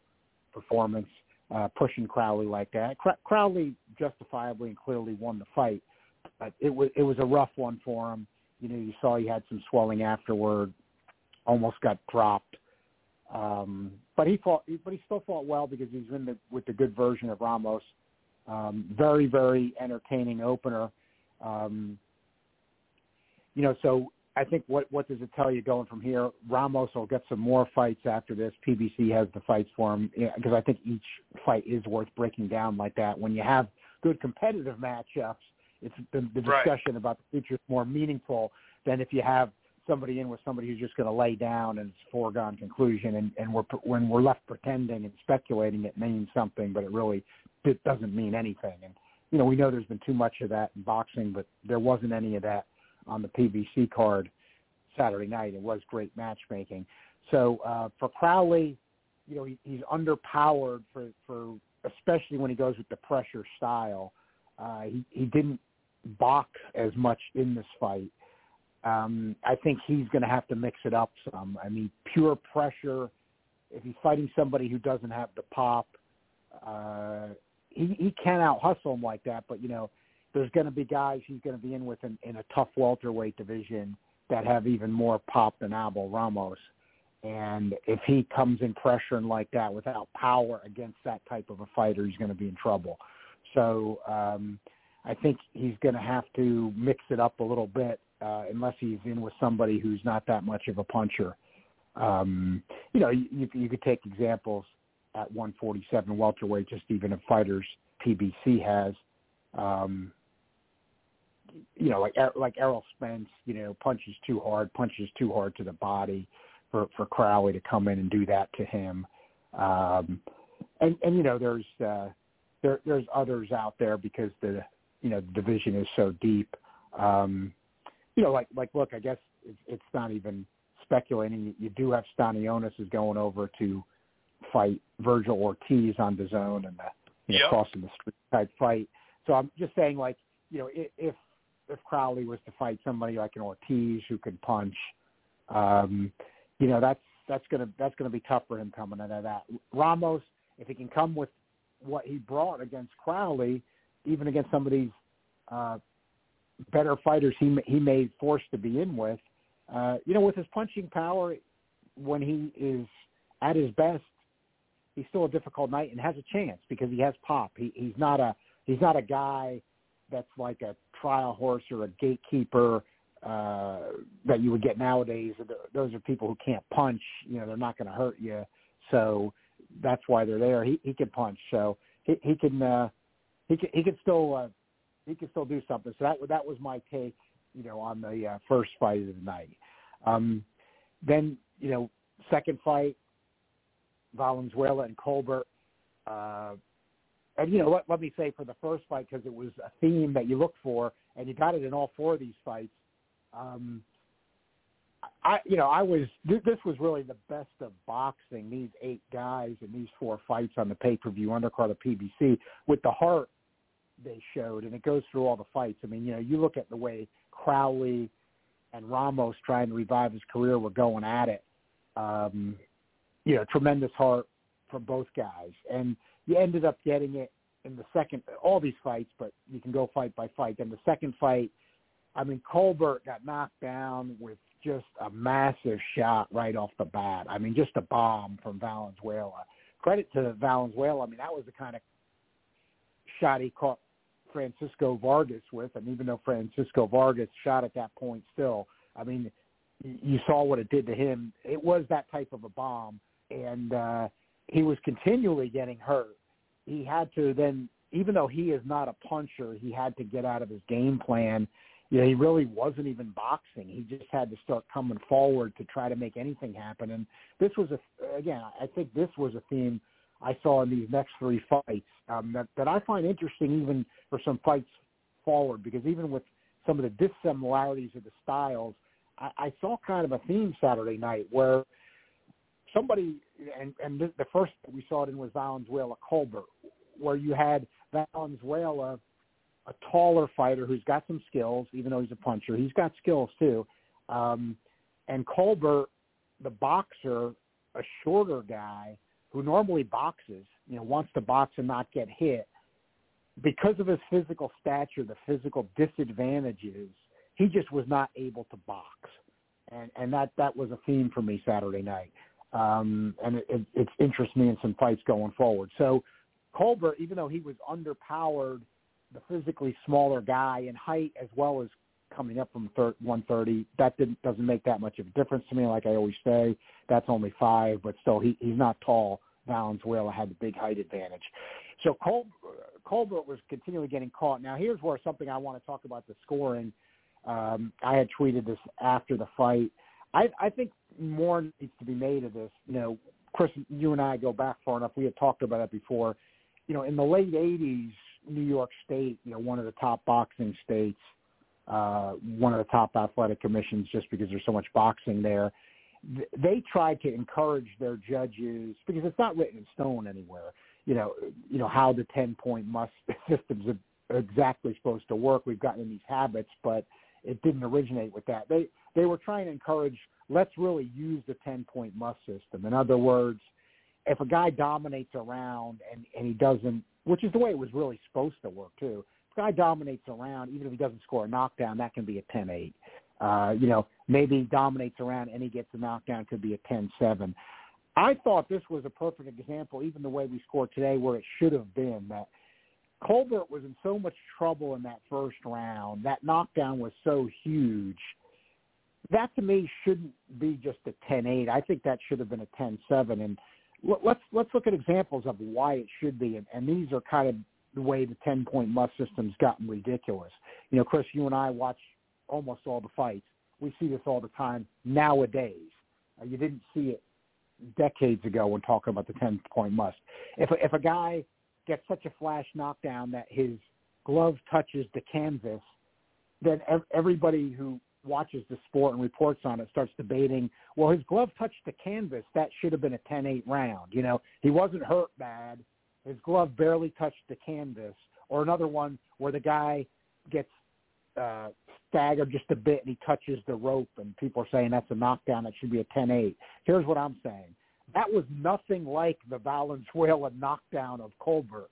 performance uh, pushing Crowley like that. Cr- Crowley justifiably and clearly won the fight, but it was it was a rough one for him. You know, you saw he had some swelling afterward, almost got dropped. Um, but he fought, but he still fought well because he's in the with the good version of Ramos. Um, very, very entertaining opener. Um, you know, so I think what what does it tell you going from here? Ramos will get some more fights after this. PBC has the fights for him because I think each fight is worth breaking down like that. When you have good competitive matchups, it's the, the discussion right. about the future is more meaningful than if you have somebody in with somebody who's just going to lay down and it's foregone conclusion and, and we're when we're left pretending and speculating it means something but it really it doesn't mean anything and you know we know there's been too much of that in boxing but there wasn't any of that on the PBC card Saturday night. It was great matchmaking. So uh, for Crowley, you know, he, he's underpowered for, for especially when he goes with the pressure style. Uh, he, he didn't box as much in this fight. Um, I think he's going to have to mix it up some. I mean, pure pressure. If he's fighting somebody who doesn't have the pop, uh, he, he can out hustle him like that. But you know, there's going to be guys he's going to be in with in, in a tough welterweight division that have even more pop than Abel Ramos. And if he comes in pressuring like that without power against that type of a fighter, he's going to be in trouble. So um, I think he's going to have to mix it up a little bit uh, unless he's in with somebody who's not that much of a puncher. Um, you know, you, you could take examples at 147 welterweight, just even of fighters PBC has. Um, you know, like like Errol Spence, you know, punches too hard, punches too hard to the body for for Crowley to come in and do that to him. Um, and and you know, there's uh, there there's others out there because the you know the division is so deep. Um, you know, like like look, I guess it's, it's not even speculating. You do have Stanionis is going over to fight Vergil Ortiz on the DAZN and the you know, yep. crossing the street type fight. So I'm just saying, like, you know, if, if Crowley was to fight somebody like an Ortiz who could punch, um, you know, that's that's gonna that's gonna be tough for him coming out of that. Ramos, if he can come with what he brought against Crowley, even against some of these uh, better fighters he he may force to be in with. Uh, you know, with his punching power, when he is at his best, he's still a difficult night and has a chance because he has pop. He, he's not a he's not a guy that's like a trial horse or a gatekeeper uh, that you would get nowadays. Those are people who can't punch. You know, they're not going to hurt you. So that's why they're there. He he can punch. So he he can uh, he can he can still uh, he can still do something. So that that was my take. You know, on the uh, first fight of the night. Um, then you know, second fight, Valenzuela and Colbert. Uh, and you know, let, let me say for the first fight because it was a theme that you look for, and you got it in all four of these fights. Um, I, you know, I was this was really the best of boxing. These eight guys and these four fights on the pay per view undercard of PBC with the heart they showed, and it goes through all the fights. I mean, you know, you look at the way Crowley and Ramos trying to revive his career were going at it. Um, you know, tremendous heart from both guys, and you ended up getting it in the second. All these fights, but you can go fight by fight. Then the second fight, I mean, Colbert got knocked down with just a massive shot right off the bat. I mean, just a bomb from Valenzuela. Credit to Valenzuela. I mean, that was the kind of shot he caught Francisco Vargas with, and even though Francisco Vargas shot at that point still, I mean, you saw what it did to him. It was that type of a bomb, and uh, he was continually getting hurt. He had to then, even though he is not a puncher, he had to get out of his game plan. You know, he really wasn't even boxing. He just had to start coming forward to try to make anything happen. And this was a, again, I think this was a theme I saw in these next three fights um, that, that I find interesting even for some fights forward because even with some of the dissimilarities of the styles, I, I saw kind of a theme Saturday night where somebody, and, and the, the first we saw it in was Valenzuela Colbert, where you had Valenzuela, a taller fighter who's got some skills, even though he's a puncher. He's got skills too. Um, and Colbert, the boxer, a shorter guy who normally boxes, you know, wants to box and not get hit, because of his physical stature, the physical disadvantages, he just was not able to box, and and that that was a theme for me Saturday night, um, and it, it, it interests me in some fights going forward. So Colbert, even though he was underpowered, the physically smaller guy in height as well as coming up from thir- 130, that didn't, doesn't make that much of a difference to me. Like I always say, that's only five, but still, he, he's not tall. Valenzuela had the big height advantage. So Col- Colbert was continually getting caught. Now, here's where something I want to talk about the scoring. Um, I had tweeted this after the fight. I, I think more needs to be made of this. You know, Chris, you and I go back far enough. We had talked about it before. You know, in the late '80s, New York State, you know, one of the top boxing states, uh, one of the top athletic commissions, just because there's so much boxing there they tried to encourage their judges because it's not written in stone anywhere. You know, you know how the ten point must systems are exactly supposed to work. We've gotten in these habits, but it didn't originate with that. They they were trying to encourage let's really use the ten point must system. In other words, if a guy dominates around and and he doesn't, which is the way it was really supposed to work too. If a guy dominates around, even if he doesn't score a knockdown, that can be a 10-8. Uh, you know, maybe dominates around and he gets a knockdown, could be a 10-7. I thought this was a perfect example, even the way we scored today, where it should have been that Colbert was in so much trouble in that first round. That knockdown was so huge. That to me shouldn't be just a 10-8. I think that should have been a 10-7. And let's let's look at examples of why it should be. And, and these are kind of the way the 10-point must system's gotten ridiculous. You know, Chris, you and I watch almost all the fights. We see this all the time nowadays. Uh, you didn't see it decades ago when talking about the 10 point must. If a, if a guy gets such a flash knockdown that his glove touches the canvas, then everybody who watches the sport and reports on it starts debating, well, his glove touched the canvas. That should have been a 10-8 round. You know, he wasn't hurt bad. His glove barely touched the canvas. Or another one where the guy gets uh, staggered just a bit and he touches the rope and people are saying that's a knockdown. It should be a 10-8. Here's what I'm saying. That was nothing like the Valenzuela knockdown of Colbert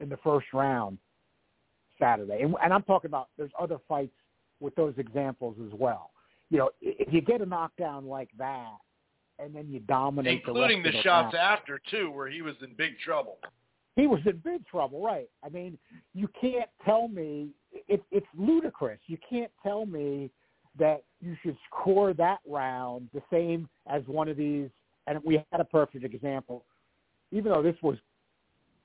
in the first round. Saturday. And, and I'm talking about there's other fights with those examples as well. You know, if you get a knockdown like that, and then you dominate, including the, the, the shots round. after too, where he was in big trouble. He was in big trouble, right? I mean, you can't tell me it, it's ludicrous. You can't tell me that you should score that round the same as one of these. And we had a perfect example, even though this was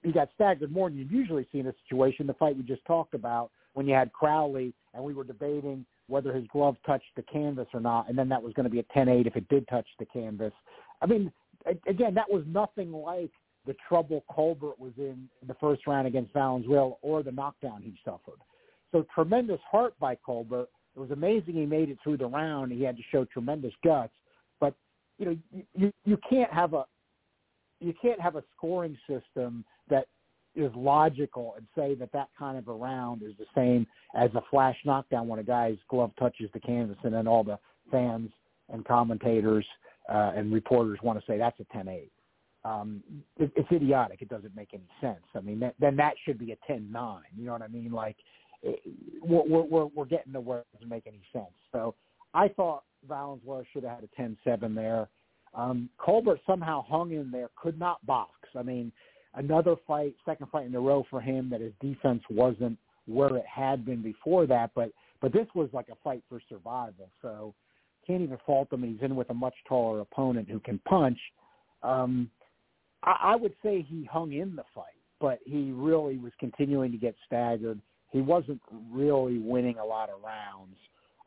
he got staggered more than you'd usually see in a situation. The fight we just talked about when you had Crowley and we were debating whether his glove touched the canvas or not, and then that was going to be a 10-8 if it did touch the canvas. I mean, again, that was nothing like the trouble Colbert was in, in the first round against Valenzuela or the knockdown he suffered. So tremendous heart by Colbert. It was amazing he made it through the round. He had to show tremendous guts, but you know you you, you can't have a you can't have a scoring system that is logical and say that that kind of a round is the same as a flash knockdown when a guy's glove touches the canvas and then all the fans and commentators uh, and reporters want to say that's a 10-8. Um, it, it's idiotic. It doesn't make any sense. I mean, that, then that should be a 10-9. You know what I mean? Like, it, we're, we're, we're getting to where it doesn't make any sense. So I thought Valenzuela should have had a 10-7 there. Um, Colbert somehow hung in there, could not box. I mean, another fight, second fight in a row for him that his defense wasn't where it had been before that, but but this was like a fight for survival. So can't even fault him. He's in with a much taller opponent who can punch. Um, I, I would say he hung in the fight, but he really was continuing to get staggered. He wasn't really winning a lot of rounds.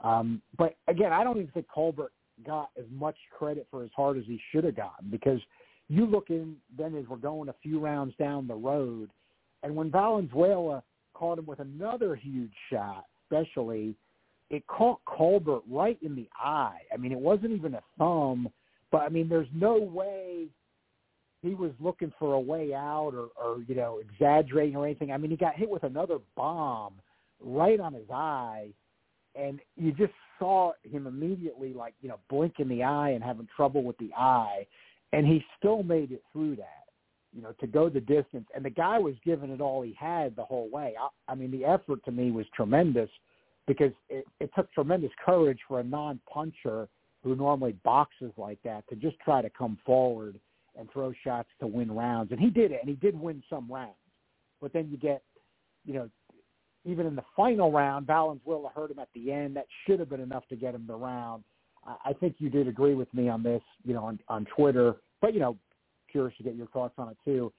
Um, but again, I don't even think Colbert got as much credit for as hard as he should have gotten because you look in then as we're going a few rounds down the road, and when Valenzuela caught him with another huge shot, especially, it caught Colbert right in the eye. I mean, it wasn't even a thumb, but I mean, there's no way he was looking for a way out or, or you know exaggerating or anything. I mean, he got hit with another bomb right on his eye, and you just saw him immediately like you know blink in the eye and having trouble with the eye, and he still made it through that. You know, to go the distance, and the guy was giving it all he had the whole way. I, I mean, the effort to me was tremendous because it, it took tremendous courage for a non-puncher who normally boxes like that to just try to come forward and throw shots to win rounds. And he did it, and he did win some rounds. But then you get, you know, even in the final round, Valenzuela hurt him at the end. That should have been enough to get him the round. I think you did agree with me on this, you know, on, on Twitter. But you know, curious to get your thoughts on it too.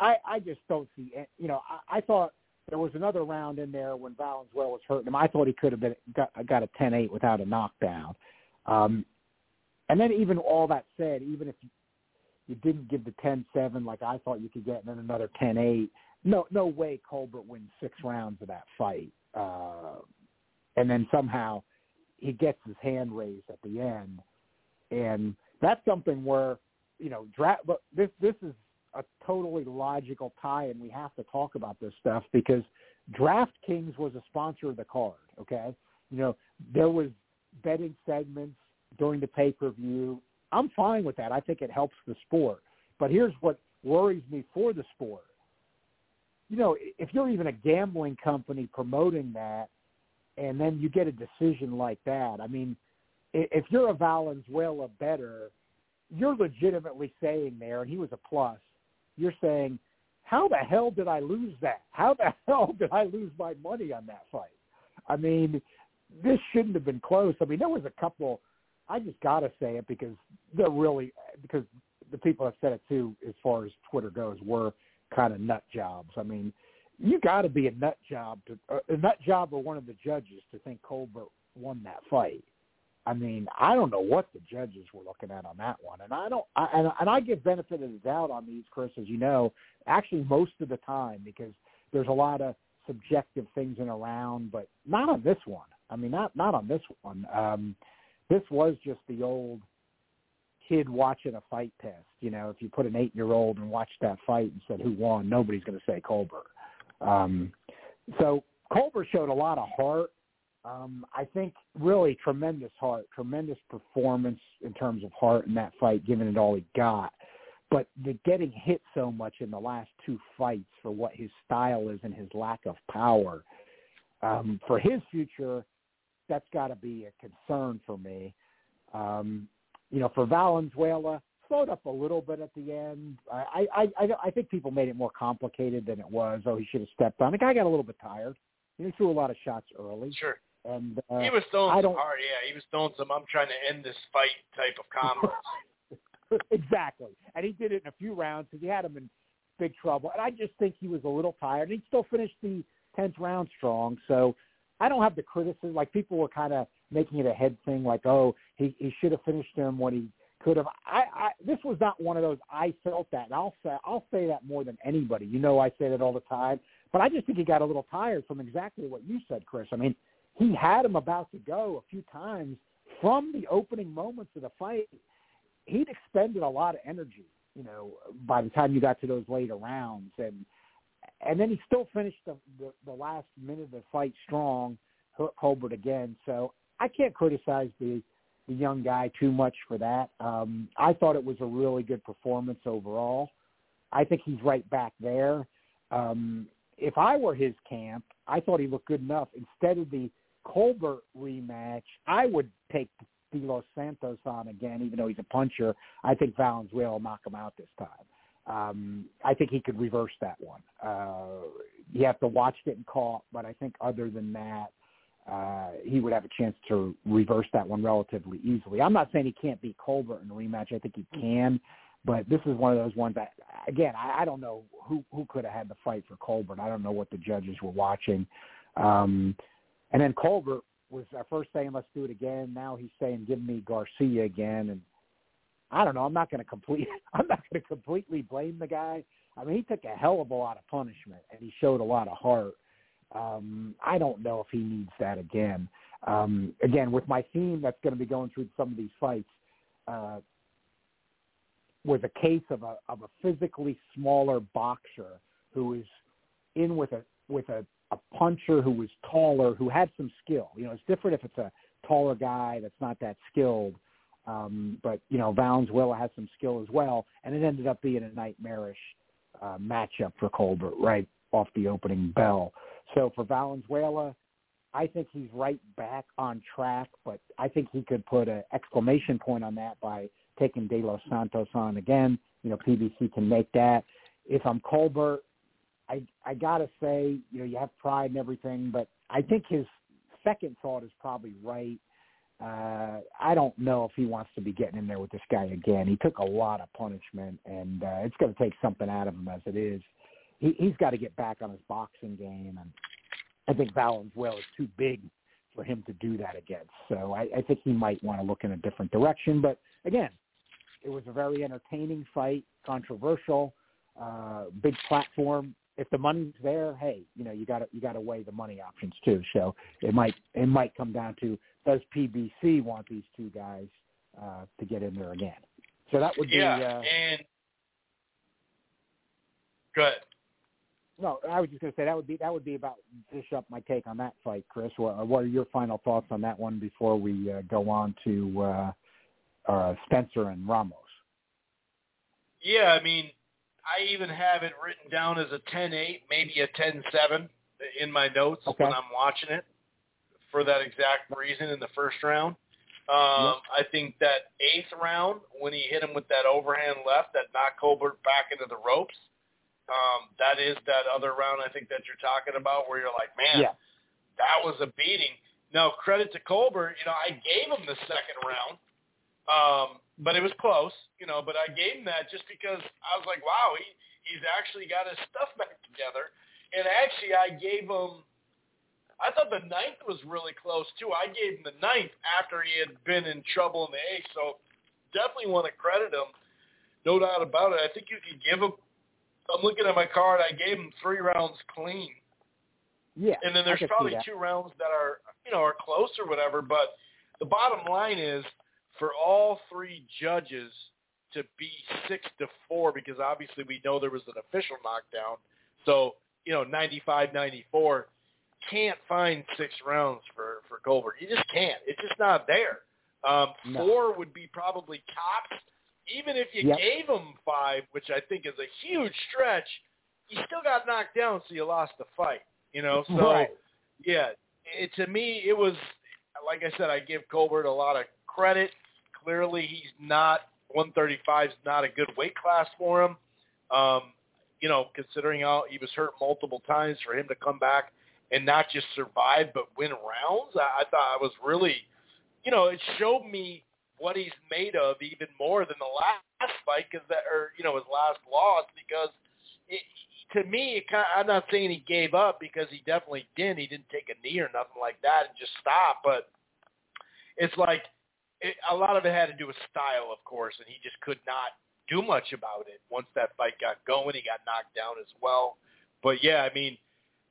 I I just don't see, you know, I, I thought there was another round in there when Valenzuela was hurting him. I thought he could have been got, got a 10-8 without a knockdown. Um, and then even all that said, even if you, you didn't give the 10-7 like I thought you could get, and then another 10-8, no no way Colbert wins six rounds of that fight. Uh, and then somehow he gets his hand raised at the end, and that's something where you know draft. But this this is a totally logical tie, and we have to talk about this stuff because DraftKings was a sponsor of the card. Okay, you know there was betting segments during the pay per view. I'm fine with that. I think it helps the sport. But here's what worries me for the sport. You know, if you're even a gambling company promoting that, and then you get a decision like that, I mean, if you're a Valenzuela better, you're legitimately saying there, and he was a plus, you're saying, how the hell did I lose that? How the hell did I lose my money on that fight? I mean, this shouldn't have been close. I mean, there was a couple. I just got to say it because they're really because the people have said it too, as far as Twitter goes, were kind of nut jobs. I mean, you got to be a nut job to uh, a nut job or one of the judges to think Colbert won that fight. I mean, I don't know what the judges were looking at on that one, and I don't. I, and, and I give benefit of the doubt on these, Chris, as you know, actually most of the time because there's a lot of subjective things in around, but not on this one. I mean, not not on this one. Um, this was just the old kid watching a fight test. You know, if you put an eight-year-old and watched that fight and said who won, nobody's going to say Colbert. Um, so Colbert showed a lot of heart. Um, I think really tremendous heart, tremendous performance in terms of heart in that fight, giving it all he got. But the getting hit so much in the last two fights for what his style is and his lack of power, um, for his future, that's got to be a concern for me. Um, you know, for Valenzuela, slowed up a little bit at the end. I, I, I, I think people made it more complicated than it was. Oh, he should have stepped on. The guy got a little bit tired. He threw a lot of shots early. Sure. And uh, he was throwing I some hard. Yeah, he was throwing some. I'm trying to end this fight type of combos. exactly. And he did it in a few rounds because he had him in big trouble. And I just think he was a little tired. And he still finished the tenth round strong. So I don't have the criticism. Like people were kind of making it a head thing, like, oh, he he should have finished him when he could have. I, I this was not one of those. I felt that. And I'll say I'll say that more than anybody. You know, I say that all the time. But I just think he got a little tired from exactly what you said, Chris. I mean, he had him about to go a few times from the opening moments of the fight. He'd expended a lot of energy, you know, by the time you got to those later rounds, and and then he still finished the the, the last minute of the fight strong, hurt Colbert again. So I can't criticize the the young guy too much for that. Um, I thought it was a really good performance overall. I think he's right back there. Um, if I were his camp, I thought he looked good enough. Instead of the Colbert rematch, I would take De Los Santos on again, even though he's a puncher. I think Valenzuela will knock him out this time. Um, I think he could reverse that one. Uh, you have to watch getting caught, but I think other than that, uh, he would have a chance to reverse that one relatively easily. I'm not saying he can't beat Colbert in a rematch. I think he can, but this is one of those ones that, again, I, I don't know who who could have had the fight for Colbert. I don't know what the judges were watching. Um, and then Colbert was at first saying, "Let's do it again." Now he's saying, "Give me Garcia again." And I don't know. I'm not going to complete. I'm not going to completely blame the guy. I mean, he took a hell of a lot of punishment, and he showed a lot of heart. Um, I don't know if he needs that again. Um, again, with my theme that's going to be going through some of these fights, uh, was a case of a of a physically smaller boxer who is in with a with a, a puncher who was taller, who had some skill. You know, it's different if it's a taller guy that's not that skilled. Um, but you know, Valenzuela has some skill as well, and it ended up being a nightmarish uh, matchup for Colbert right off the opening bell. So for Valenzuela, I think he's right back on track, but I think he could put an exclamation point on that by taking De Los Santos on again. You know, PBC can make that. If I'm Colbert, I I gotta say, you know, you have pride and everything, but I think his second thought is probably right. Uh, I don't know if he wants to be getting in there with this guy again. He took a lot of punishment, and uh, it's going to take something out of him as it is. He, he's got to get back on his boxing game, and I think Valenzuela is too big for him to do that against. So I, I think he might want to look in a different direction. But again, it was a very entertaining fight, controversial, uh, big platform. If the money's there, hey, you know you got to you got to weigh the money options too. So it might it might come down to does PBC want these two guys uh, to get in there again? So that would be yeah, uh, and good. No. I was just going to say that would be that would be about finish up my take on that fight, Chris. What, what are your final thoughts on that one before we uh, go on to uh, uh, Spencer and Ramos? Yeah, I mean, I even have it written down as a 10-8, maybe a 10-7 in my notes Okay. when I'm watching it for that exact reason in the first round. Um, I think that eighth round, when he hit him with that overhand left that knocked Colbert back into the ropes, um, that is that other round I think that you're talking about where you're like, man, Yeah. that was a beating. Now, credit to Colbert, you know, I gave him the second round, um, but it was close, you know, but I gave him that just because I was like, wow, he, he's actually got his stuff back together. And actually, I gave him, I thought the ninth was really close, too. I gave him the ninth after he had been in trouble in the eighth, so definitely want to credit him. No doubt about it. I think you could give him, I'm looking at my card, I gave him three rounds clean. Yeah, And then there's probably two rounds that are, you know, are close or whatever. But the bottom line is for all three judges to be six to four, because obviously we know there was an official knockdown. So, you know, 95, 94, can't find six rounds for, for Colbert. You just can't. It's just not there. Um, No. Four would be probably tops. Even if you Yep. gave him five, which I think is a huge stretch, you still got knocked down, so you lost the fight. You know, so Right. Yeah, it, to me, it was like I said. I give Colbert a lot of credit. Clearly, he's not 135 is not a good weight class for him. Um, you know, considering how he was hurt multiple times, for him to come back and not just survive but win rounds, I, I thought I was really, you know, it showed me what he's made of even more than the last fight, cause that, or you know, his last loss, because it, to me, it kind of, I'm not saying he gave up because he definitely didn't. He didn't take a knee or nothing like that and just stop, but it's like it, a lot of it had to do with style, of course, and he just could not do much about it. Once that fight got going, he got knocked down as well. But yeah, I mean,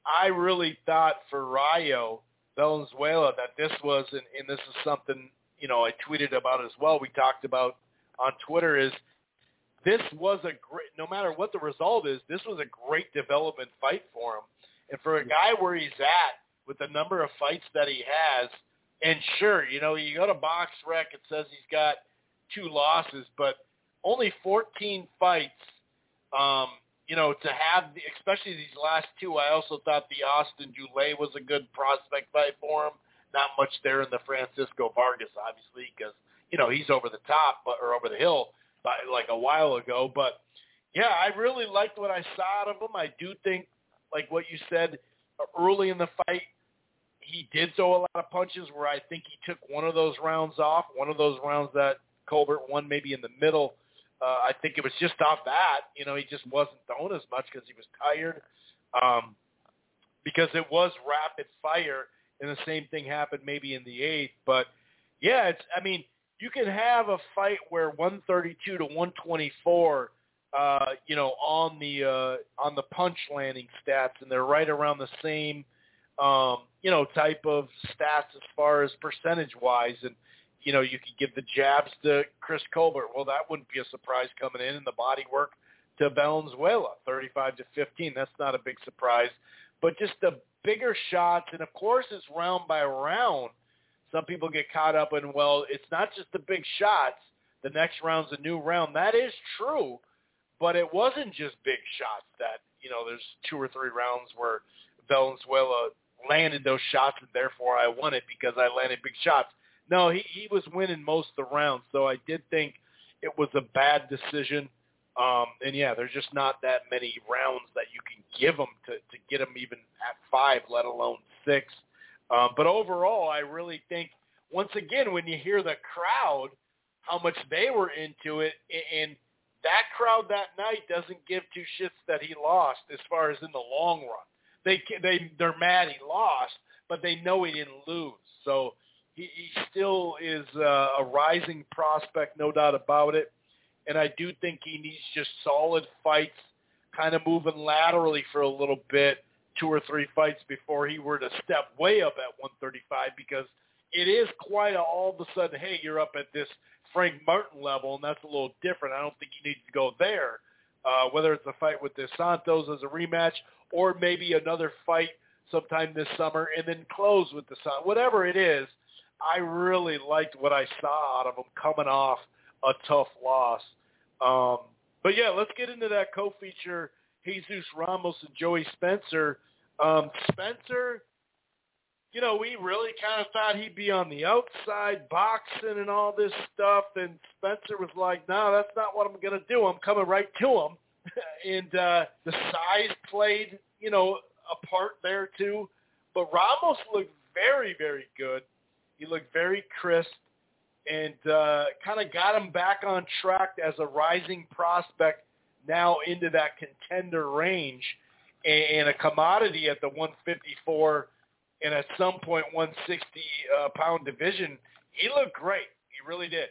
I really thought for Rayo Valenzuela that this was, and, and this is something you know I tweeted about as well. We talked about on Twitter is this was a great. No matter what the result is, this was a great development fight for him, and for a guy where he's at with the number of fights that he has and sure, you know, you go to BoxRec, it says he's got two losses, but only 14 fights. Um, you know, to have, the, especially these last two, I also thought the Austin Dulay was a good prospect fight for him. Not much there in the Francisco Vargas, obviously, because you know he's over the top, but or over the hill, by like a while ago. But yeah, I really liked what I saw out of him. I do think, like what you said early in the fight, he did throw a lot of punches where I think he took one of those rounds off, one of those rounds that Colbert won maybe in the middle. Uh, I think it was just off that. You know, he just wasn't throwing as much because he was tired. Um, because it was rapid fire, and the same thing happened maybe in the eighth. But yeah, it's. I mean, you can have a fight where 132 to 124, uh, you know, on the uh, on the punch landing stats, and they're right around the same um, you know, type of stats as far as percentage wise. And, you know, you could give the jabs to Chris Colbert. Well, that wouldn't be a surprise coming in and the body work to Valenzuela, 35 to 15. That's not a big surprise. But just the bigger shots, and of course it's round by round. Some people get caught up in, well, it's not just the big shots. The next round's a new round. That is true, but it wasn't just big shots that, you know, there's two or three rounds where Valenzuela landed those shots and therefore I won it because I landed big shots. No, he, he was winning most of the rounds, so I did think it was a bad decision. Um, and yeah, there's just not that many rounds that you can give him to, to get him even at five, let alone six. Um, but overall, I really think once again when you hear the crowd, how much they were into it, and that crowd that night doesn't give two shits that he lost as far as in the long run they they they're mad he lost, but they know he didn't lose. So he, he still is uh, a rising prospect, no doubt about it. And I do think he needs just solid fights, kind of moving laterally for a little bit, two or three fights before he were to step way up at 135 because it is quite a, all of a sudden, hey, you're up at this Frank Martin level, and that's a little different. I don't think he needs to go there. Uh, whether it's a fight with Dos Santos as a rematch or maybe another fight sometime this summer and then close with the. Whatever it is, I really liked what I saw out of him coming off a tough loss. Um, but yeah, let's get into that co-feature, Jesus Ramos and Joey Spencer. Um, Spencer, you know, we really kind of thought he'd be on the outside boxing and all this stuff, and Spencer was like, no, that's not what I'm going to do. I'm coming right to him. and uh, the size played, you know, a part there too. But Ramos looked very, very good. He looked very crisp and uh, kind of got him back on track as a rising prospect now into that contender range and a commodity at the 154 and at some point 160 uh, pound division. He looked great. He really did.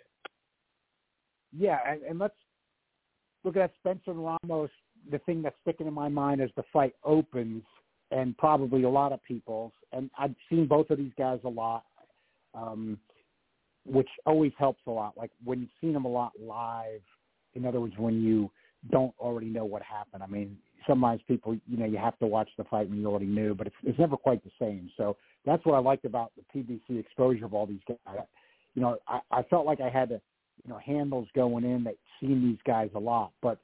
Yeah, and, and let's look at Spencer Ramos. The thing that's sticking in my mind as the fight opens, and probably a lot of people's. And I've seen both of these guys a lot, um, which always helps a lot. Like when you've seen them a lot live. In other words, when you don't already know what happened. I mean, sometimes people, you know, you have to watch the fight when you already knew, but it's, it's never quite the same. So that's what I liked about the PBC exposure of all these guys. You know, I, I felt like I had to you know handles going in that seen these guys a lot. But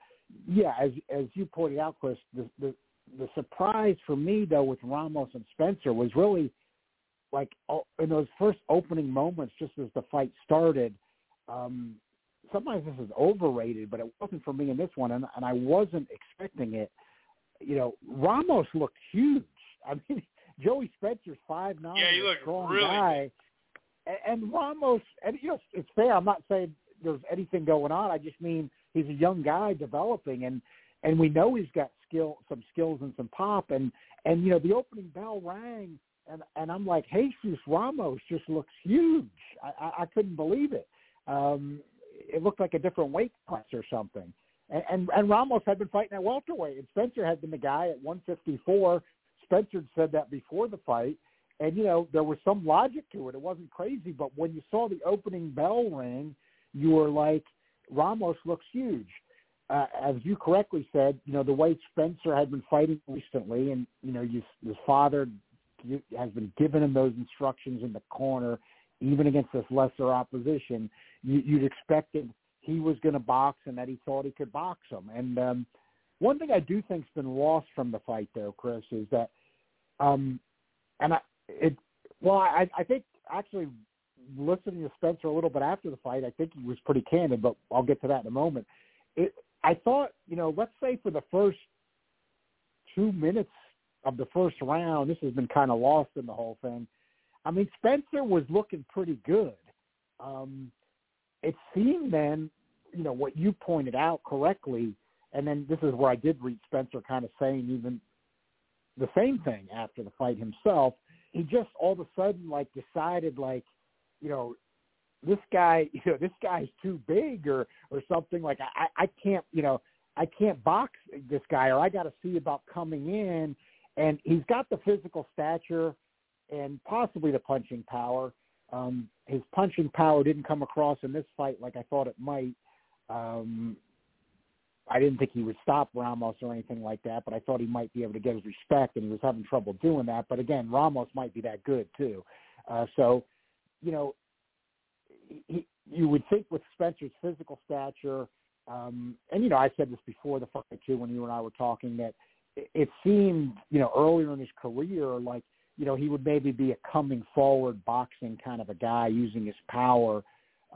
yeah, as as you pointed out, Chris, the the, the surprise for me though with Ramos and Spencer was really like in those first opening moments, just as the fight started. Um, sometimes this is overrated, but it wasn't for me in this one, and, and I wasn't expecting it. You know, Ramos looked huge. I mean, Joey Spencer's five nine, yeah, he looked strong really guy, and, and Ramos. And you know, it's fair. I'm not saying there's anything going on. I just mean he's a young guy developing, and and we know he's got skill, some skills and some pop, and and you know the opening bell rang, and and I'm like, Jesus Ramos just looks huge. I, I, I couldn't believe it. Um, it looked like a different weight class or something. And, and and Ramos had been fighting at welterweight, and Spencer had been the guy at 154. Spencer said that before the fight, and you know there was some logic to it. It wasn't crazy, but when you saw the opening bell ring, you were like, Ramos looks huge. Uh, as you correctly said, you know the way Spencer had been fighting recently, and you know his, his father has been giving him those instructions in the corner, even against this lesser opposition. You, you'd expected he was going to box and that he thought he could box him. And um, one thing I do think's been lost from the fight, though, Chris, is that, um, and I, it, well, I, I think actually listening to Spencer a little bit after the fight, I think he was pretty candid, but I'll get to that in a moment. It, I thought, you know, let's say for the first two minutes of the first round, this has been kind of lost in the whole thing. I mean, Spencer was looking pretty good. Um, it seemed then, you know, what you pointed out correctly, and then this is where I did read Spencer kind of saying even the same thing after the fight himself. He just all of a sudden like decided like, you know, this guy, you know, this guy's too big or or something like I I can't, you know, I can't box this guy or I got to see about coming in and he's got the physical stature and possibly the punching power. Um, his punching power didn't come across in this fight like I thought it might. Um, I didn't think he would stop Ramos or anything like that, but I thought he might be able to get his respect, and he was having trouble doing that. But again, Ramos might be that good too. Uh, so, you know, he, you would think with Spencer's physical stature, um, and you know, I said this before the fight too when you and I were talking that it seemed, you know, earlier in his career, like, you know, he would maybe be a coming forward boxing kind of a guy using his power,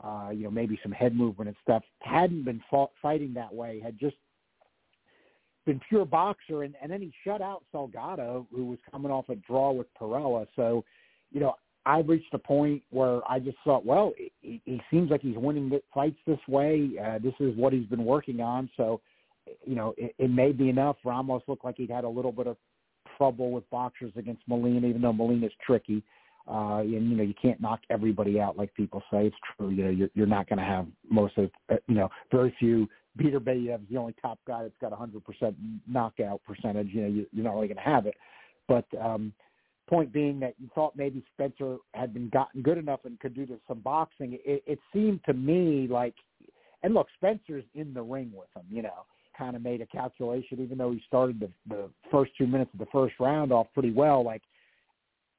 uh, you know, maybe some head movement and stuff. Hadn't been fought, fighting that way, had just been pure boxer, and, and then he shut out Salgado, who was coming off a draw with Perella. So, you know, I reached a point where I just thought, well, he, he seems like he's winning fights this way. Uh, this is what he's been working on. So, you know, it, it may be enough. Ramos looked like he'd had a little bit of trouble with boxers against Molina, even though Molina's tricky. Uh, and you know, you can't knock everybody out like people say. It's true. You know, you're, you're not going to have most of, uh, you know, very few. Beterbiev's the only top guy that's got 100% knockout percentage. You know, you, you're not really going to have it. But um, point being that you thought maybe Spencer had been gotten good enough and could do some boxing. It, it seemed to me like, and look, Spencer's in the ring with him. You know, kind of made a calculation, even though he started the, the first two minutes of the first round off pretty well. Like,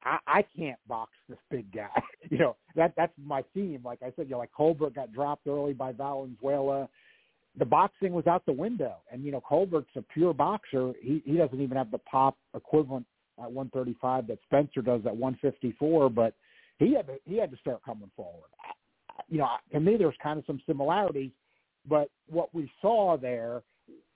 I, I can't box this big guy. you know, that that's my theme. Like I said, you know, like Colbert got dropped early by Valenzuela. The boxing was out the window, and you know, Colbert's a pure boxer. He he doesn't even have the pop equivalent at 135 that Spencer does at 154, but he had to he had to start coming forward. You know, to me, there's kind of some similarities, but what we saw there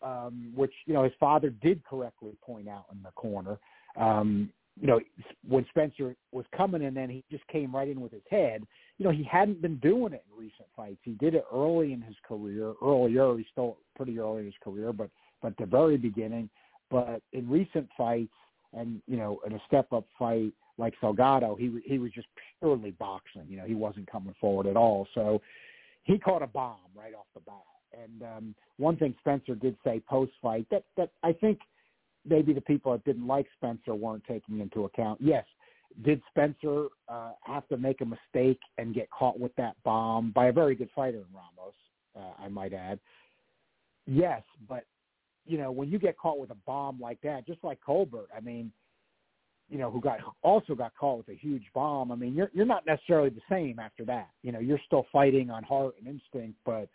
um, which you know his father did correctly point out in the corner. Um, you know, when Spencer was coming in, then he just came right in with his head. You know, he hadn't been doing it in recent fights. He did it early in his career. Earlier, he still pretty early in his career, but but the very beginning. But in recent fights, and you know, in a step-up fight like Salgado, he he was just purely boxing. You know, he wasn't coming forward at all. So he caught a bomb right off the bat. And um, one thing Spencer did say post fight that that I think maybe the people that didn't like Spencer weren't taking into account. Yes, did Spencer uh, have to make a mistake and get caught with that bomb by a very good fighter in Ramos? Uh, I might add. Yes, but you know when you get caught with a bomb like that, just like Colbert, I mean you know, who got also got caught with a huge bomb. I mean, you're you're not necessarily the same after that. You know, you're still fighting on heart and instinct. But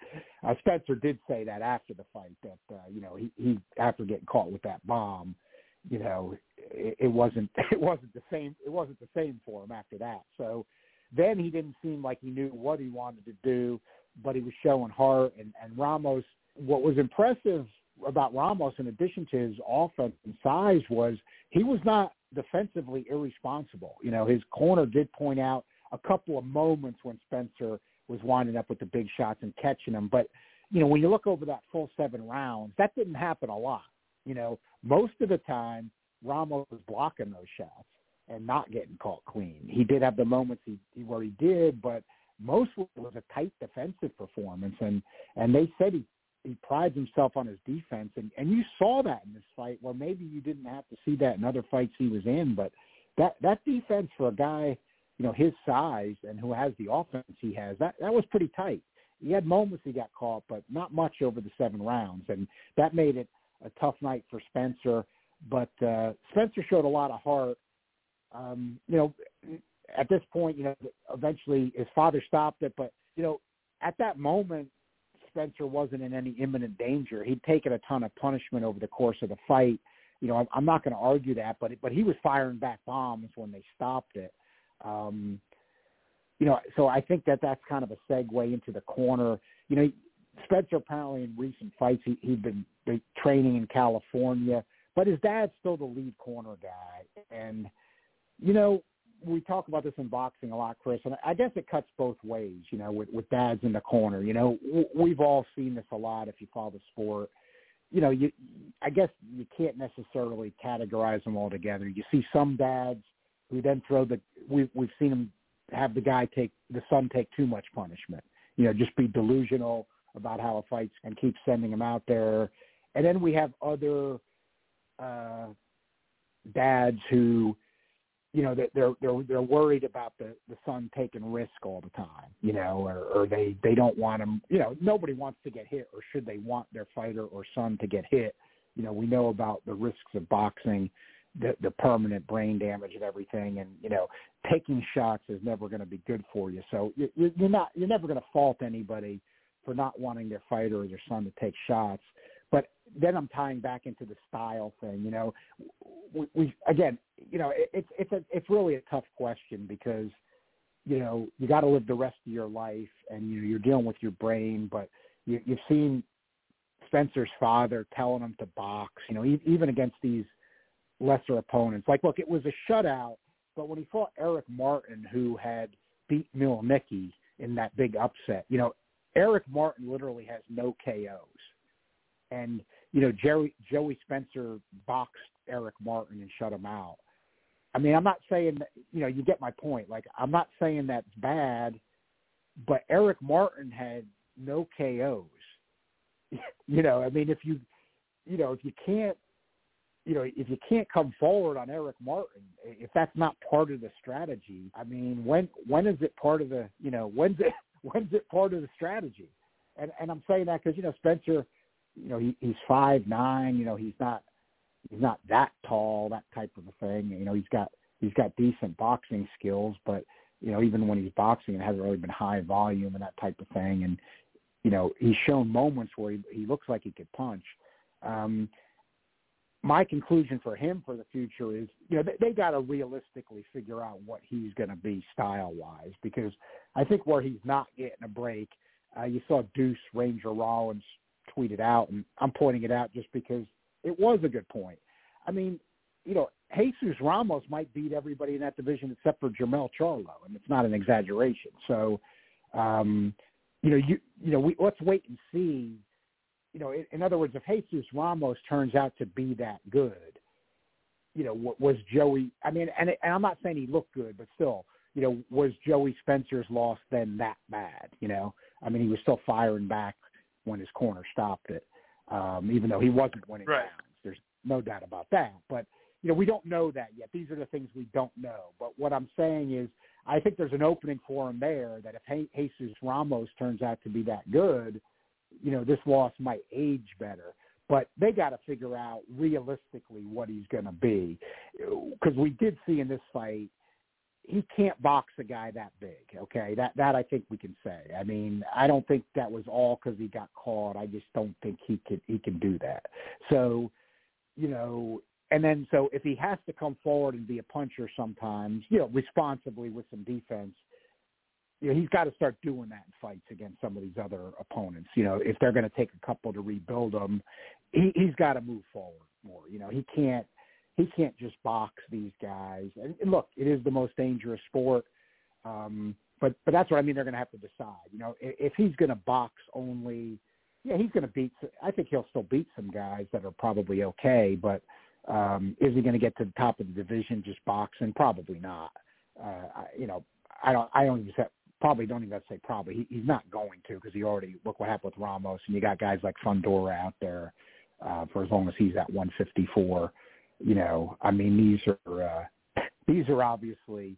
uh, Spencer did say that after the fight that uh, you know he he after getting caught with that bomb, you know, it, it wasn't it wasn't the same it wasn't the same for him after that. So then he didn't seem like he knew what he wanted to do, but he was showing heart. And, and Ramos, what was impressive about Ramos, in addition to his offense and size, was he was not defensively irresponsible. You know, his corner did point out a couple of moments when Spencer was winding up with the big shots and catching them. But, you know, when you look over that full seven rounds, that didn't happen a lot. You know, most of the time, Ramos was blocking those shots and not getting caught clean. He did have the moments he, he where he did, but most was a tight defensive performance. And and they said he he prides himself on his defense, and and you saw that in this fight. Where maybe you didn't have to see that in other fights he was in, but that that defense for a guy you know his size and who has the offense he has that that was pretty tight. He had moments he got caught, but not much over the seven rounds, and that made it a tough night for Spencer. But uh, Spencer showed a lot of heart. Um, you know, at this point, you know, eventually his father stopped it, but you know, at that moment, Spencer wasn't in any imminent danger. He'd taken a ton of punishment over the course of the fight. You know, I'm not going to argue that, but but he was firing back bombs when they stopped it. Um, you know, so I think that that's kind of a segue into the corner. You know, Spencer apparently in recent fights he, he'd been training in California, but his dad's still the lead corner guy. And you know, we talk about this in boxing a lot, Chris, and I guess it cuts both ways. You know, with with dads in the corner. You know, we've all seen this a lot if you follow the sport. You know, you I guess you can't necessarily categorize them all together. You see some dads who then throw the we we've seen them have the guy take the son take too much punishment. You know, just be delusional about how a fight's and keep sending him out there. And then we have other uh dads who you know that they're they're they're worried about the the son taking risk all the time you know or or they they don't want him you know nobody wants to get hit or should they want their fighter or son to get hit? You know we know about the risks of boxing the the permanent brain damage and everything and you know taking shots is never going to be good for you. So you you're not you're never going to fault anybody for not wanting their fighter or their son to take shots but then I'm tying back into the style thing. You know, we, we again, you know, it, it's it's a it's really a tough question because you know you got to live the rest of your life, and you you're dealing with your brain. But you, you've seen Spencer's father telling him to box. You know, even against these lesser opponents. Like, look, it was a shutout, but when he fought Eric Martin, who had beat Mielnicki in that big upset, you know, Eric Martin literally has no KOs and you know Jerry Joey Spencer boxed Eric Martin and shut him out. I mean, I'm not saying that, you know you get my point. Like I'm not saying that's bad, but Eric Martin had no KOs. you know, I mean, if you you know if you can't you know if you can't come forward on Eric Martin, if that's not part of the strategy, I mean, when when is it part of the you know when's it when's it part of the strategy? And and I'm saying that because you know Spencer you know, he, he's five nine. You know, he's not he's not that tall, that type of a thing. You know, he's got he's got decent boxing skills, but you know, even when he's boxing, it hasn't really been high volume and that type of thing. And you know, he's shown moments where he, he looks like he could punch. Um, my conclusion for him for the future is, you know, they, they got to realistically figure out what he's going to be style wise, because I think where he's not getting a break, uh, you saw Deuce Ranger Rollins tweeted out, and I'm pointing it out just because it was a good point. I mean, you know, Jesus Ramos might beat everybody in that division except for Jermell Charlo, and it's not an exaggeration. So, um, you know, you you know, we let's wait and see. You know, in, in other words, if Jesus Ramos turns out to be that good, you know, was Joey? I mean, and, and I'm not saying he looked good, but still, you know, was Joey Spencer's loss then that bad? You know, I mean, he was still firing back when his corner stopped it, um, even though he wasn't winning right. rounds. There's no doubt about that. But you know, we don't know that yet. These are the things we don't know. But what I'm saying is, I think there's an opening for him there. That if Jesus Ramos turns out to be that good, you know, this loss might age better. But they got to figure out realistically what he's going to be, because we did see in this fight he can't box a guy that big. Okay, that that I think we can say. I mean, I don't think that was all because he got caught. I just don't think he could he can do that. So, you know, and then so if he has to come forward and be a puncher sometimes, you know, responsibly with some defense, you know, he's got to start doing that in fights against some of these other opponents. You know, if they're going to take a couple to rebuild him, he, he's got to move forward more. You know, he can't he can't just box these guys. And, look, it is the most dangerous sport. Um, but but that's what I mean. They're going to have to decide. You know, if, if he's going to box only, yeah, he's going to beat. I think he'll still beat some guys that are probably okay. But um, is he going to get to the top of the division just boxing? Probably not. Uh, I, you know, I don't. I don't even say probably don't even say probably. He, he's not going to because he already look what happened with Ramos, and you got guys like Fundora out there uh, for as long as he's at 154. You know, I mean these are uh, these are obviously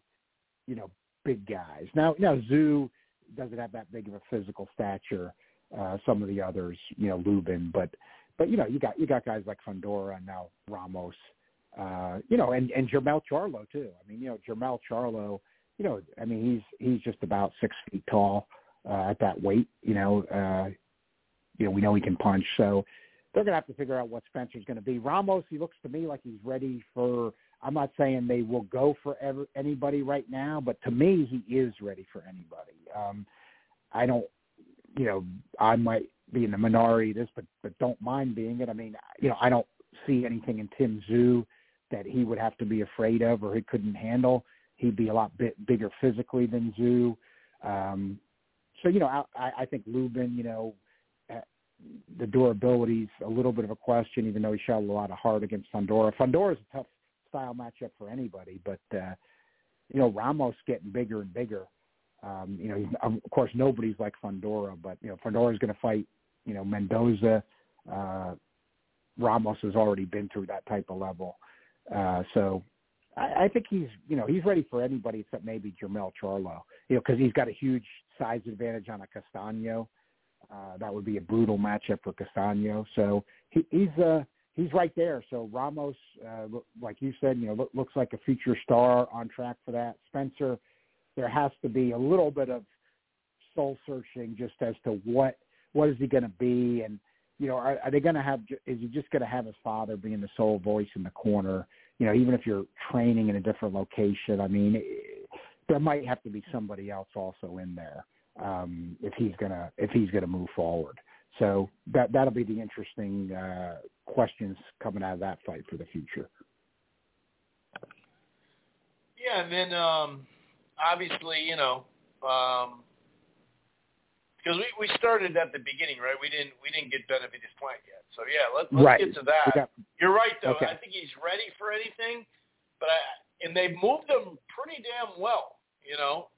you know big guys. Now, now Tszyu doesn't have that big of a physical stature. Uh, some of the others, you know, Lubin, but but you know, you got you got guys like Fundora and now Ramos, uh, you know, and and Jermell Charlo too. I mean, you know, Jermell Charlo, you know, I mean, he's he's just about six feet tall uh, at that weight. You know, uh, you know, we know he can punch, so they're going to have to figure out what Spencer's going to be. Ramos, he looks to me like he's ready for I'm not saying they will go for ever, anybody right now, but to me, he is ready for anybody. Um, I don't, you know, I might be in the minority this, but but don't mind being it. I mean, you know, I don't see anything in Tim Tszyu that he would have to be afraid of or he couldn't handle. He'd be a lot bit bigger physically than Tszyu. Um, so you know, I, I think Lubin, you know, the durability's a little bit of a question, even though he shot a lot of heart against Fundora. Fundora's a tough style matchup for anybody. But uh, you know, Ramos getting bigger and bigger. Um, you know, of course, nobody's like Fundora, but you know, Fundora is going to fight. You know, Mendoza. Uh, Ramos has already been through that type of level, uh, so I, I think he's you know he's ready for anybody except maybe Jermell Charlo. You know, because he's got a huge size advantage on a Castaño. Uh, that would be a brutal matchup for Castaño. So he, he's uh he's right there. So Ramos, uh, like you said, you know, look, looks like a future star on track for that. Spencer, there has to be a little bit of soul searching just as to what what is he going to be, and you know, are, are they going to have? Is he just going to have his father being the sole voice in the corner? You know, even if you're training in a different location, I mean, there might have to be somebody else also in there um, if he's gonna if he's gonna move forward. So that that'll be the interesting uh, questions coming out of that fight for the future. Yeah, and then um, obviously, you know, um, because we, we started at the beginning, right? We didn't we didn't get Benavidez Plant yet. So yeah, let, let's right. get to that. Got, You're right, though. Okay. I think he's ready for anything, but I, and they've moved him pretty damn well. You know,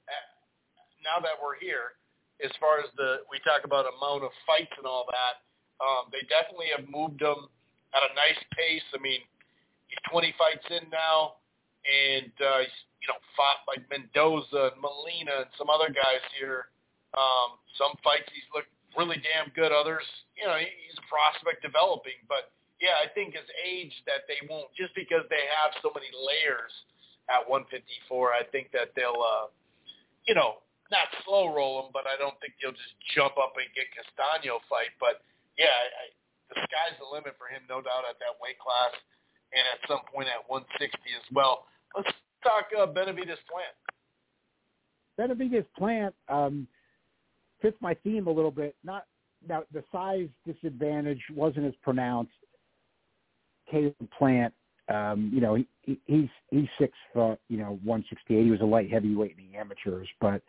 now that we're here, as far as the we talk about amount of fights and all that. Um, they definitely have moved him at a nice pace. I mean, he's 20 fights in now, and uh, he's you know fought like Mendoza and Molina and some other guys here. Um, some fights he's looked really damn good. Others, you know, he's a prospect developing. But yeah, I think his age that they won't just because they have so many layers at 154. I think that they'll, uh, you know, not slow roll him, but I don't think he'll just jump up and get Castaño fight. But yeah, I, the sky's the limit for him, no doubt, at that weight class, and at some point at 160 as well. Let's talk uh, Benavidez Plant. Benavidez Plant um, fits my theme a little bit. Not now the size disadvantage wasn't as pronounced. Caleb Plant, um, you know, he, he's he's six foot, you know, 168. He was a light heavyweight in the amateurs, but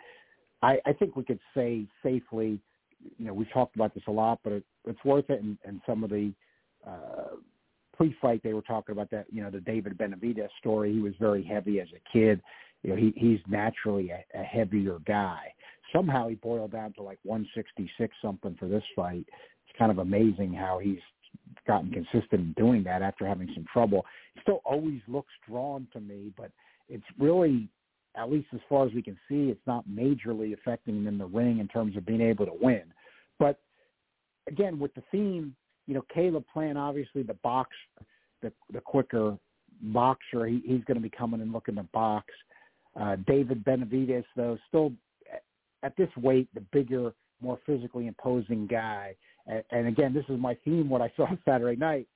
I, I think we could say safely, you know, we've talked about this a lot, but it, it's worth it. And, and some of the uh, pre-fight, they were talking about that, you know, the David Benavidez story. He was very heavy as a kid. You know, he, he's naturally a, a heavier guy. Somehow he boiled down to like 166 something for this fight. It's kind of amazing how he's gotten consistent in doing that after having some trouble. He still always looks drawn to me, but it's really at least as far as we can see, it's not majorly affecting him in the ring in terms of being able to win. But again, with the theme, you know, Caleb Plant obviously the box, the the quicker boxer. He, he's going to be coming and looking to box. Uh, David Benavidez, though, still at this weight, the bigger, more physically imposing guy. And, and again, this is my theme. What I saw Saturday night,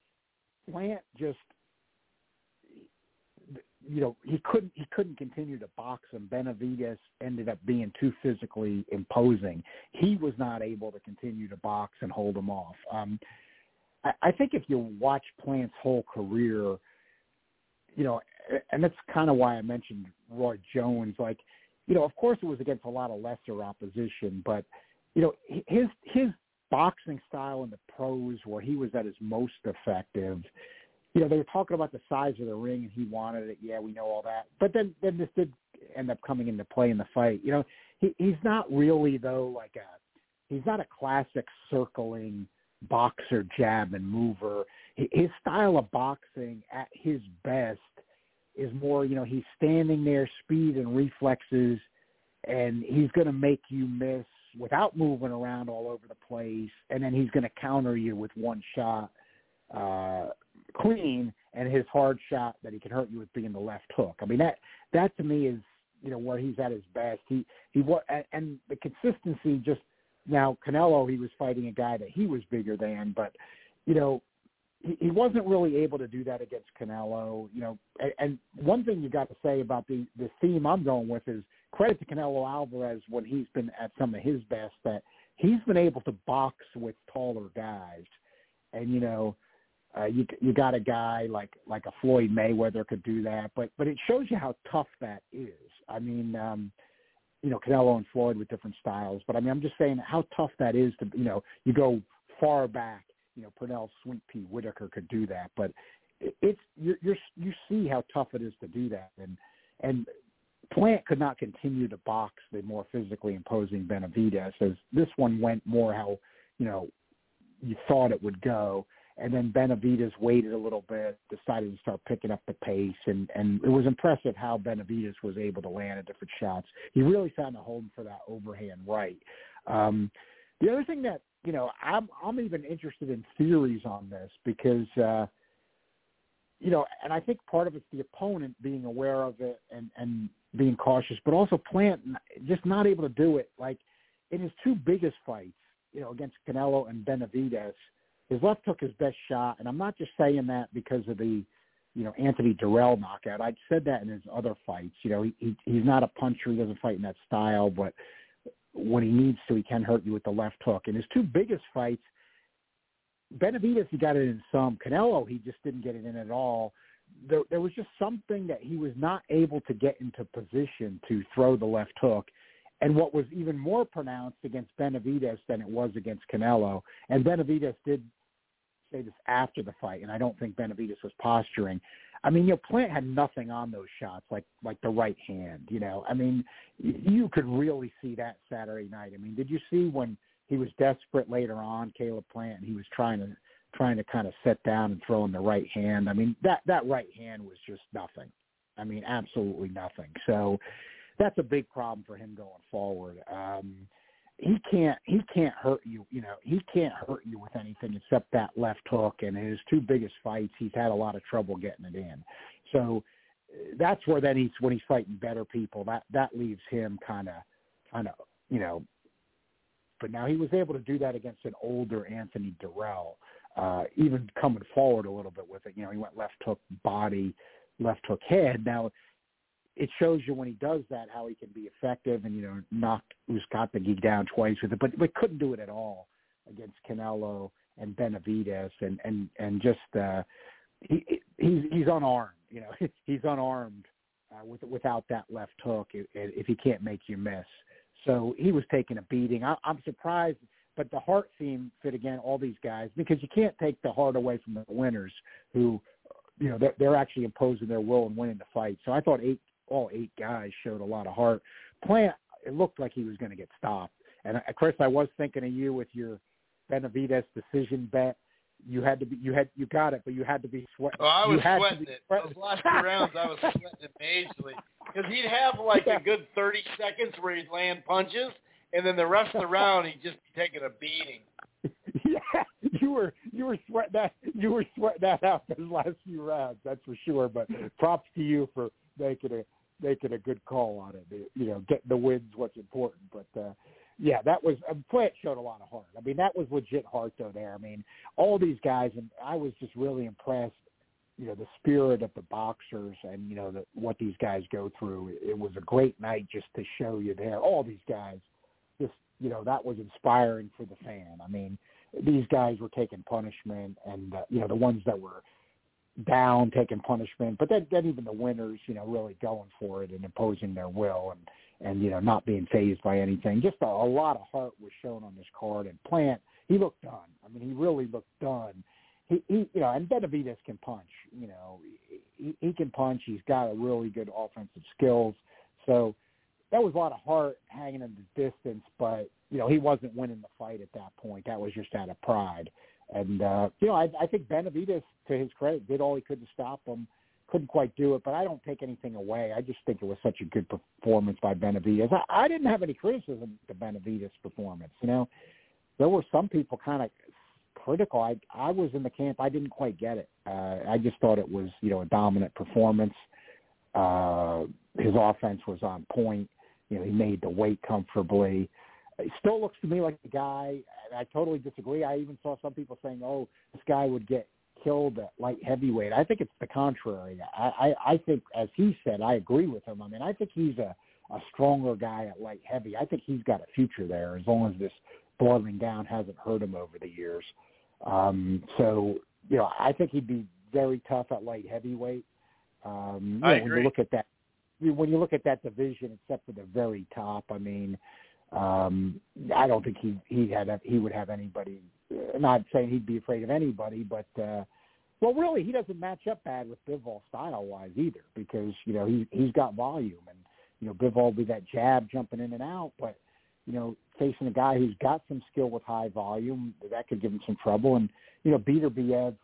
Plant just you know, he couldn't he couldn't continue to box him. Benavidez ended up being too physically imposing. He was not able to continue to box and hold him off. Um, I, I think if you watch Plant's whole career, you know, and that's kind of why I mentioned Roy Jones. Like, you know, of course it was against a lot of lesser opposition, but you know, his his boxing style in the pros where he was at his most effective you know, they were talking about the size of the ring and he wanted it. Yeah, we know all that. But then then this did end up coming into play in the fight. You know, he he's not really though like a he's not a classic circling boxer jab and mover. His style of boxing at his best is more, you know, he's standing there, speed and reflexes, and he's going to make you miss without moving around all over the place, and then he's going to counter you with one shot. Uh, clean and his hard shot that he can hurt you with being the left hook. I mean that that to me is you know where he's at his best. He he and the consistency just now Canelo he was fighting a guy that he was bigger than, but you know he, he wasn't really able to do that against Canelo. You know, and, and one thing you got to say about the the theme I'm going with is credit to Canelo Alvarez when he's been at some of his best that he's been able to box with taller guys, and you know uh, you you got a guy like like a Floyd Mayweather could do that, but but it shows you how tough that is. I mean, um, you know, Canelo and Floyd with different styles, but I mean, I'm just saying how tough that is to you know you go far back. You know, Pernell Sweet Pea Whitaker could do that, but it, it's you're, you're you see how tough it is to do that, and and Plant could not continue to box the more physically imposing Benavidez as this one went more how you know you thought it would go and then Benavidez waited a little bit, decided to start picking up the pace, and and it was impressive how Benavidez was able to land at different shots. He really found a home for that overhand right. Um, the other thing that you know, I'm I'm even interested in theories on this because uh, you know, and I think part of it's the opponent being aware of it and and being cautious, but also Plant just not able to do it. Like in his two biggest fights, you know, against Canelo and Benavidez his left took his best shot, and I'm not just saying that because of the, you know, Anthony Dirrell knockout. I said that in his other fights. You know, he, he he's not a puncher. He doesn't fight in that style, but when he needs to, he can hurt you with the left hook. In his two biggest fights, Benavidez, he got it in some. Canelo, he just didn't get it in at all. There, there was just something that he was not able to get into position to throw the left hook and what was even more pronounced against Benavidez than it was against Canelo. And Benavidez did say this after the fight, and I don't think Benavidez was posturing. I mean, you know, Plant had nothing on those shots, like like the right hand. You know, I mean, you could really see that Saturday night. I mean, did you see when he was desperate later on, Caleb Plant, he was trying to trying to kind of set down and throw in the right hand? I mean, that that right hand was just nothing. I mean, absolutely nothing. So that's a big problem for him going forward. Um, he can't he can't hurt you. You know, he can't hurt you with anything except that left hook. And in his two biggest fights, he's had a lot of trouble getting it in. So uh, that's where then he's when he's fighting better people. That that leaves him kind of kind of you know. But now he was able to do that against an older Anthony Dirrell, uh, even coming forward a little bit with it. You know, he went left hook body, left hook head. Now it shows you when he does that how he can be effective and you know knock Uzcategui down twice with it, but but couldn't do it at all against Canelo and Benavidez and and and just uh, he he's he's unarmed. You know he's unarmed uh, with without that left hook if, he can't make you miss. So he was taking a beating. I, I'm surprised, but the heart theme fit again all these guys because you can't take the heart away from the winners who you know they're actually imposing their will and winning the fight. So I thought eight all eight guys showed a lot of heart. Plant, it looked like he was going to get stopped. And uh, Chris, I was thinking of you with your Benavidez decision bet. You had to be, you had, you got it, but you had to be sweating. Oh, I was sweating it. Sweat- Those last two rounds, I was sweating it majorly because he'd have like a good thirty seconds where he'd land punches, and then the rest of the round he'd just be taking a beating. yeah, you were you were sweating that you were sweating that out those last few rounds. That's for sure. But props to you for making a making a good call on it. You know, getting the wins what's important. But uh, yeah, that was um, Plant showed a lot of heart. I mean, that was legit heart though. There, I mean, all these guys, and I was just really impressed. you know the spirit of the boxers and you know the, what these guys go through. It was a great night just to show you there. All these guys, just you know that was inspiring for the fan. I mean, these guys were taking punishment, and uh, you know the ones that were down taking punishment, but then then even the winners, you know, really going for it and imposing their will and and you know not being phased by anything. Just a, a lot of heart was shown on this card. And Plant, he looked done. I mean, he really looked done. He, he you know, and Benavidez can punch. You know, he, he can punch. He's got a really good offensive skills. So that was a lot of heart hanging in the distance, but you know he wasn't winning the fight at that point. That was just out of pride. And uh, you know, I, I think Benavidez, to his credit, did all he could to stop him couldn't quite do it, but I don't take anything away. I just think it was such a good performance by Benavidez. I, I didn't have any criticism of the Benavidez performance. You know, there were some people kind of critical. I I was in the camp. I didn't quite get it. Uh, I just thought it was you know a dominant performance. Uh, his offense was on point. You know, he made the weight comfortably. He still looks to me like the guy. I totally disagree. I even saw some people saying, "Oh, this guy would get killed at light heavyweight. I think it's the contrary. I, I, I think, as he said, I agree with him. I mean, I think he's a, a stronger guy at light heavy. I think he's got a future there as long as this boiling down hasn't hurt him over the years. Um, so, you know, I think he'd be very tough at light heavyweight. Um, you I know, agree. When you look at that, when you look at that division, except for the very top, I mean, um, I don't think he he had he would have anybody not saying he'd be afraid of anybody, but uh, well, really, he doesn't match up bad with Bivol style wise either, because you know he he's got volume, and you know Bivol will be that jab jumping in and out, but you know facing a guy who's got some skill with high volume that could give him some trouble, and you know Beterbiev,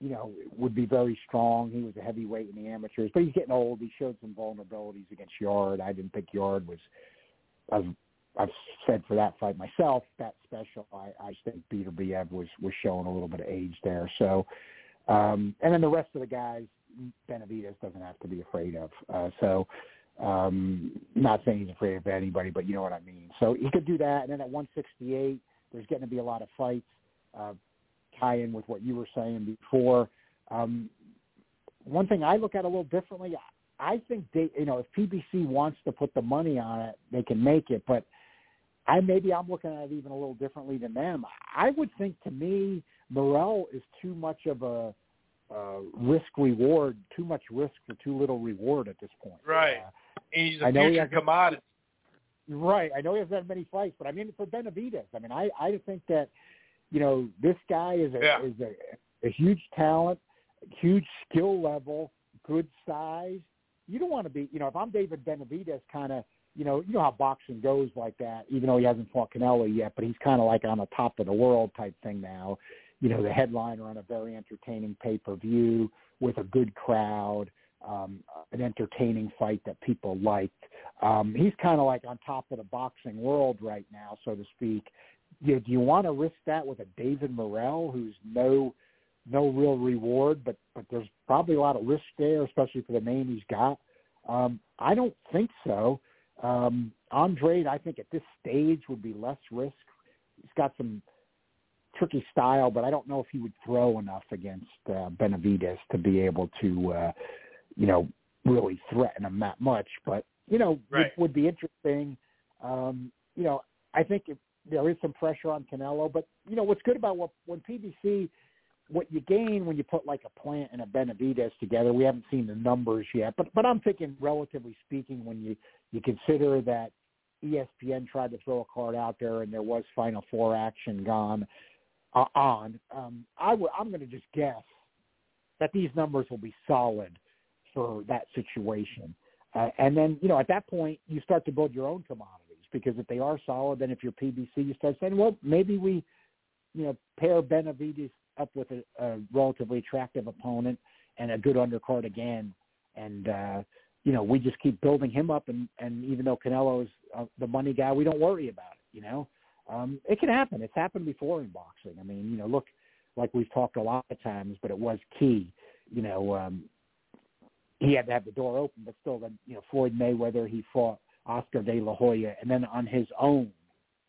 you know would be very strong. He was a heavyweight in the amateurs, but he's getting old. He showed some vulnerabilities against Yard. I didn't think Yard was. I've, I've said for that fight myself, that special. I, I think Beterbiev was was showing a little bit of age there. So, um, and then the rest of the guys, Benavidez doesn't have to be afraid of. Uh, so, um, not saying he's afraid of anybody, but you know what I mean. So he could do that. And then at 168, there's getting to be a lot of fights. Uh, tie in with what you were saying before. Um, one thing I look at a little differently. I think they, you know, if PBC wants to put the money on it, they can make it. But I maybe I'm looking at it even a little differently than them. I would think to me, Morrell is too much of a uh, risk reward, too much risk for too little reward at this point. Right. Uh, He's a I know he future has- commodity. Right. I know he hasn't had many fights, but I mean for Benavidez, I mean I I think that you know this guy is a Yeah. is a, a huge talent, huge skill level, good size. You don't want to be, you know, if I'm David Benavidez, kind of, you know, you know how boxing goes like that. Even though he hasn't fought Canelo yet, but he's kind of like on the top of the world type thing now. You know, the headliner on a very entertaining pay per view with a good crowd, um, an entertaining fight that people liked. Um, he's kind of like on top of the boxing world right now, so to speak. You know, do you want to risk that with a David Morrell, who's no no real reward, but but there's probably a lot of risk there, especially for the name he's got. Um, I don't think so. Um, Andre, I think at this stage would be less risk. He's got some tricky style, but I don't know if he would throw enough against uh, Benavidez to be able to, uh, you know, really threaten him that much. But you know, Right. would, would be interesting. Um, you know, I think if, there is some pressure on Canelo, but you know what's good about what when PBC, what you gain when you put like a Plant and a Benavidez together. We haven't seen the numbers yet, but but I'm thinking relatively speaking, when you you consider that ESPN tried to throw a card out there and there was Final Four action gone uh, on, um, I w- I'm going to just guess that these numbers will be solid for that situation. Uh, and then, you know, at that point, you start to build your own commodities because if they are solid, then if you're PBC, you start saying, well, maybe we, you know, pair Benavidez up with a, a relatively attractive opponent and a good undercard again. And, uh, you know, we just keep building him up. And, and even though Canelo is uh, the money guy, we don't worry about it, you know. Um, it can happen. It's happened before in boxing. I mean, you know, look, like we've talked a lot of times, but it was key. You know, um, he had to have the door open, but still, then you know, Floyd Mayweather, he fought Oscar De La Hoya, and then on his own,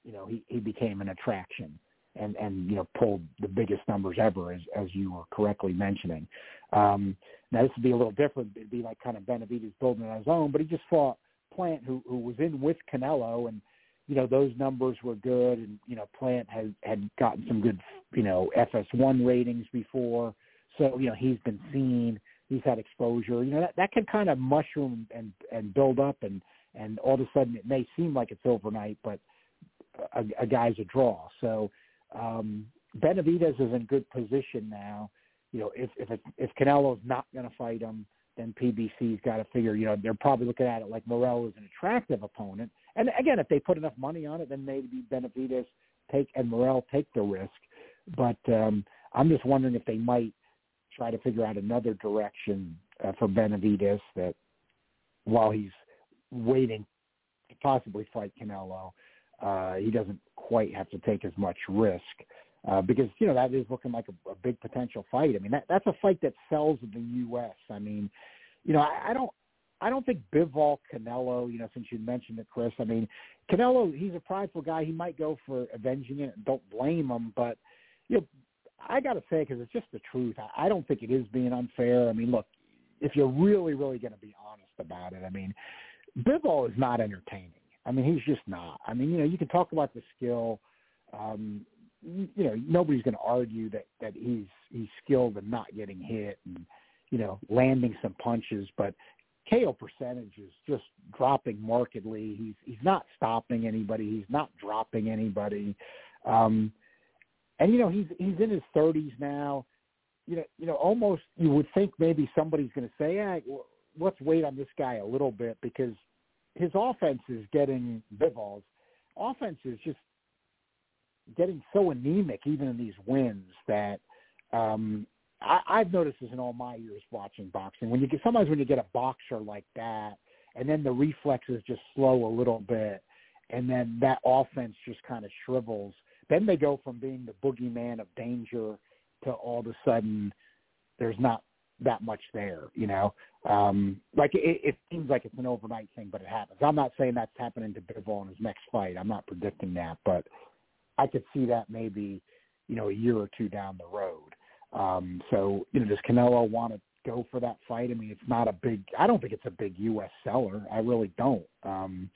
you know, he he became an attraction. And and you know pulled the biggest numbers ever, as as you were correctly mentioning. Um, now this would be a little different. It'd be like kind of Benavidez building on his own, but he just fought Plant, who who was in with Canelo, and you know those numbers were good, and you know Plant had had gotten some good you know FS1 ratings before, so you know he's been seen, he's had exposure. You know that that can kind of mushroom and and build up, and and all of a sudden it may seem like it's overnight, but a, a guy's a draw. So um, Benavidez is in good position now. You know, if if it, if Canelo's not going to fight him, then PBC's got to figure. You know, they're probably looking at it like Morrell is an attractive opponent. And again, if they put enough money on it, then maybe Benavidez take and Morrell take the risk. But um, I'm just wondering if they might try to figure out another direction uh, for Benavidez that while he's waiting to possibly fight Canelo, uh, he doesn't quite have to take as much risk uh, because you know that is looking like a, a big potential fight. I mean, that that's a fight that sells in the U.S. I mean, you know, I, I don't. I don't think Bivol Canelo, you know, since you mentioned it, Chris. I mean, Canelo, he's a prideful guy. He might go for avenging it. Don't blame him, but you know, I got to say because it's just the truth. I, I don't think it is being unfair. I mean, look, if you're really, really going to be honest about it, I mean, Bivol is not entertaining. I mean, he's just not. I mean, you know, you can talk about the skill. Um, you know, nobody's going to argue that that he's he's skilled and not getting hit and you know landing some punches, but KO percentage is just dropping markedly. He's he's not stopping anybody. He's not dropping anybody. Um, and you know he's he's in his 30s now. You know, you know, almost you would think maybe somebody's going to say, "Yeah, let's wait on this guy a little bit," because his offense is getting Bivol's offense is just getting so anemic, even in these wins, that um, I, I've noticed this in all my years watching boxing. When you get sometimes when you get a boxer like that, and then the reflexes just slow a little bit, and then that offense just kind of shrivels. Then they go from being the boogeyman of danger to all of a sudden there's not that much there, you know. Um, like it, it seems like it's an overnight thing, but it happens. I'm not saying that's happening to Bivol in his next fight. I'm not predicting that, but I could see that maybe, you know, a year or two down the road. Um, so, you know, does Canelo want to go for that fight? I mean, it's not a big. I don't think it's a big U.S. seller. I really don't. Um,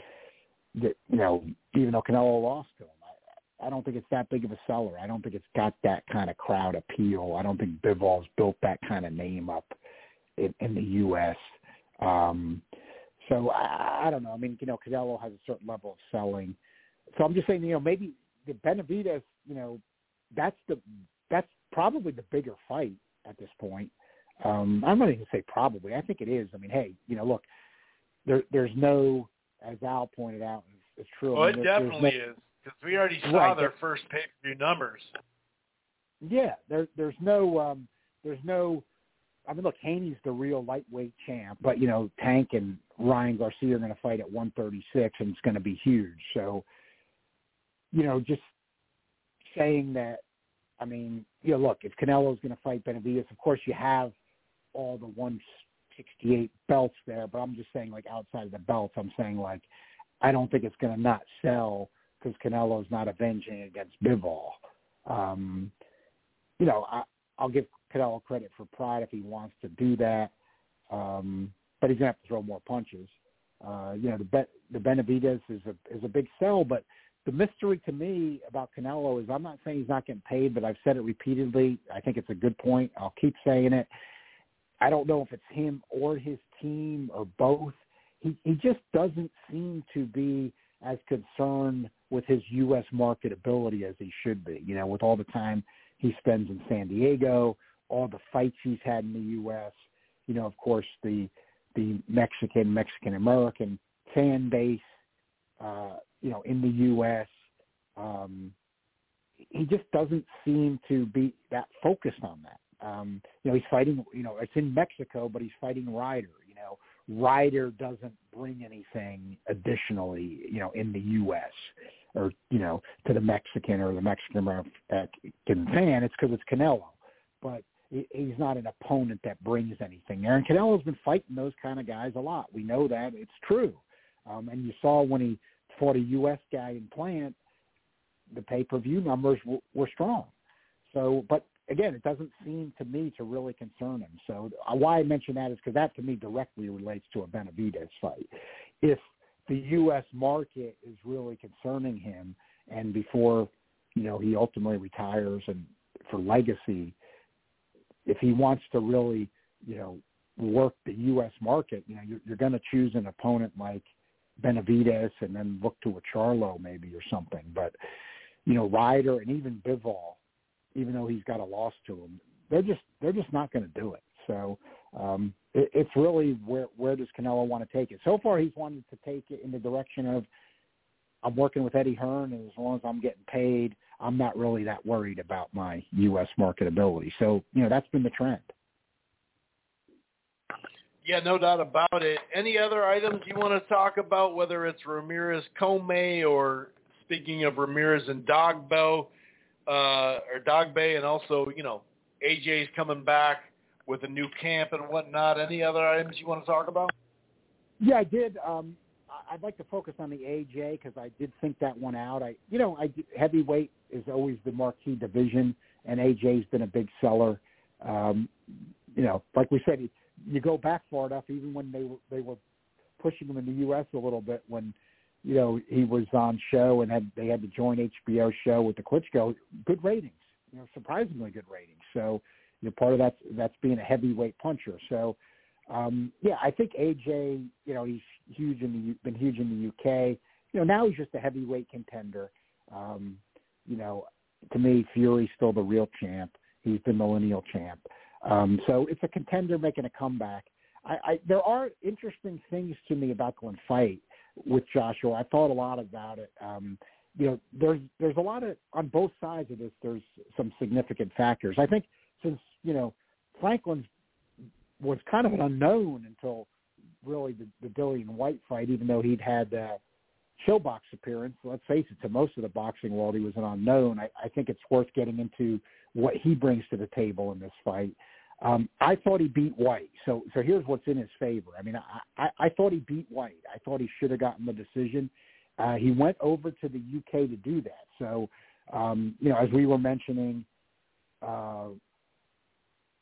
that you know, even though Canelo lost to him, I, don't think it's that big of a seller. I don't think it's got that kind of crowd appeal. I don't think Bivol's built that kind of name up in, in the U.S. Um, so I, I don't know. I mean, you know, Canelo has a certain level of selling. So I'm just saying, you know, maybe the Benavidez, you know, that's the that's probably the bigger fight at this point. Um, I'm not even say probably. I think it is. I mean, hey, you know, look, there there's no, as Al pointed out, it's, it's true. Well, I mean, it there, definitely no, is because we already saw Right, their first pay per view numbers. Yeah, there there's no um there's no I mean look, Haney's the real lightweight champ, but you know, Tank and Ryan Garcia are gonna fight at one thirty six and it's gonna be huge. So you know, just saying that I mean, you know, look, if Canelo's gonna fight Benavidez, of course you have all the one sixty eight belts there, but I'm just saying like outside of the belts, I'm saying like I don't think it's gonna not sell because Canelo's not avenging against Bivol. Um you know, I, I'll give Canelo credit for pride if he wants to do that, um, but he's gonna have to throw more punches. Uh, you know, the Be- the Benavidez is a is a big sell, but the mystery to me about Canelo is I'm not saying he's not getting paid, but I've said it repeatedly. I think it's a good point. I'll keep saying it. I don't know if it's him or his team or both. He he just doesn't seem to be as concerned with his U.S. marketability as he should be. You know, with all the time he spends in San Diego, all the fights he's had in the U.S. You know, of course, the the Mexican Mexican American fan base. Uh, you know, in the U.S. Um, he just doesn't seem to be that focused on that. Um, you know, he's fighting. You know, it's in Mexico, but he's fighting Ryder. You know, Ryder doesn't bring anything additionally. You know, in the U.S. or you know to the Mexican or the Mexican fan. It's because it's Canelo, but he's not an opponent that brings anything. And Canelo's been fighting those kind of guys a lot. We know that it's true. Um, and you saw when he fought a U.S. guy in Plant, the pay per view numbers w- were strong. So, but again, it doesn't seem to me to really concern him. So, uh, why I mention that is because that to me directly relates to a Benavidez fight. If the U.S. market is really concerning him, and before you know he ultimately retires and for legacy, if he wants to really you know work the U.S. market, you know you're, you're going to choose an opponent like Benavidez and then look to a Charlo maybe or something. But you know Ryder and even Bivol, even though he's got a loss to him, they're just they're just not going to do it. So um, it, it's really where where does Canelo want to take it? So far, he's wanted to take it in the direction of I'm working with Eddie Hearn, and as long as I'm getting paid, I'm not really that worried about my U.S. marketability. So you know that's been the trend. Yeah, no doubt about it. Any other items you want to talk about, whether it's Ramirez Commey or speaking of Ramirez and Dogboe, uh, or Dogbe, and also, you know, AJ's coming back with a new camp and whatnot. Any other items you want to talk about? Yeah, I did. Um, I'd like to focus on the AJ because I did think that one out. I, you know, I heavyweight is always the marquee division, and AJ's been a big seller. Um, you know, like we said, you go back far enough, even when they were they were pushing him in the U.S. a little bit when you know he was on show and had they had to join HBO show with the Klitschko, good ratings, you know, surprisingly good ratings. So you know, part of that's that's being a heavyweight puncher. So um, yeah, I think AJ, you know, he's huge in the been huge in the UK. You know, now he's just a heavyweight contender. Um, you know, to me, Fury's still the real champ. He's the millennial champ. Um, so it's a contender making a comeback. I, I there are interesting things to me about Glenn fight with Joshua. I thought a lot about it. Um, you know, there's there's a lot of on both sides of this. There's some significant factors. I think since you know Franklin's was kind of an unknown until really the, the Dillian Whyte fight, even though he'd had uh, ShoBox appearance. Let's face it, to most of the boxing world, he was an unknown. I, I think it's worth getting into what he brings to the table in this fight. Um, I thought he beat Whyte, so so here's what's in his favor. I mean, I, I, I thought he beat Whyte. I thought he should have gotten the decision. Uh, he went over to the UK to do that. So, um, you know, as we were mentioning, uh,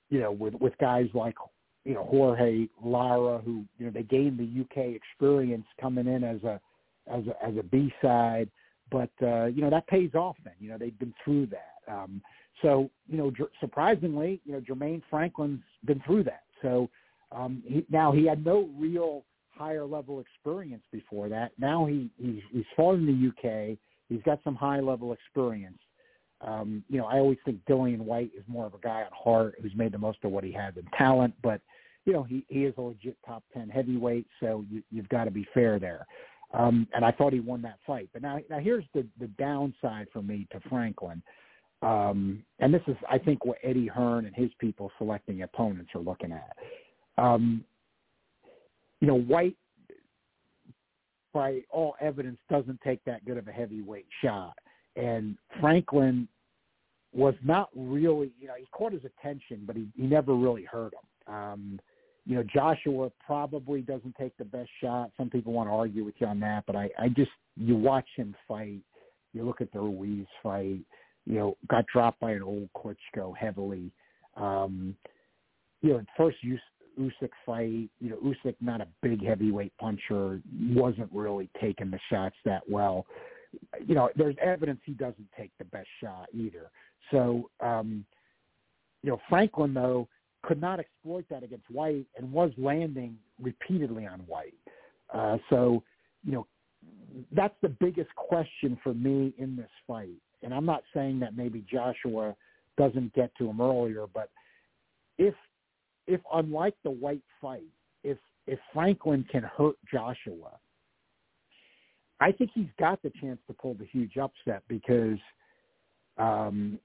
you know, with with guys like you know Jorge Lara, who you know they gained the UK experience coming in as a as a, as a B side, but uh, you know that pays off. Then you know they've been through that. Um, so you know surprisingly, you know Jermaine Franklin's been through that. So um, he, now he had no real higher level experience before that. Now he he's, he's fought in the UK. He's got some high level experience. Um, you know, I always think Dillian Whyte is more of a guy at heart who's made the most of what he has in talent, but you know, he, he is a legit top 10 heavyweight, so you, you've got to be fair there. Um, and I thought he won that fight. But now, now here's the, the downside for me to Franklin. Um, and this is, I think, what Eddie Hearn and his people selecting opponents are looking at. Um, you know, Whyte, by all evidence, doesn't take that good of a heavyweight shot. And Franklin was not really, you know, he caught his attention, but he, he never really hurt him. Um, you know, Joshua probably doesn't take the best shot. Some people want to argue with you on that, but I, I just you watch him fight. You look at the Ruiz fight. You know, got dropped by an old Klitschko heavily. Um, you know, first Usyk fight. You know, Usyk not a big heavyweight puncher. Wasn't really taking the shots that well. You know, there's evidence he doesn't take the best shot either. So, um, you know, Franklin though could not exploit that against Whyte and was landing repeatedly on Whyte. Uh, so, you know, that's the biggest question for me in this fight. And I'm not saying that maybe Joshua doesn't get to him earlier, but if if unlike the Whyte fight, if if Franklin can hurt Joshua, I think he's got the chance to pull the huge upset because um,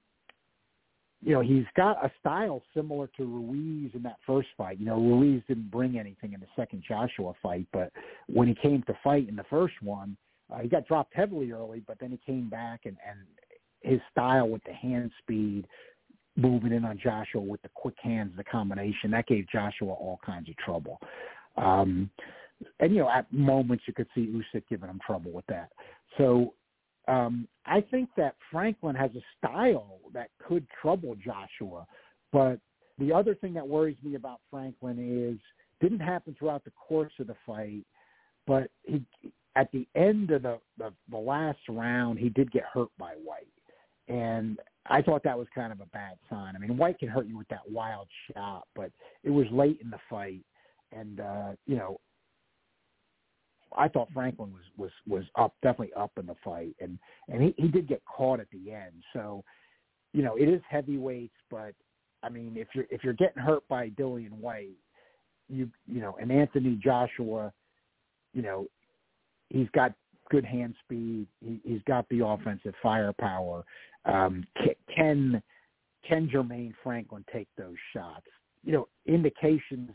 you know, he's got a style similar to Ruiz in that first fight. You know, Ruiz didn't bring anything in the second Joshua fight, but when he came to fight in the first one, uh, he got dropped heavily early, but then he came back and, and his style with the hand speed, moving in on Joshua with the quick hands, the combination, that gave Joshua all kinds of trouble. Um, and, you know, at moments you could see Usyk giving him trouble with that. So Um, I think that Franklin has a style that could trouble Joshua, but the other thing that worries me about Franklin is didn't happen throughout the course of the fight, but he at the end of the, the the last round he did get hurt by Whyte, and I thought that was kind of a bad sign. I mean, Whyte can hurt you with that wild shot, but it was late in the fight, and uh, you know, I thought Franklin was was was up, definitely up in the fight, and and he he did get caught at the end. So, you know, it is heavyweights, but I mean, if you're if you're getting hurt by Dillian Whyte, you you know, and Anthony Joshua, you know, he's got good hand speed. He, he's got the offensive firepower. Um, can can Jermaine Franklin take those shots? You know, indications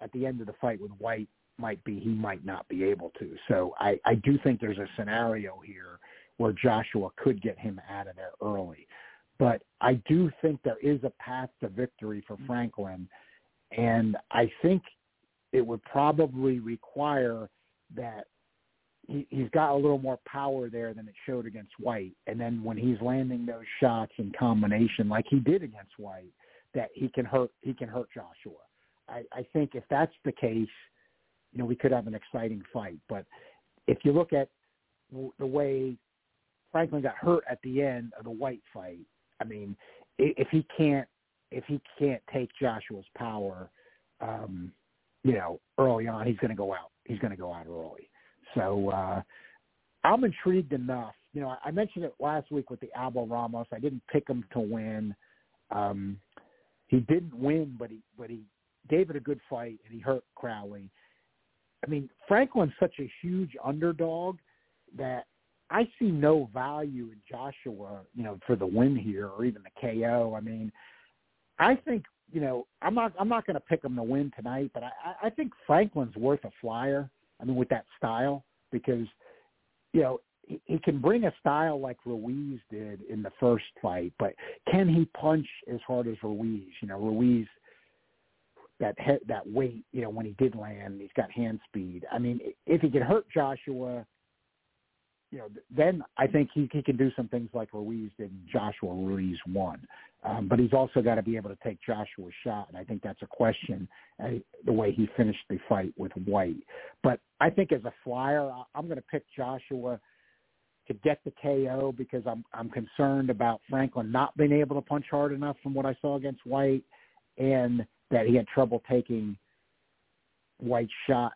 at the end of the fight with Whyte might be he might not be able to. So I, I do think there's a scenario here where Joshua could get him out of there early. But I do think there is a path to victory for Franklin. And I think it would probably require that he, he's got a little more power there than it showed against Whyte. And then when he's landing those shots in combination like he did against Whyte, that he can hurt he can hurt Joshua. I, I think if that's the case, you know, we could have an exciting fight. But if you look at the way Franklin got hurt at the end of the Whyte fight, I mean, if he can't if he can't take Joshua's power, um, you know, early on, he's going to go out. He's going to go out early. So uh, I'm intrigued enough. You know, I mentioned it last week with the Abel Ramos. I didn't pick him to win. Um, he didn't win, but he but he gave it a good fight and he hurt Crowley. I mean, Franklin's such a huge underdog that I see no value in Joshua, you know, for the win here or even the KO. I mean, I think you know I'm not I'm not going to pick him to win tonight, but I I think Franklin's worth a flyer. I mean, with that style because you know he, he can bring a style like Ruiz did in the first fight, but can he punch as hard as Ruiz? You know, Ruiz that he, that weight, you know, when he did land, he's got hand speed. I mean, if he can hurt Joshua, you know, then I think he he can do some things like Ruiz did. Joshua Ruiz won, um, but he's also got to be able to take Joshua's shot, and I think that's a question uh, the way he finished the fight with Whyte. But I think as a flyer, I'm going to pick Joshua to get the KO because I'm I'm concerned about Franklin not being able to punch hard enough from what I saw against Whyte, and that he had trouble taking Whyte's shot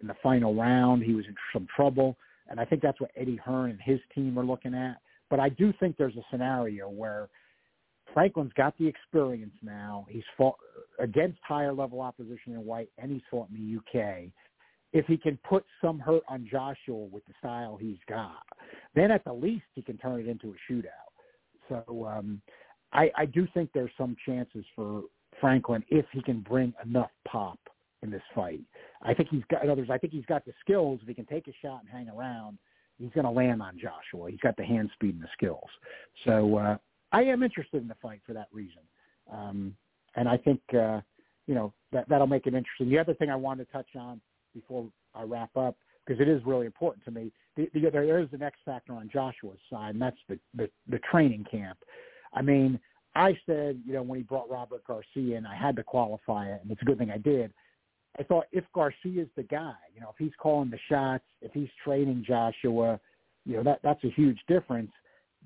in the final round. He was in some trouble. And I think that's what Eddie Hearn and his team are looking at. But I do think there's a scenario where Franklin's got the experience now. He's fought against higher level opposition in Whyte, and he's fought in the UK. If he can put some hurt on Joshua with the style he's got, then at the least he can turn it into a shootout. So um, I, I do think there's some chances for Franklin if he can bring enough pop in this fight. I think he's got, in others, I think he's got the skills. If he can take a shot and hang around, he's going to land on Joshua. He's got the hand speed and the skills. So uh, I am interested in the fight for that reason. Um, and I think, uh, you know, that, that'll make it interesting. The other thing I wanted to touch on before I wrap up, because it is really important to me, the, the, there is an X factor on Joshua's side, and that's the, the, the training camp. I mean, I said, you know, when he brought Robert Garcia in, I had to qualify it, and it's a good thing I did. I thought if Garcia's the guy, you know, if he's calling the shots, if he's training Joshua, you know, that that's a huge difference.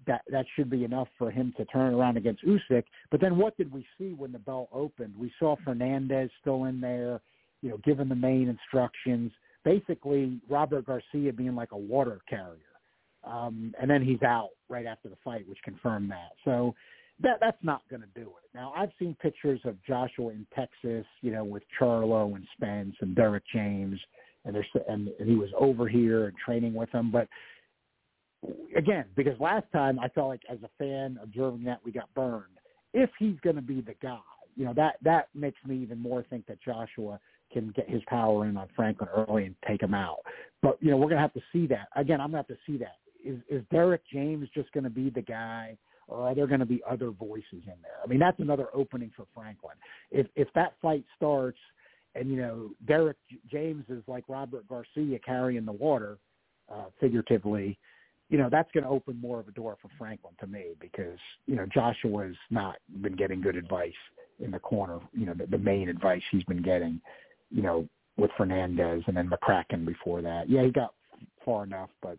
That that should be enough for him to turn around against Usyk. But then what did we see when the bell opened? We saw Fernandez still in there, you know, giving the main instructions. Basically, Robert Garcia being like a water carrier. Um, and then he's out right after the fight, which confirmed that. So that that's not going to do it. Now I've seen pictures of Joshua in Texas, you know, with Charlo and Spence and Derrick James, and there's and, and he was over here and training with them. But again, because last time I felt like as a fan observing that we got burned. If he's going to be the guy, you know that that makes me even more think that Joshua can get his power in on Franklin early and take him out. But you know we're going to have to see that again. I'm going to have to see that. Is is Derrick James just going to be the guy? Or are there going to be other voices in there? I mean, that's another opening for Franklin. If if that fight starts and you know Derrick James is like Robert Garcia carrying the water, uh, figuratively, you know, that's going to open more of a door for Franklin to me because, you know, Joshua's not been getting good advice in the corner, you know, the, the main advice he's been getting, you know, with Fernandez and then McCracken before that. Yeah, he got far enough, but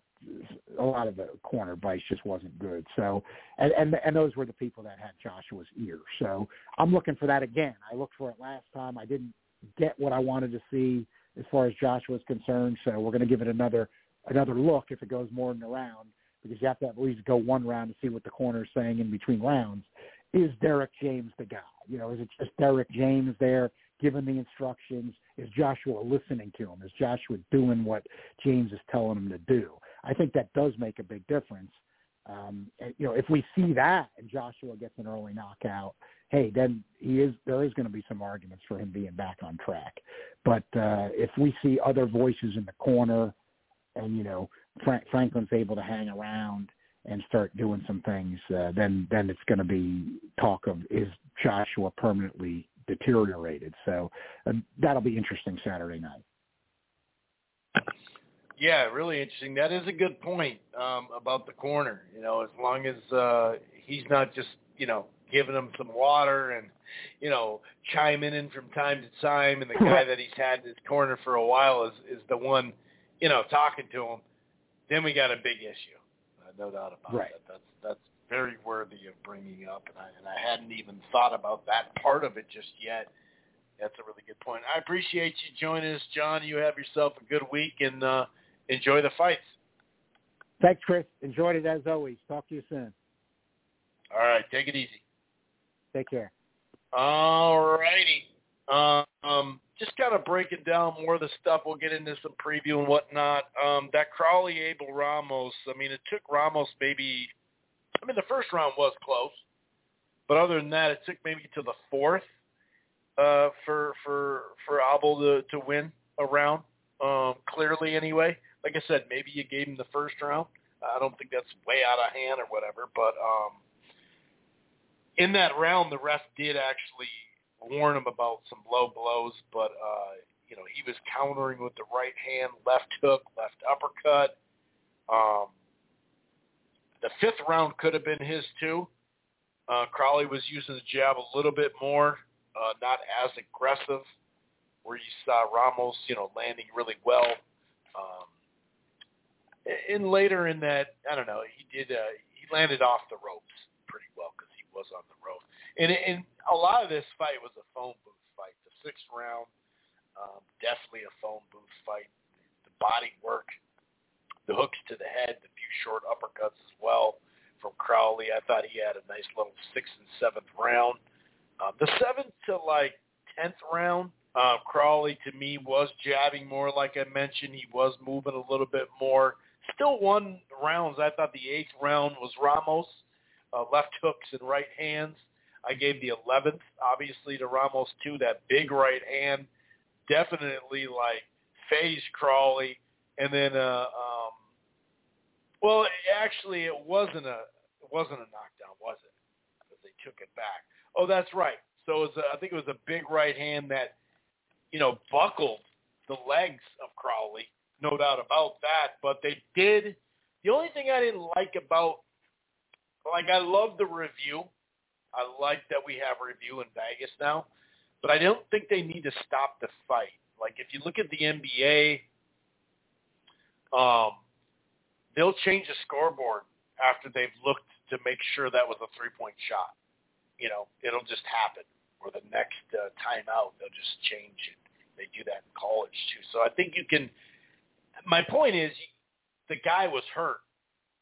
a lot of the corner advice just wasn't good. So, and, and and those were the people that had Joshua's ear. So I'm looking for that again. I looked for it last time. I didn't get what I wanted to see as far as Joshua's concerned. So we're going to give it another another look if it goes more than a round because you have to at least go one round to see what the corner is saying in between rounds. Is Derrick James the guy? You know, is it just Derrick James there giving the instructions? Is Joshua listening to him? Is Joshua doing what James is telling him to do? I think that does make a big difference. Um, you know, if we see that and Joshua gets an early knockout, hey, then he is there is going to be some arguments for him being back on track. But uh, if we see other voices in the corner, and you know Frank, Franklin's able to hang around and start doing some things, uh, then then it's going to be talk of is Joshua permanently deteriorated. So uh, that'll be interesting Saturday night. Yeah, really interesting. That is a good point um, about the corner. You know, as long as uh, he's not just you know giving him some water and you know chiming in from time to time, and the guy that he's had in his corner for a while is is the one you know talking to him, then we got a big issue. Uh, no doubt about right. that. That's that's very worthy of bringing up, and I and I hadn't even thought about that part of it just yet. That's a really good point. I appreciate you joining us, John. You have yourself a good week and uh, enjoy the fights. Thanks, Chris. Enjoyed it as always. Talk to you soon. All right, take it easy. Take care. All righty. Um, just kind of breaking down more of the stuff. We'll get into some preview and whatnot. Um, that Crowley Abel Ramos. I mean, it took Ramos maybe. I mean, the first round was close, but other than that, it took maybe to the fourth uh, for for for Abel to to win a round. Um, clearly, anyway. Like I said, maybe you gave him the first round. I don't think that's way out of hand or whatever, but um, in that round, the ref did actually warn him about some low blows, but uh, you know he was countering with the right hand, left hook, left uppercut. Um, the fifth round could have been his too. Uh, Crowley was using the jab a little bit more, uh, not as aggressive, where you saw Ramos, you know, landing really well. Um, and later in that, I don't know, he did. Uh, he landed off the ropes pretty well because he was on the rope. And, and a lot of this fight was a phone booth fight. The sixth round, um, definitely a phone booth fight. The body work, the hooks to the head, the few short uppercuts as well from Crowley. I thought he had a nice little sixth and seventh round. Um, the seventh to like tenth round, uh, Crowley to me was jabbing more. Like I mentioned, he was moving a little bit more. Still won rounds. I thought the eighth round was Ramos, uh, left hooks and right hands. I gave the 11th, obviously, to Ramos too. That big right hand, definitely like phase Crowley, and then uh, um, well, actually, it wasn't a it wasn't a knockdown, was it? Because they took it back. Oh, that's right. So it was a, I think it was a big right hand that you know buckled the legs of Crowley, no doubt about that. But they did. The only thing I didn't like about like I love the review I like that we have review in Vegas now, but I don't think they need to stop the fight. Like if you look at the NBA, um, they'll change the scoreboard after they've looked to make sure that was a three-point shot. You know, it'll just happen. Or the next uh, timeout, they'll just change it. They do that in college too. So I think you can. My point is, the guy was hurt,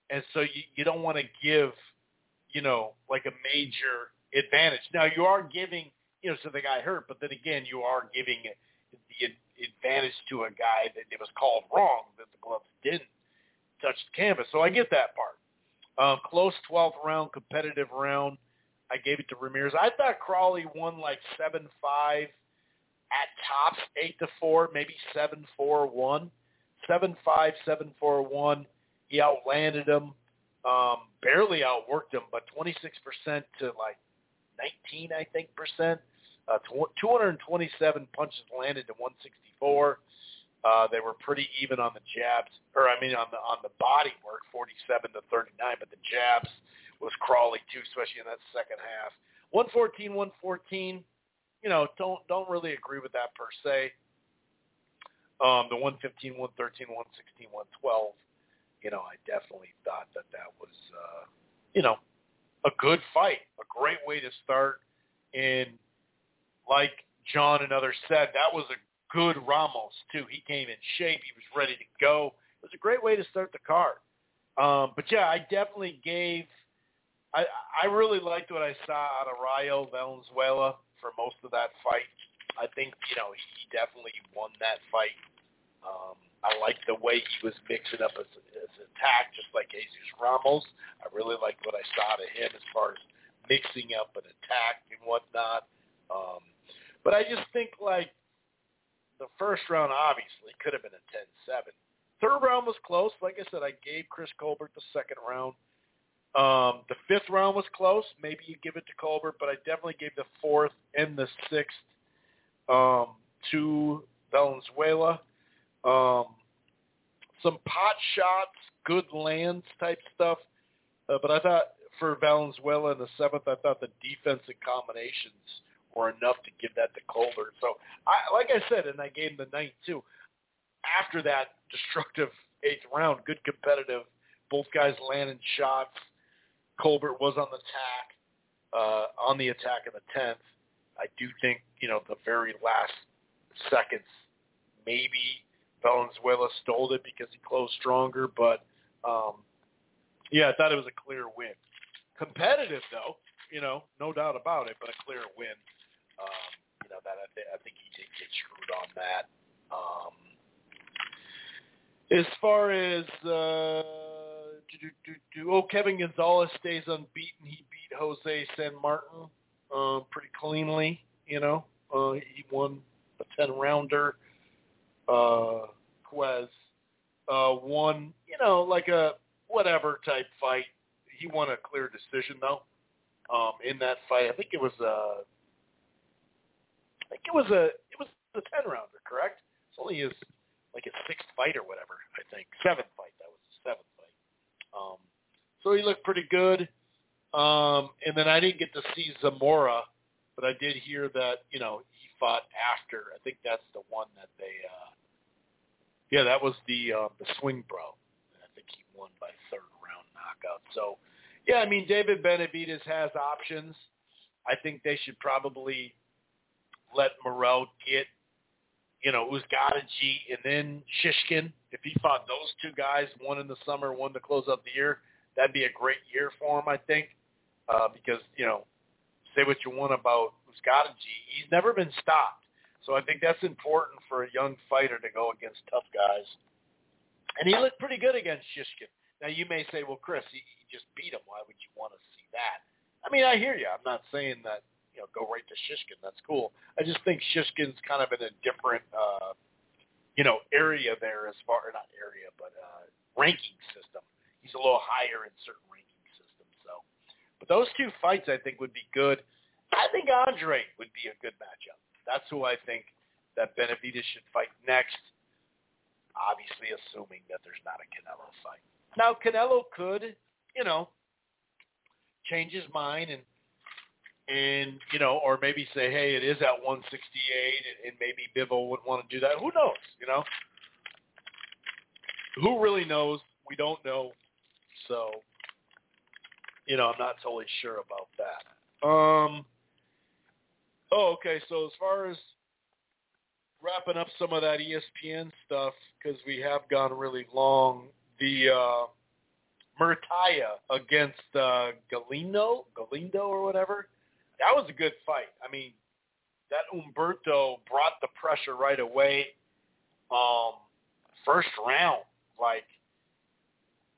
and so you, you don't want to give you know, like a major advantage. Now you are giving, you know, so the guy hurt, but then again, you are giving the advantage to a guy that it was called wrong that the gloves didn't touch the canvas. So I get that part. Um, close 12th round, competitive round. I gave it to Ramirez. I thought Crowley won like seven five at tops, eight to four, maybe seven four one, seven five, seven four one. He outlanded him um, barely outworked him, but 26% to like 19, I think, percent. Uh, 227 punches landed to 164. Uh, they were pretty even on the jabs, or I mean on the on the body work, 47 to 39, but the jabs was Crowley too, especially in that second half. 114, 114. You know, don't don't really agree with that per se. Um, the 115, 113, 116, 112. You know, I definitely thought that that was, uh, you know, a good fight, a great way to start. And like John and others said, that was a good Ramos too. He came in shape. He was ready to go. It was a great way to start the card. Um, but yeah, I definitely gave. I I really liked what I saw out of Rayo Valenzuela for most of that fight. I think you know he definitely won that fight. Um, I liked the way he was mixing up his, his attack, just like Jesus Ramos. I really liked what I saw to him as far as mixing up an attack and whatnot. Um, but I just think like the first round obviously could have been a 10-7. Third round was close. Like I said, I gave Chris Colbert the second round. Um, the fifth round was close. Maybe you give it to Colbert, but I definitely gave the fourth and the sixth um, to Valenzuela. Um, some pot shots, good lands type stuff. Uh, but I thought for Valenzuela in the seventh, I thought the defensive combinations were enough to give that to Colbert. So, I, like I said, and I gave him the ninth too. After that destructive eighth round, good competitive. Both guys landing shots. Colbert was on the attack, uh, on the attack in the tenth. I do think you know the very last seconds, maybe Valenzuela stole it because he closed stronger, but um, yeah, I thought it was a clear win. Competitive though, you know, no doubt about it, but a clear win. Um, you know that I, th- I think he did get screwed on that. Um, as far as uh, do, do, do, oh, Kevin Gonzalez stays unbeaten. He beat Jose San Martin uh, pretty cleanly. You know, uh, he won a ten rounder. Uh, Quez uh, won, you know, like a whatever type fight. He won a clear decision though. Um, in that fight, I think it was a, I think it was a, it was a ten rounder, correct? It's only his like his sixth fight or whatever. I think seventh fight. That was his seventh fight. Um, so he looked pretty good. Um, and then I didn't get to see Zamora, but I did hear that you know he fought after. I think that's the one that they. Uh, yeah, that was the uh, the swing bro. I think he won by third round knockout. So, yeah, I mean David Benavidez has options. I think they should probably let Morrell get, you know, Uzgadaji and then Shishkin. If he fought those two guys, one in the summer, one to close out the year, that'd be a great year for him, I think. Uh, because, you know, say what you want about Uzgadaji, he's never been stopped. So I think that's important for a young fighter to go against tough guys. And he looked pretty good against Shishkin. Now you may say, well, Chris, he, he just beat him. Why would you want to see that? I mean, I hear you. I'm not saying that you know go right to Shishkin. That's cool. I just think Shishkin's kind of in a different uh, you know area there as far not area but uh, ranking system. He's a little higher in certain but those two fights I think would be good. I think Andre would be a good matchup. That's who I think that Benavidez should fight next. Obviously, assuming that there's not a Canelo fight. Now, Canelo could, you know, change his mind and and you know, or maybe say, hey, it is at 168, and, and maybe Bivol would want to do that. Who knows? You know, who really knows? We don't know. So, you know, I'm not totally sure about that. Um, Oh, okay. So as far as wrapping up some of that ESPN stuff, because we have gone really long, the uh, Muratalla against uh, Galindo, Galindo or whatever, that was a good fight. I mean, that Humberto brought the pressure right away. Um, first round, like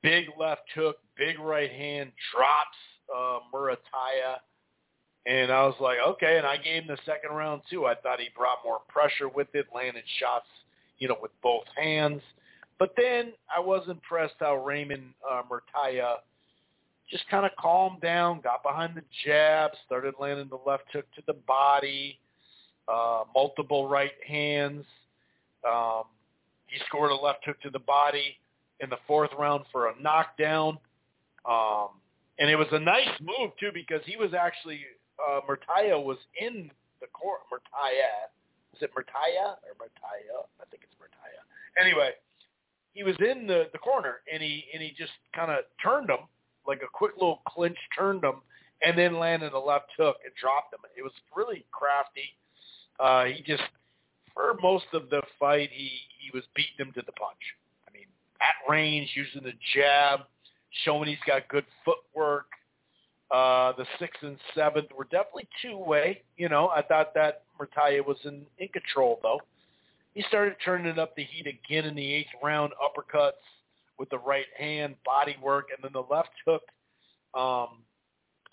big left hook, big right hand, drops uh, Muratalla and I was like, okay. And I gave him the second round too. I thought he brought more pressure with it, landed shots, you know, with both hands. But then I was impressed how Raymond uh, Muratalla just kind of calmed down, got behind the jab, started landing the left hook to the body, uh, multiple right hands. Um, He scored a left hook to the body in the fourth round for a knockdown. Um, and it was a nice move too because he was actually uh, Muratalla was in the court. Muratalla, is it Muratalla or Muratalla? I think it's Muratalla. Anyway, he was in the the corner and he and he just kind of turned him like a quick little clinch, turned him, and then landed a left hook and dropped him. It was really crafty. Uh, he just for most of the fight he he was beating him to the punch. At range, using the jab, showing he's got good footwork. Uh, the sixth and seventh were definitely two-way. You know, I thought that Muratalla was in, in control, though. He started turning up the heat again in the eighth round, uppercuts with the right hand, body work, and then the left hook. Um,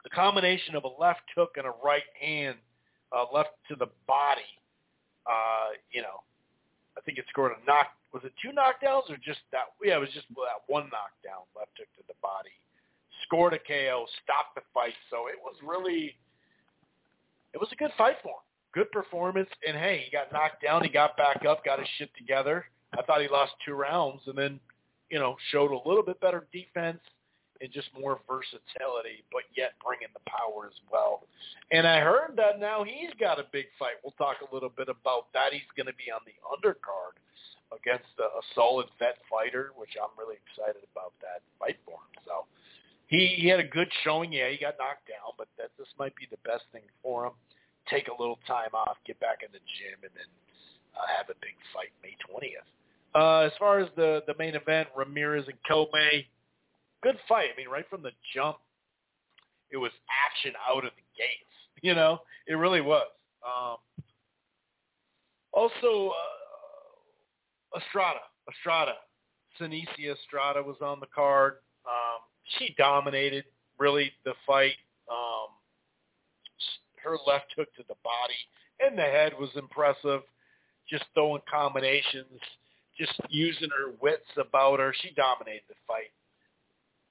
the combination of a left hook and a right hand, uh, left to the body, uh, you know, I think it scored a knock. Was it two knockdowns or just that? Yeah, it was just that one knockdown, left hook to the body scored a KO, stopped the fight. So it was really, it was a good fight for him. Good performance. And hey, he got knocked down. He got back up, got his shit together. I thought he lost two rounds and then, you know, showed a little bit better defense and just more versatility, but yet bringing the power as well. And I heard that now he's got a big fight. We'll talk a little bit about that. He's going to be on the undercard against a, a solid vet fighter, which I'm really excited about that fight for him. So he he had a good showing. Yeah, he got knocked down, but that this might be the best thing for him. Take a little time off, get back in the gym, and then uh, have a big fight May twentieth. Uh, as far as the the main event, Ramirez and Commey, good fight. I mean, right from the jump, it was action out of the gates. You know, it really was. Um, also, uh, Estrada, Estrada, Seniesa Estrada was on the card. Um, she dominated really the fight. Um, her left hook to the body and the head was impressive. Just throwing combinations, just using her wits about her. She dominated the fight.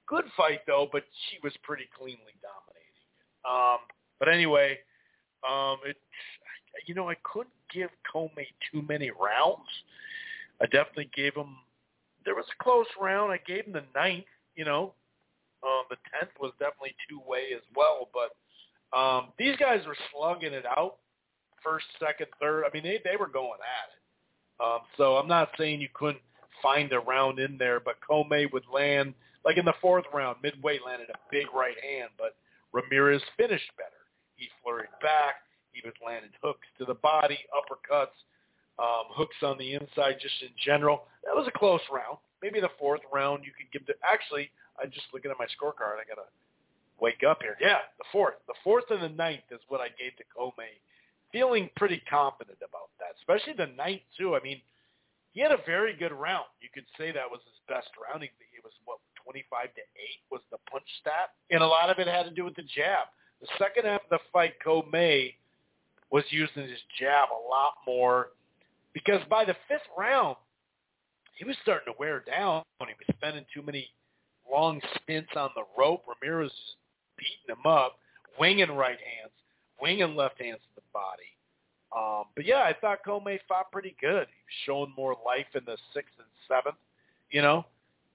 Good fight though, but she was pretty cleanly dominating. Um, but anyway, um, it you know I couldn't give Commey too many rounds. I definitely gave him. There was a close round. I gave him the ninth. You know, um, the tenth was definitely two way as well, but um, these guys were slugging it out, first, second, third. I mean, they they were going at it. Um, so I'm not saying you couldn't find a round in there, but Commey would land like in the fourth round. Midway landed a big right hand, but Ramirez finished better. He flurried back. He was landing hooks to the body, uppercuts, um, hooks on the inside, just in general. That was a close round. Maybe the fourth round you could give to. Actually, I'm just looking at my scorecard. I gotta wake up here. Yeah, the fourth, the fourth and the ninth is what I gave to Commey. Feeling pretty confident about that, especially the ninth too. I mean, he had a very good round. You could say that was his best round. He, it was what 25 to eight was the punch stat, and a lot of it had to do with the jab. The second half of the fight, Commey was using his jab a lot more because by the fifth round, he was starting to wear down. He was spending too many long stints on the rope. Ramirez beating him up, winging right hands, winging left hands to the body. Um, but yeah, I thought Commey fought pretty good. He was showing more life in the sixth and seventh. You know,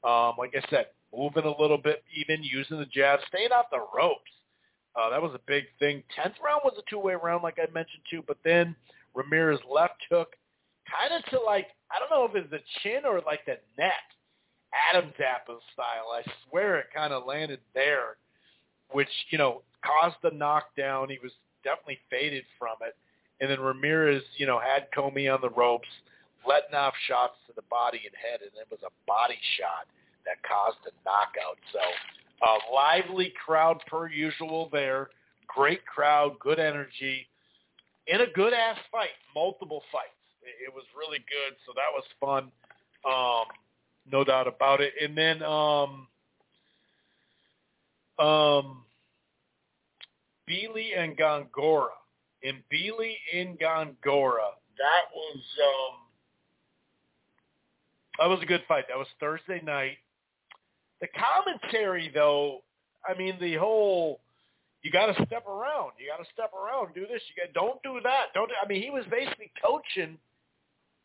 um, like I said, moving a little bit, even using the jab, staying off the ropes. Uh, that was a big thing. Tenth round was a two-way round, like I mentioned too. But then Ramirez left hook, kind of to like I don't know if it's the chin or like the neck Adam Zappa style. I swear it kind of landed there, which, you know, caused the knockdown. He was definitely faded from it. And then Ramirez, you know, had Commey on the ropes, letting off shots to the body and head, and it was a body shot that caused a knockout. So a lively crowd per usual there. Great crowd, good energy, in a good-ass fight, multiple fights. It, was really good, so that was fun. Um, no doubt about it. And then um um Mbilli and Gongora. In Mbilli in Gongora, that was um that was a good fight. That was Thursday night. The commentary though, I mean the whole you got to step around. You got to step around. Do this. You got don't do that. Don't. I mean, he was basically coaching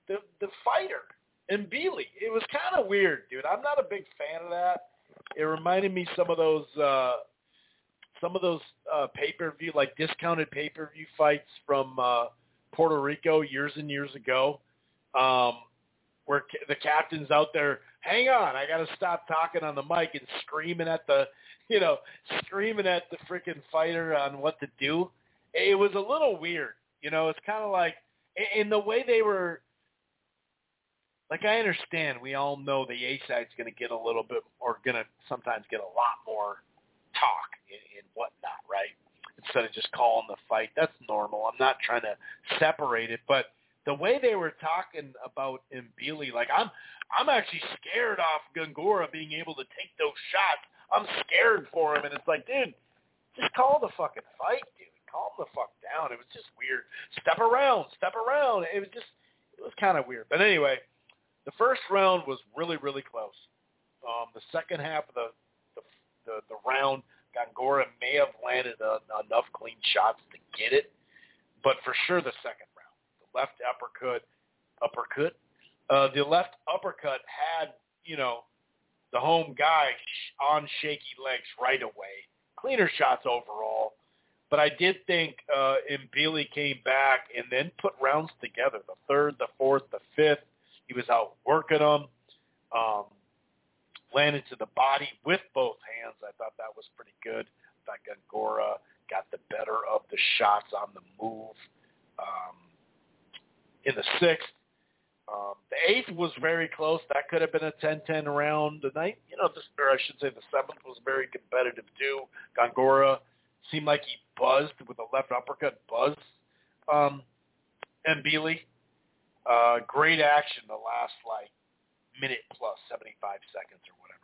the the fighter and Mbilli. It was kind of weird, dude. I'm not a big fan of that. It reminded me some of those uh some of those uh pay-per-view like discounted pay-per-view fights from uh Puerto Rico years and years ago. Um where ca- the captain's out there, hang on, I got to stop talking on the mic and screaming at the, you know, screaming at the freaking fighter on what to do. It was a little weird, you know. It's kind of like in the way they were like I understand we all know the A side's going to get a little bit or going to sometimes get a lot more talk and, and whatnot, right? Instead of just calling the fight, that's normal. I'm not trying to separate it, but the way they were talking about Mbilli, like I'm, I'm actually scared off Gongora being able to take those shots. I'm scared for him, and it's like, dude, just call the fucking fight, dude. Calm the fuck down. It was just weird. Step around, step around. It was just, it was kind of weird. But anyway, the first round was really, really close. Um, the second half of the the, the, the round, Gongora may have landed a, enough clean shots to get it, but for sure the second round, the left uppercut, uppercut, uh, the left uppercut had you know the home guy on shaky legs right away. Cleaner shots overall, but I did think uh, Mbilli came back and then put rounds together. The third, the fourth, the fifth. He was out working them. Um, landed to the body with both hands. I thought that was pretty good. I thought Gongora got the better of the shots on the move. Um, in the sixth, um, the eighth was very close. That could have been a 10-10 round. The ninth, you know, this, or I should say the seventh was very competitive too. Gongora seemed like he buzzed with a left uppercut buzz. Um, and Mbilli, uh, great action the last like minute plus 75 seconds or whatever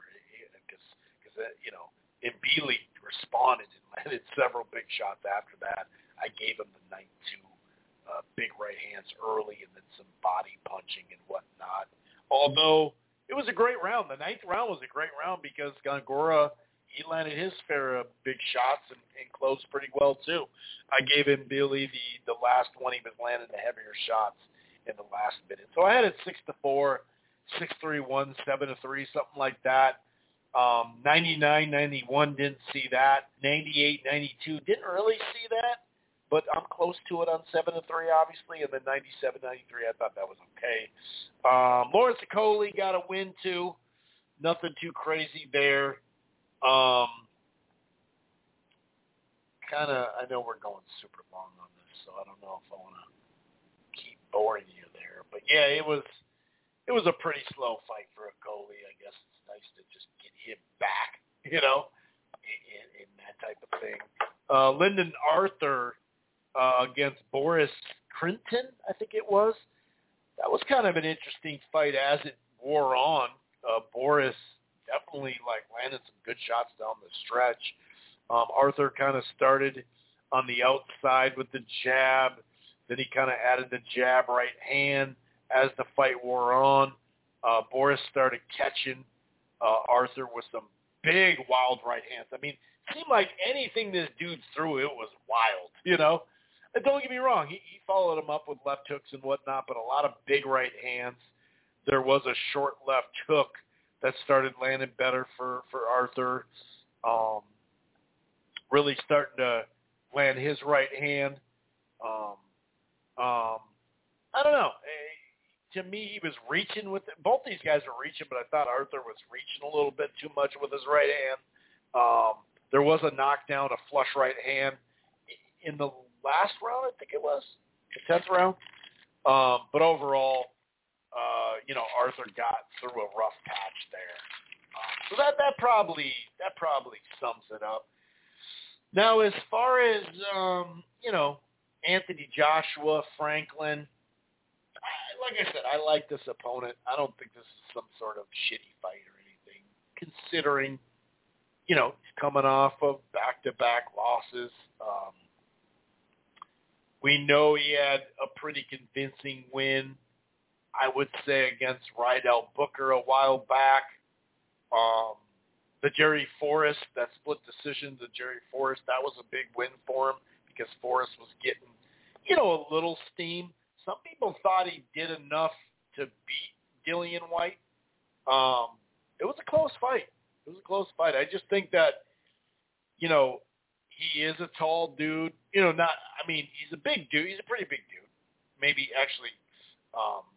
because because you know Mbilli responded and landed several big shots after that. I gave him the night two uh, big right hands early and then some body punching and whatnot. Although it was a great round, the ninth round was a great round because Gongora he landed his fair of big shots and, and closed pretty well too. I gave him Billy the the last one he was landing the heavier shots in the last minute. So I had it six to four, six three one, seven to three, something like that. Um, 99, 91 didn't see that. 98, 92 didn't really see that, but I'm close to it on seven to three, obviously. And then 97, 93, I thought that was okay. Um, Lawrence Okolie got a win too. Nothing too crazy there. Um, kind of, I know we're going super long on this, so I don't know if I want to boring you there. But yeah, it was it was a pretty slow fight for Okolie. I guess it's nice to just get him back, you know, in, in that type of thing. Uh, Lyndon Arthur uh, against Boris Crighton, I think it was. That was kind of an interesting fight as it wore on. Uh, Boris definitely like landed some good shots down the stretch. Um, Arthur kind of started on the outside with the jab. Then he kind of added the jab right hand as the fight wore on. Uh, Boris started catching uh, Arthur with some big wild right hands. I mean, seemed like anything this dude threw, it was wild, you know? And don't get me wrong, he, he followed him up with left hooks and whatnot, but a lot of big right hands. There was a short left hook that started landing better for, for Arthur. Um, really starting to land his right hand. Um, um, I don't know. Eh, To me, he was reaching with it. Both these guys were reaching, but I thought Arthur was reaching a little bit too much with his right hand. Um, there was a knockdown, a flush right hand in the last round, I think it was, the tenth round. Um, but overall, uh, you know, Arthur got through a rough patch there. Um, so that that probably that probably sums it up. Now, as far as um, you know, Anthony Joshua, Franklin. Like I said, I like this opponent. I don't think this is some sort of shitty fight or anything, considering, you know, he's coming off of back-to-back losses. Um, we know he had a pretty convincing win, I would say, against Rydell Booker a while back. Um, the Jerry Forrest, that split decision, the Jerry Forrest, that was a big win for him because Forrest was getting, you know, a little steam. Some people thought he did enough to beat Dillian Whyte. Um, it was a close fight. It was a close fight. I just think that, you know, he is a tall dude. You know, not. I mean, he's a big dude. He's a pretty big dude. Maybe actually, um,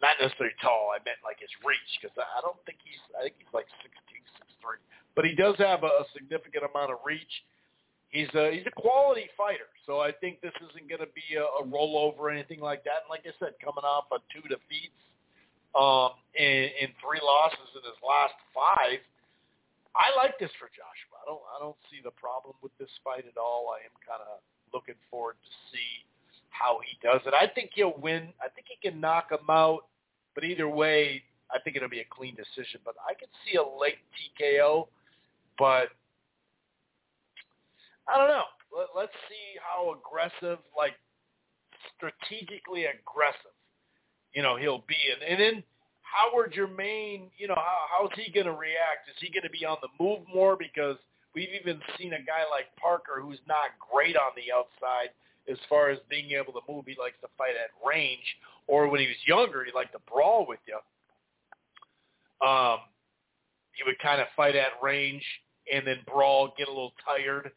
not necessarily tall. I meant like his reach because I don't think he's. I think he's like six two, six three. But he does have a, a significant amount of reach. He's a he's a quality fighter. So I think this isn't going to be a, a rollover or anything like that. And like I said, coming off of two defeats um, and, and three losses in his last five, I like this for Joshua. I don't I don't see the problem with this fight at all. I am kind of looking forward to see how he does it. I think he'll win. I think he can knock him out. But either way, I think it'll be a clean decision. But I could see a late TKO. But I don't know. Let, let's see how aggressive, like strategically aggressive, you know, he'll be. And, and then Howard Jermaine, you know, how, how's he going to react? Is he going to be on the move more? Because we've even seen a guy like Parker who's not great on the outside as far as being able to move. He likes to fight at range. Or when he was younger, he liked to brawl with you. Um, he would kind of fight at range and then brawl, get a little tired,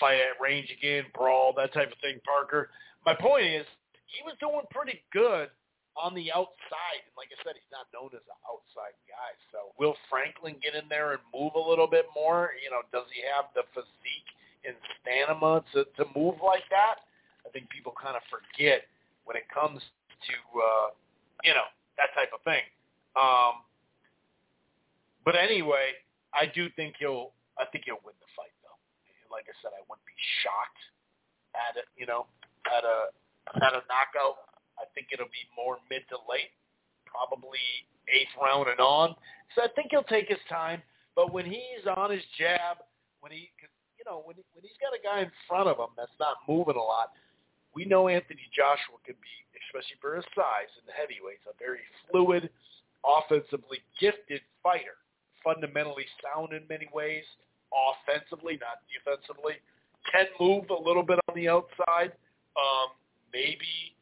fight at range again, brawl, that type of thing, Parker. My point is, he was doing pretty good on the outside. And like I said, he's not known as an outside guy. So will Franklin get in there and move a little bit more? You know, does he have the physique and stamina to, to move like that? I think people kind of forget when it comes to, uh, you know, that type of thing. Um, but anyway, I do think he'll, I think he'll win the fight. Like I said, I wouldn't be shocked at it, you know, at a, at a knockout I think it'll be more mid to late, probably eighth round and on. So I think he'll take his time. But when he's on his jab, when he, cause, you know, when he, when he's got a guy in front of him that's not moving a lot, we know Anthony Joshua can be, especially for his size and the heavyweights, a very fluid, offensively gifted fighter. Fundamentally sound in many ways, offensively, not defensively. Can move a little bit on the outside. Um, maybe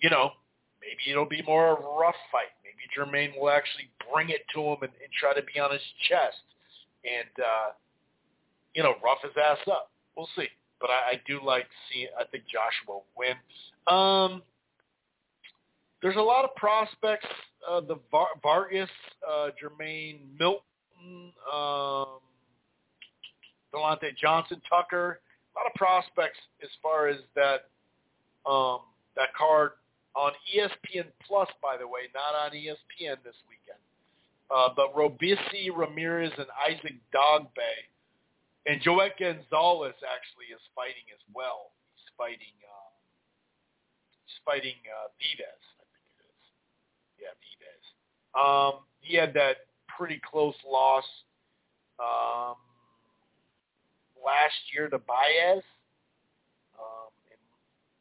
you know, maybe it'll be more of a rough fight. Maybe Jermaine will actually bring it to him and, and try to be on his chest and, uh, you know, rough his ass up. We'll see. But I, I do like seeing, I think Joshua will win. Um, there's a lot of prospects. Uh, the Var- Vargas, uh, Jermaine Milton, um, Delonte Johnson, Tucker. A lot of prospects as far as that um, that card on ESPN Plus, by the way, not on ESPN this weekend. Uh, but Robeisy Ramirez and Isaac Dogboe. And Joet Gonzalez actually is fighting as well. He's fighting uh, he's fighting uh, Vivas, I think it is. Yeah, Vivas. Um, he had that pretty close loss um, last year to Baez. Um, and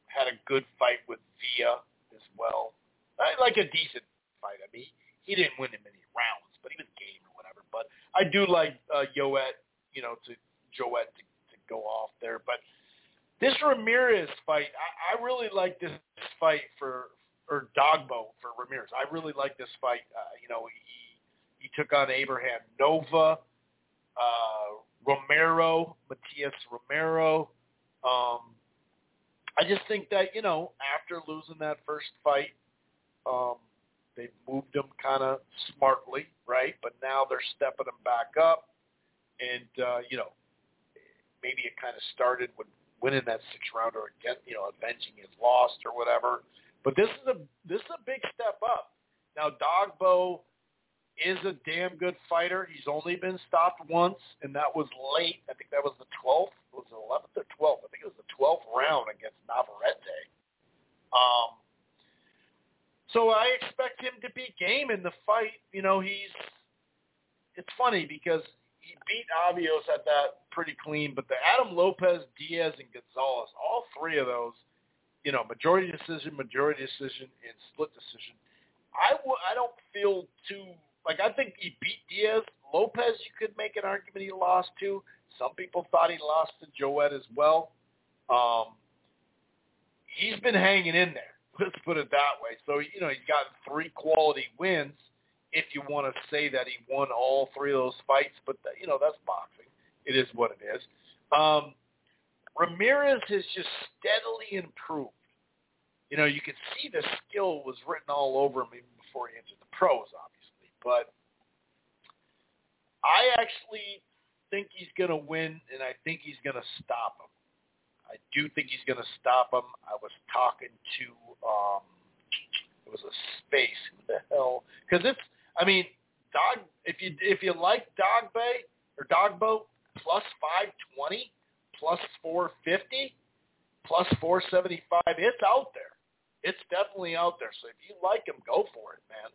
had a good fight with Villa as well. Like a decent fight. I mean, he, didn't win in many rounds, but he was game or whatever. But I do like uh, Joet, you know, to Joet to, to go off there. But this Ramirez fight, I, I really like this fight for or Dogboe for Ramirez. I really like this fight. Uh, you know, he he took on Abraham Nova, uh, Romero, Matias Romero. Um, I just think that you know after losing that first fight, um, they moved him kind of smartly, right? But now they're stepping him back up, and uh, you know maybe it kind of started with winning that six rounder again, you know, avenging his loss or whatever. But this is a this is a big step up. Now Dogboe is a damn good fighter. He's only been stopped once, and that was late. I think that was the 12th. Was it 11th or 12th? I think it was the 12th round against Navarrete. Um, so I expect him to be game in the fight. You know, he's. It's funny because he beat Avios at that pretty clean, but the Adam Lopez, Diaz, and Gonzalez, all three of those, you know, majority decision, majority decision, and split decision. I w- I don't feel too like I think he beat Diaz. Lopez, you could make an argument he lost to. Some people thought he lost to Joet as well. Um, he's been hanging in there. Let's put it that way. So you know he's got three quality wins. If you want to say that he won all three of those fights, but you know that's boxing. It is what it is. Um, Ramirez has just steadily improved. You know, you can see the skill was written all over him even before he entered the pros, obviously. But I actually think he's going to win, and I think he's going to stop him. I do think he's going to stop him. I was talking to, um, it was a space. Who the hell? Because it's, I mean, dog. If you if you like Dog Bay or Dogbo, plus five twenty, plus four fifty, plus four seventy five. It's out there. It's definitely out there. So if you like him, go for it, man.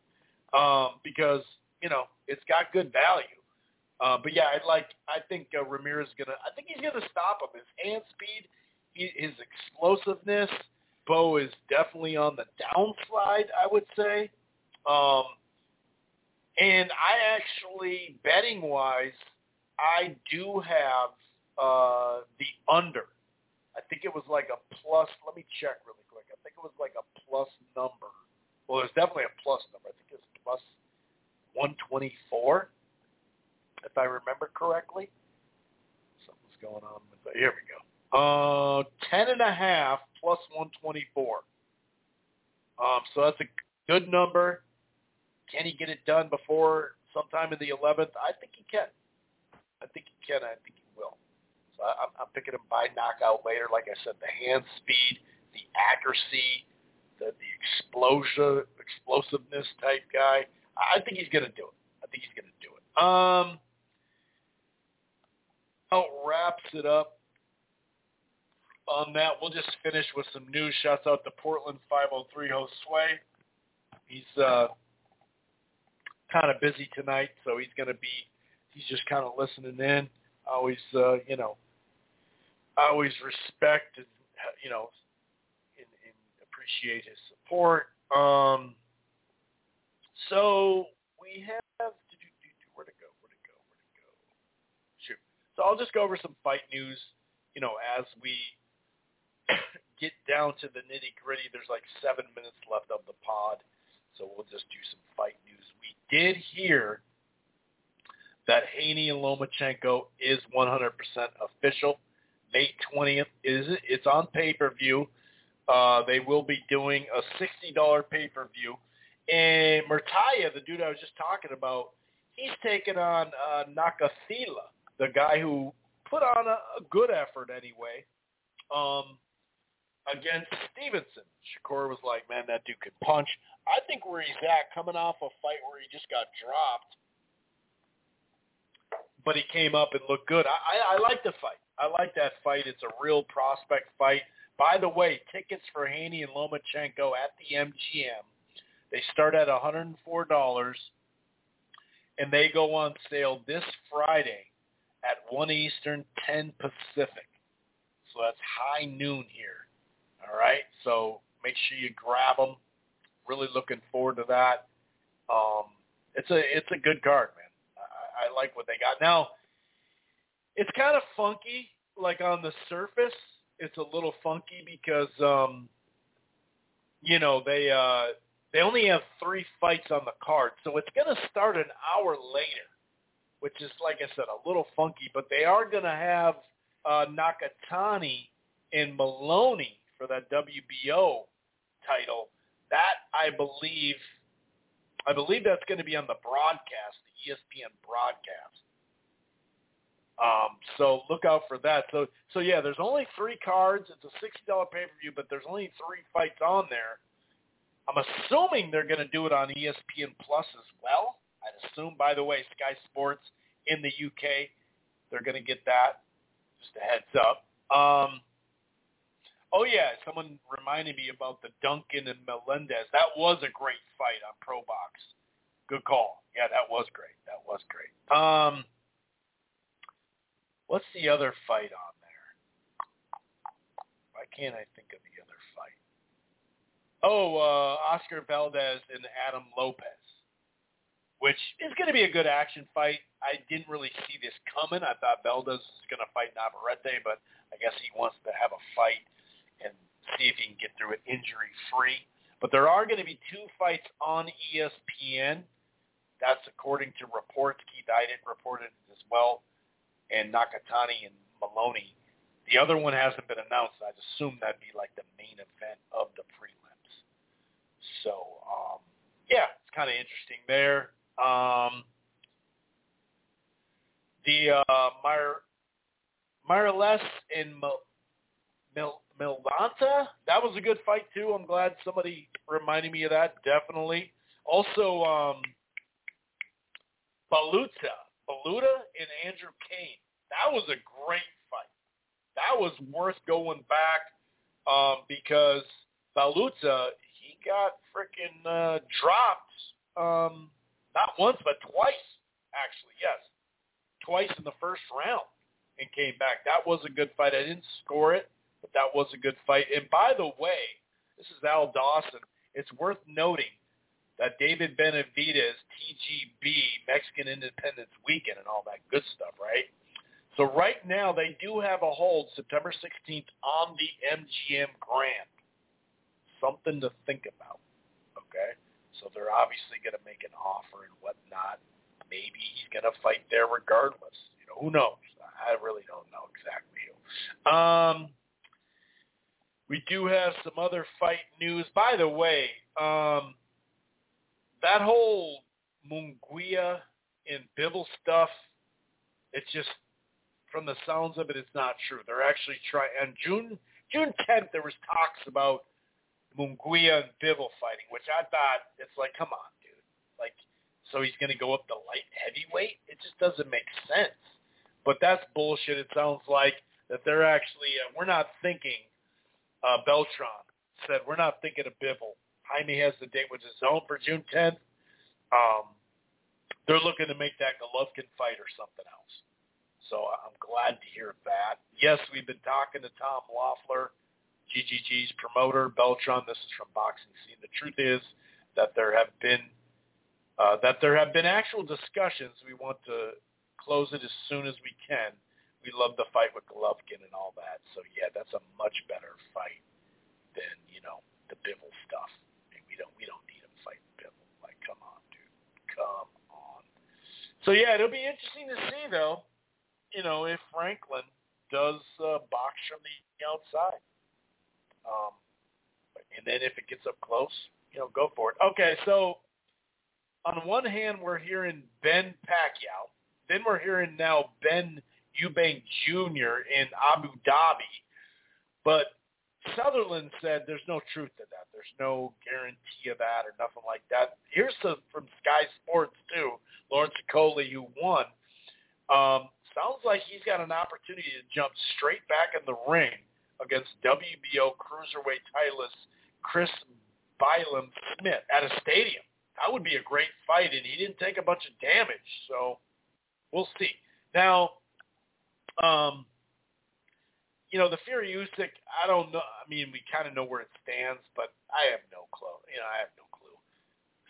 Um, because you know it's got good value. Uh, but yeah, I'd like. I think uh, Ramirez is gonna. I think he's gonna stop him. His hand speed, he, his explosiveness. Bo is definitely on the downslide. I would say. Um, and I actually betting wise, I do have uh, the under. I think it was like a plus. Let me check really quick. I think it was like a plus number. Well, there's definitely a plus number. I think it's plus 124 if I remember correctly. Something's going on with that. Here we go. Uh, ten and a half plus twenty four. Um, so that's a good number. Can he get it done before sometime in the eleventh? I think he can. I think he can. I think he will. So I, I'm picking him by knockout later. Like I said, the hand speed, the accuracy, the the explosion, explosiveness type guy. I think he's going to do it. I think he's going to do it. Um, about wraps it up on that. We'll just finish with some news. Shouts out to Portland 503 host Sway. He's uh, kind of busy tonight, so he's going to be, he's just kind of listening in. Always, uh, you know, I always respect and, you know, appreciate his support. Um, so we have where to go, where to go, where to go. Shoot. So I'll just go over some fight news, you know, as we get down to the nitty gritty. There's like seven minutes left of the pod, so we'll just do some fight news. We did hear that Haney and Lomachenko is 100% official. May 20th is it it's on pay-per-view. Uh, they will be doing a $60 pay-per-view. And Muratalla, the dude I was just talking about, he's taking on uh, Nakathila the guy who put on a, a good effort anyway um, against Stevenson. Shakur was like, man, that dude could punch. I think where he's at, coming off a fight where he just got dropped, but he came up and looked good. I, I, I like the fight. I like that fight. It's a real prospect fight. By the way, tickets for Haney and Lomachenko at the MGM, they start at $104, and they go on sale this Friday at 1 Eastern, 10 Pacific. So that's high noon here. All right. So make sure you grab them. Really looking forward to that. Um, it's a it's a good card, man. I, I like what they got. Now, it's kind of funky. Like on the surface, it's a little funky because um, you know they uh, they only have three fights on the card, so it's going to start an hour later which is like I said, a little funky. But they are going to have uh, Nakatani and Moloney for that WBO title. That I believe, I believe that's going to be on the broadcast, the ESPN broadcast. Um, so look out for that. So so yeah, there's only three cards. It's a sixty dollar pay per view, but there's only three fights on there. I'm assuming they're going to do it on ESPN Plus as well. I'd assume, by the way, Sky Sports in the UK, they're going to get that. Just a heads up. Um, oh yeah, someone reminded me about the Duncan and Melendez. That was a great fight on Pro Box. Good call. Yeah, that was great. That was great. Um, what's the other fight on there? Why can't I think of the other fight? Oh, uh, Oscar Valdez and Adam Lopez which is going to be a good action fight. I didn't really see this coming. I thought Valdez was going to fight Navarrete, but I guess he wants to have a fight and see if he can get through it injury-free. But there are going to be two fights on ESPN. That's according to reports. Keith Idec reported it as well, and Nakatani and Moloney. The other one hasn't been announced. I'd assume that'd be like the main event of the prelims. So, um, yeah, it's kind of interesting there. Um, the uh, Myr and Mil, Mil, Milanta, that was a good fight too. I'm glad somebody reminded me of that. Definitely. Also, um, Baluta, Baluta and Andrew Cain. That was a great fight. That was worth going back um, because Baluta he got freaking uh, dropped um, not once but twice actually. Yes, twice in the first round and came back. That was a good fight. I didn't score it, but that was a good fight. And by the way, this is Al Dawson. It's worth noting that David Benavidez, TGB, Mexican Independence Weekend, and all that good stuff, right? So right now they do have a hold September 16th on the MGM Grand. Something to think about, okay? So they're obviously going to make an offer and whatnot. Maybe he's going to fight there regardless. You know, who knows? I really don't know exactly who. Um, we do have some other fight news. By the way, um, that whole Munguia and Bivol stuff, it's just from the sounds of it, it's not true. They're actually trying. On June June 10th, there was talks about Munguia and Bivol fighting, which I thought it's like, come on, dude. Like, so he's going to go up to light heavyweight? It just doesn't make sense. But that's bullshit. It sounds like that they're actually uh, we're not thinking. Uh, Beltran said we're not thinking of Bivol. Jaime has the date with his own for June 10th. Um, they're looking to make that Golovkin fight or something else. So I'm glad to hear that. Yes, we've been talking to Tom Loeffler, GGG's promoter, Beltran. This is from Boxing Scene. The truth is that there have been uh, that there have been actual discussions. We want to close it as soon as we can. We love the fight with Golovkin and all that. So yeah, that's a much better fight than you know the Bivol stuff. And we don't we don't need him fighting Bivol. Like, come on, dude, come on. So yeah, it'll be interesting to see though. You know, if Franklin does uh, box from the outside, um, and then if it gets up close, you know, go for it. Okay, so on one hand, we're hearing Ben Pacquiao. Then we're hearing now Ben Eubank Jr. in Abu Dhabi. But Sutherland said there's no truth to that. There's no guarantee of that or nothing like that. Here's some from Sky Sports too. Lawrence Okolie, who won, um, sounds like he's got an opportunity to jump straight back in the ring against WBO cruiserweight titleist Chris Bylum Smith at a stadium. That would be a great fight, and he didn't take a bunch of damage, so we'll see. Now, um, you know, the Fury Usyk, I don't know. I mean, we kind of know where it stands, but I have no clue. You know, I have no clue.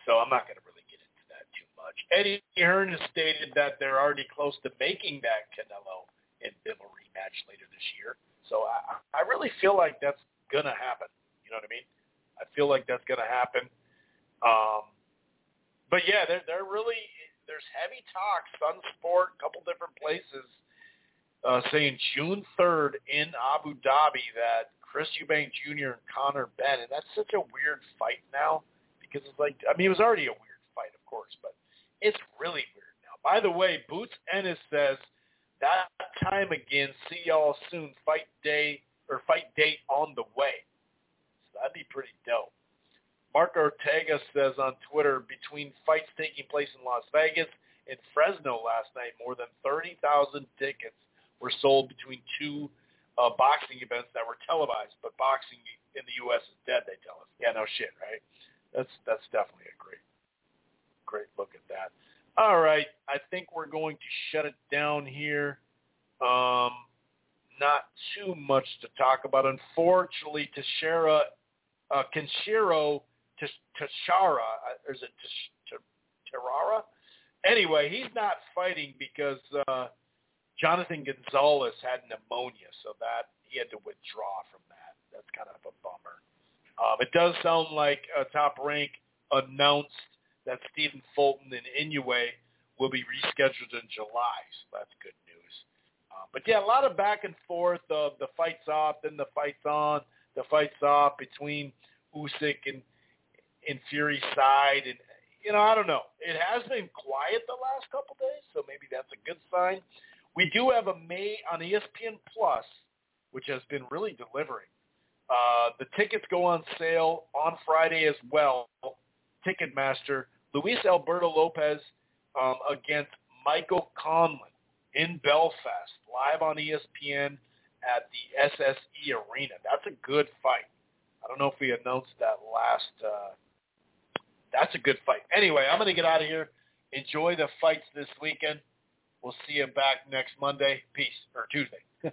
So I'm not going to really get into that too much. Eddie Hearn has stated that they're already close to making that Canelo and Bivol rematch later this year. So I, I really feel like that's to happen. You know what I mean? I feel like that's to happen. Um, but yeah, they're, they're really, there's heavy talk, Sun Sport, a couple different places – uh, saying June 3rd in Abu Dhabi that Chris Eubank Jr. and Conor Benn, and that's such a weird fight now because it's like, I mean, it was already a weird fight, of course, but it's really weird now. By the way, Boots Ennis says that time again. See y'all soon. Fight day or fight date on the way. So that'd be pretty dope. Mark Ortega says on Twitter, between fights taking place in Las Vegas and Fresno last night, more than 30,000 tickets were sold between two uh, boxing events that were televised, but boxing in the U.S. is dead. They tell us. Yeah, no shit, right? That's that's definitely a great, great look at that. All right, I think we're going to shut it down here. Um, not too much to talk about. Unfortunately, Teixeira, uh, Kenshiro Teixeira, uh, or is it Terrara? Anyway, he's not fighting because uh, Jonathan Gonzalez had pneumonia, so that he had to withdraw from that. That's kind of a bummer. Um, it does sound like uh, Top Rank announced that Stephen Fulton and Inoue will be rescheduled in July, so that's good news. Uh, but yeah, a lot of back and forth of the fights off, then the fights on, the fights off between Usyk and in Fury's side, and you know I don't know. It has been quiet the last couple days, so maybe that's a good sign. We do have a May on ESPN Plus, which has been really delivering. Uh, the tickets go on sale on Friday as well. Ticketmaster, Luis Alberto Lopez um, against Michael Conlan in Belfast, live on ESPN at the SSE Arena. That's a good fight. I don't know if we announced that last. Uh, that's a good fight. Anyway, I'm going to get out of here. Enjoy the fights this weekend. We'll see you back next Monday. Peace or Tuesday.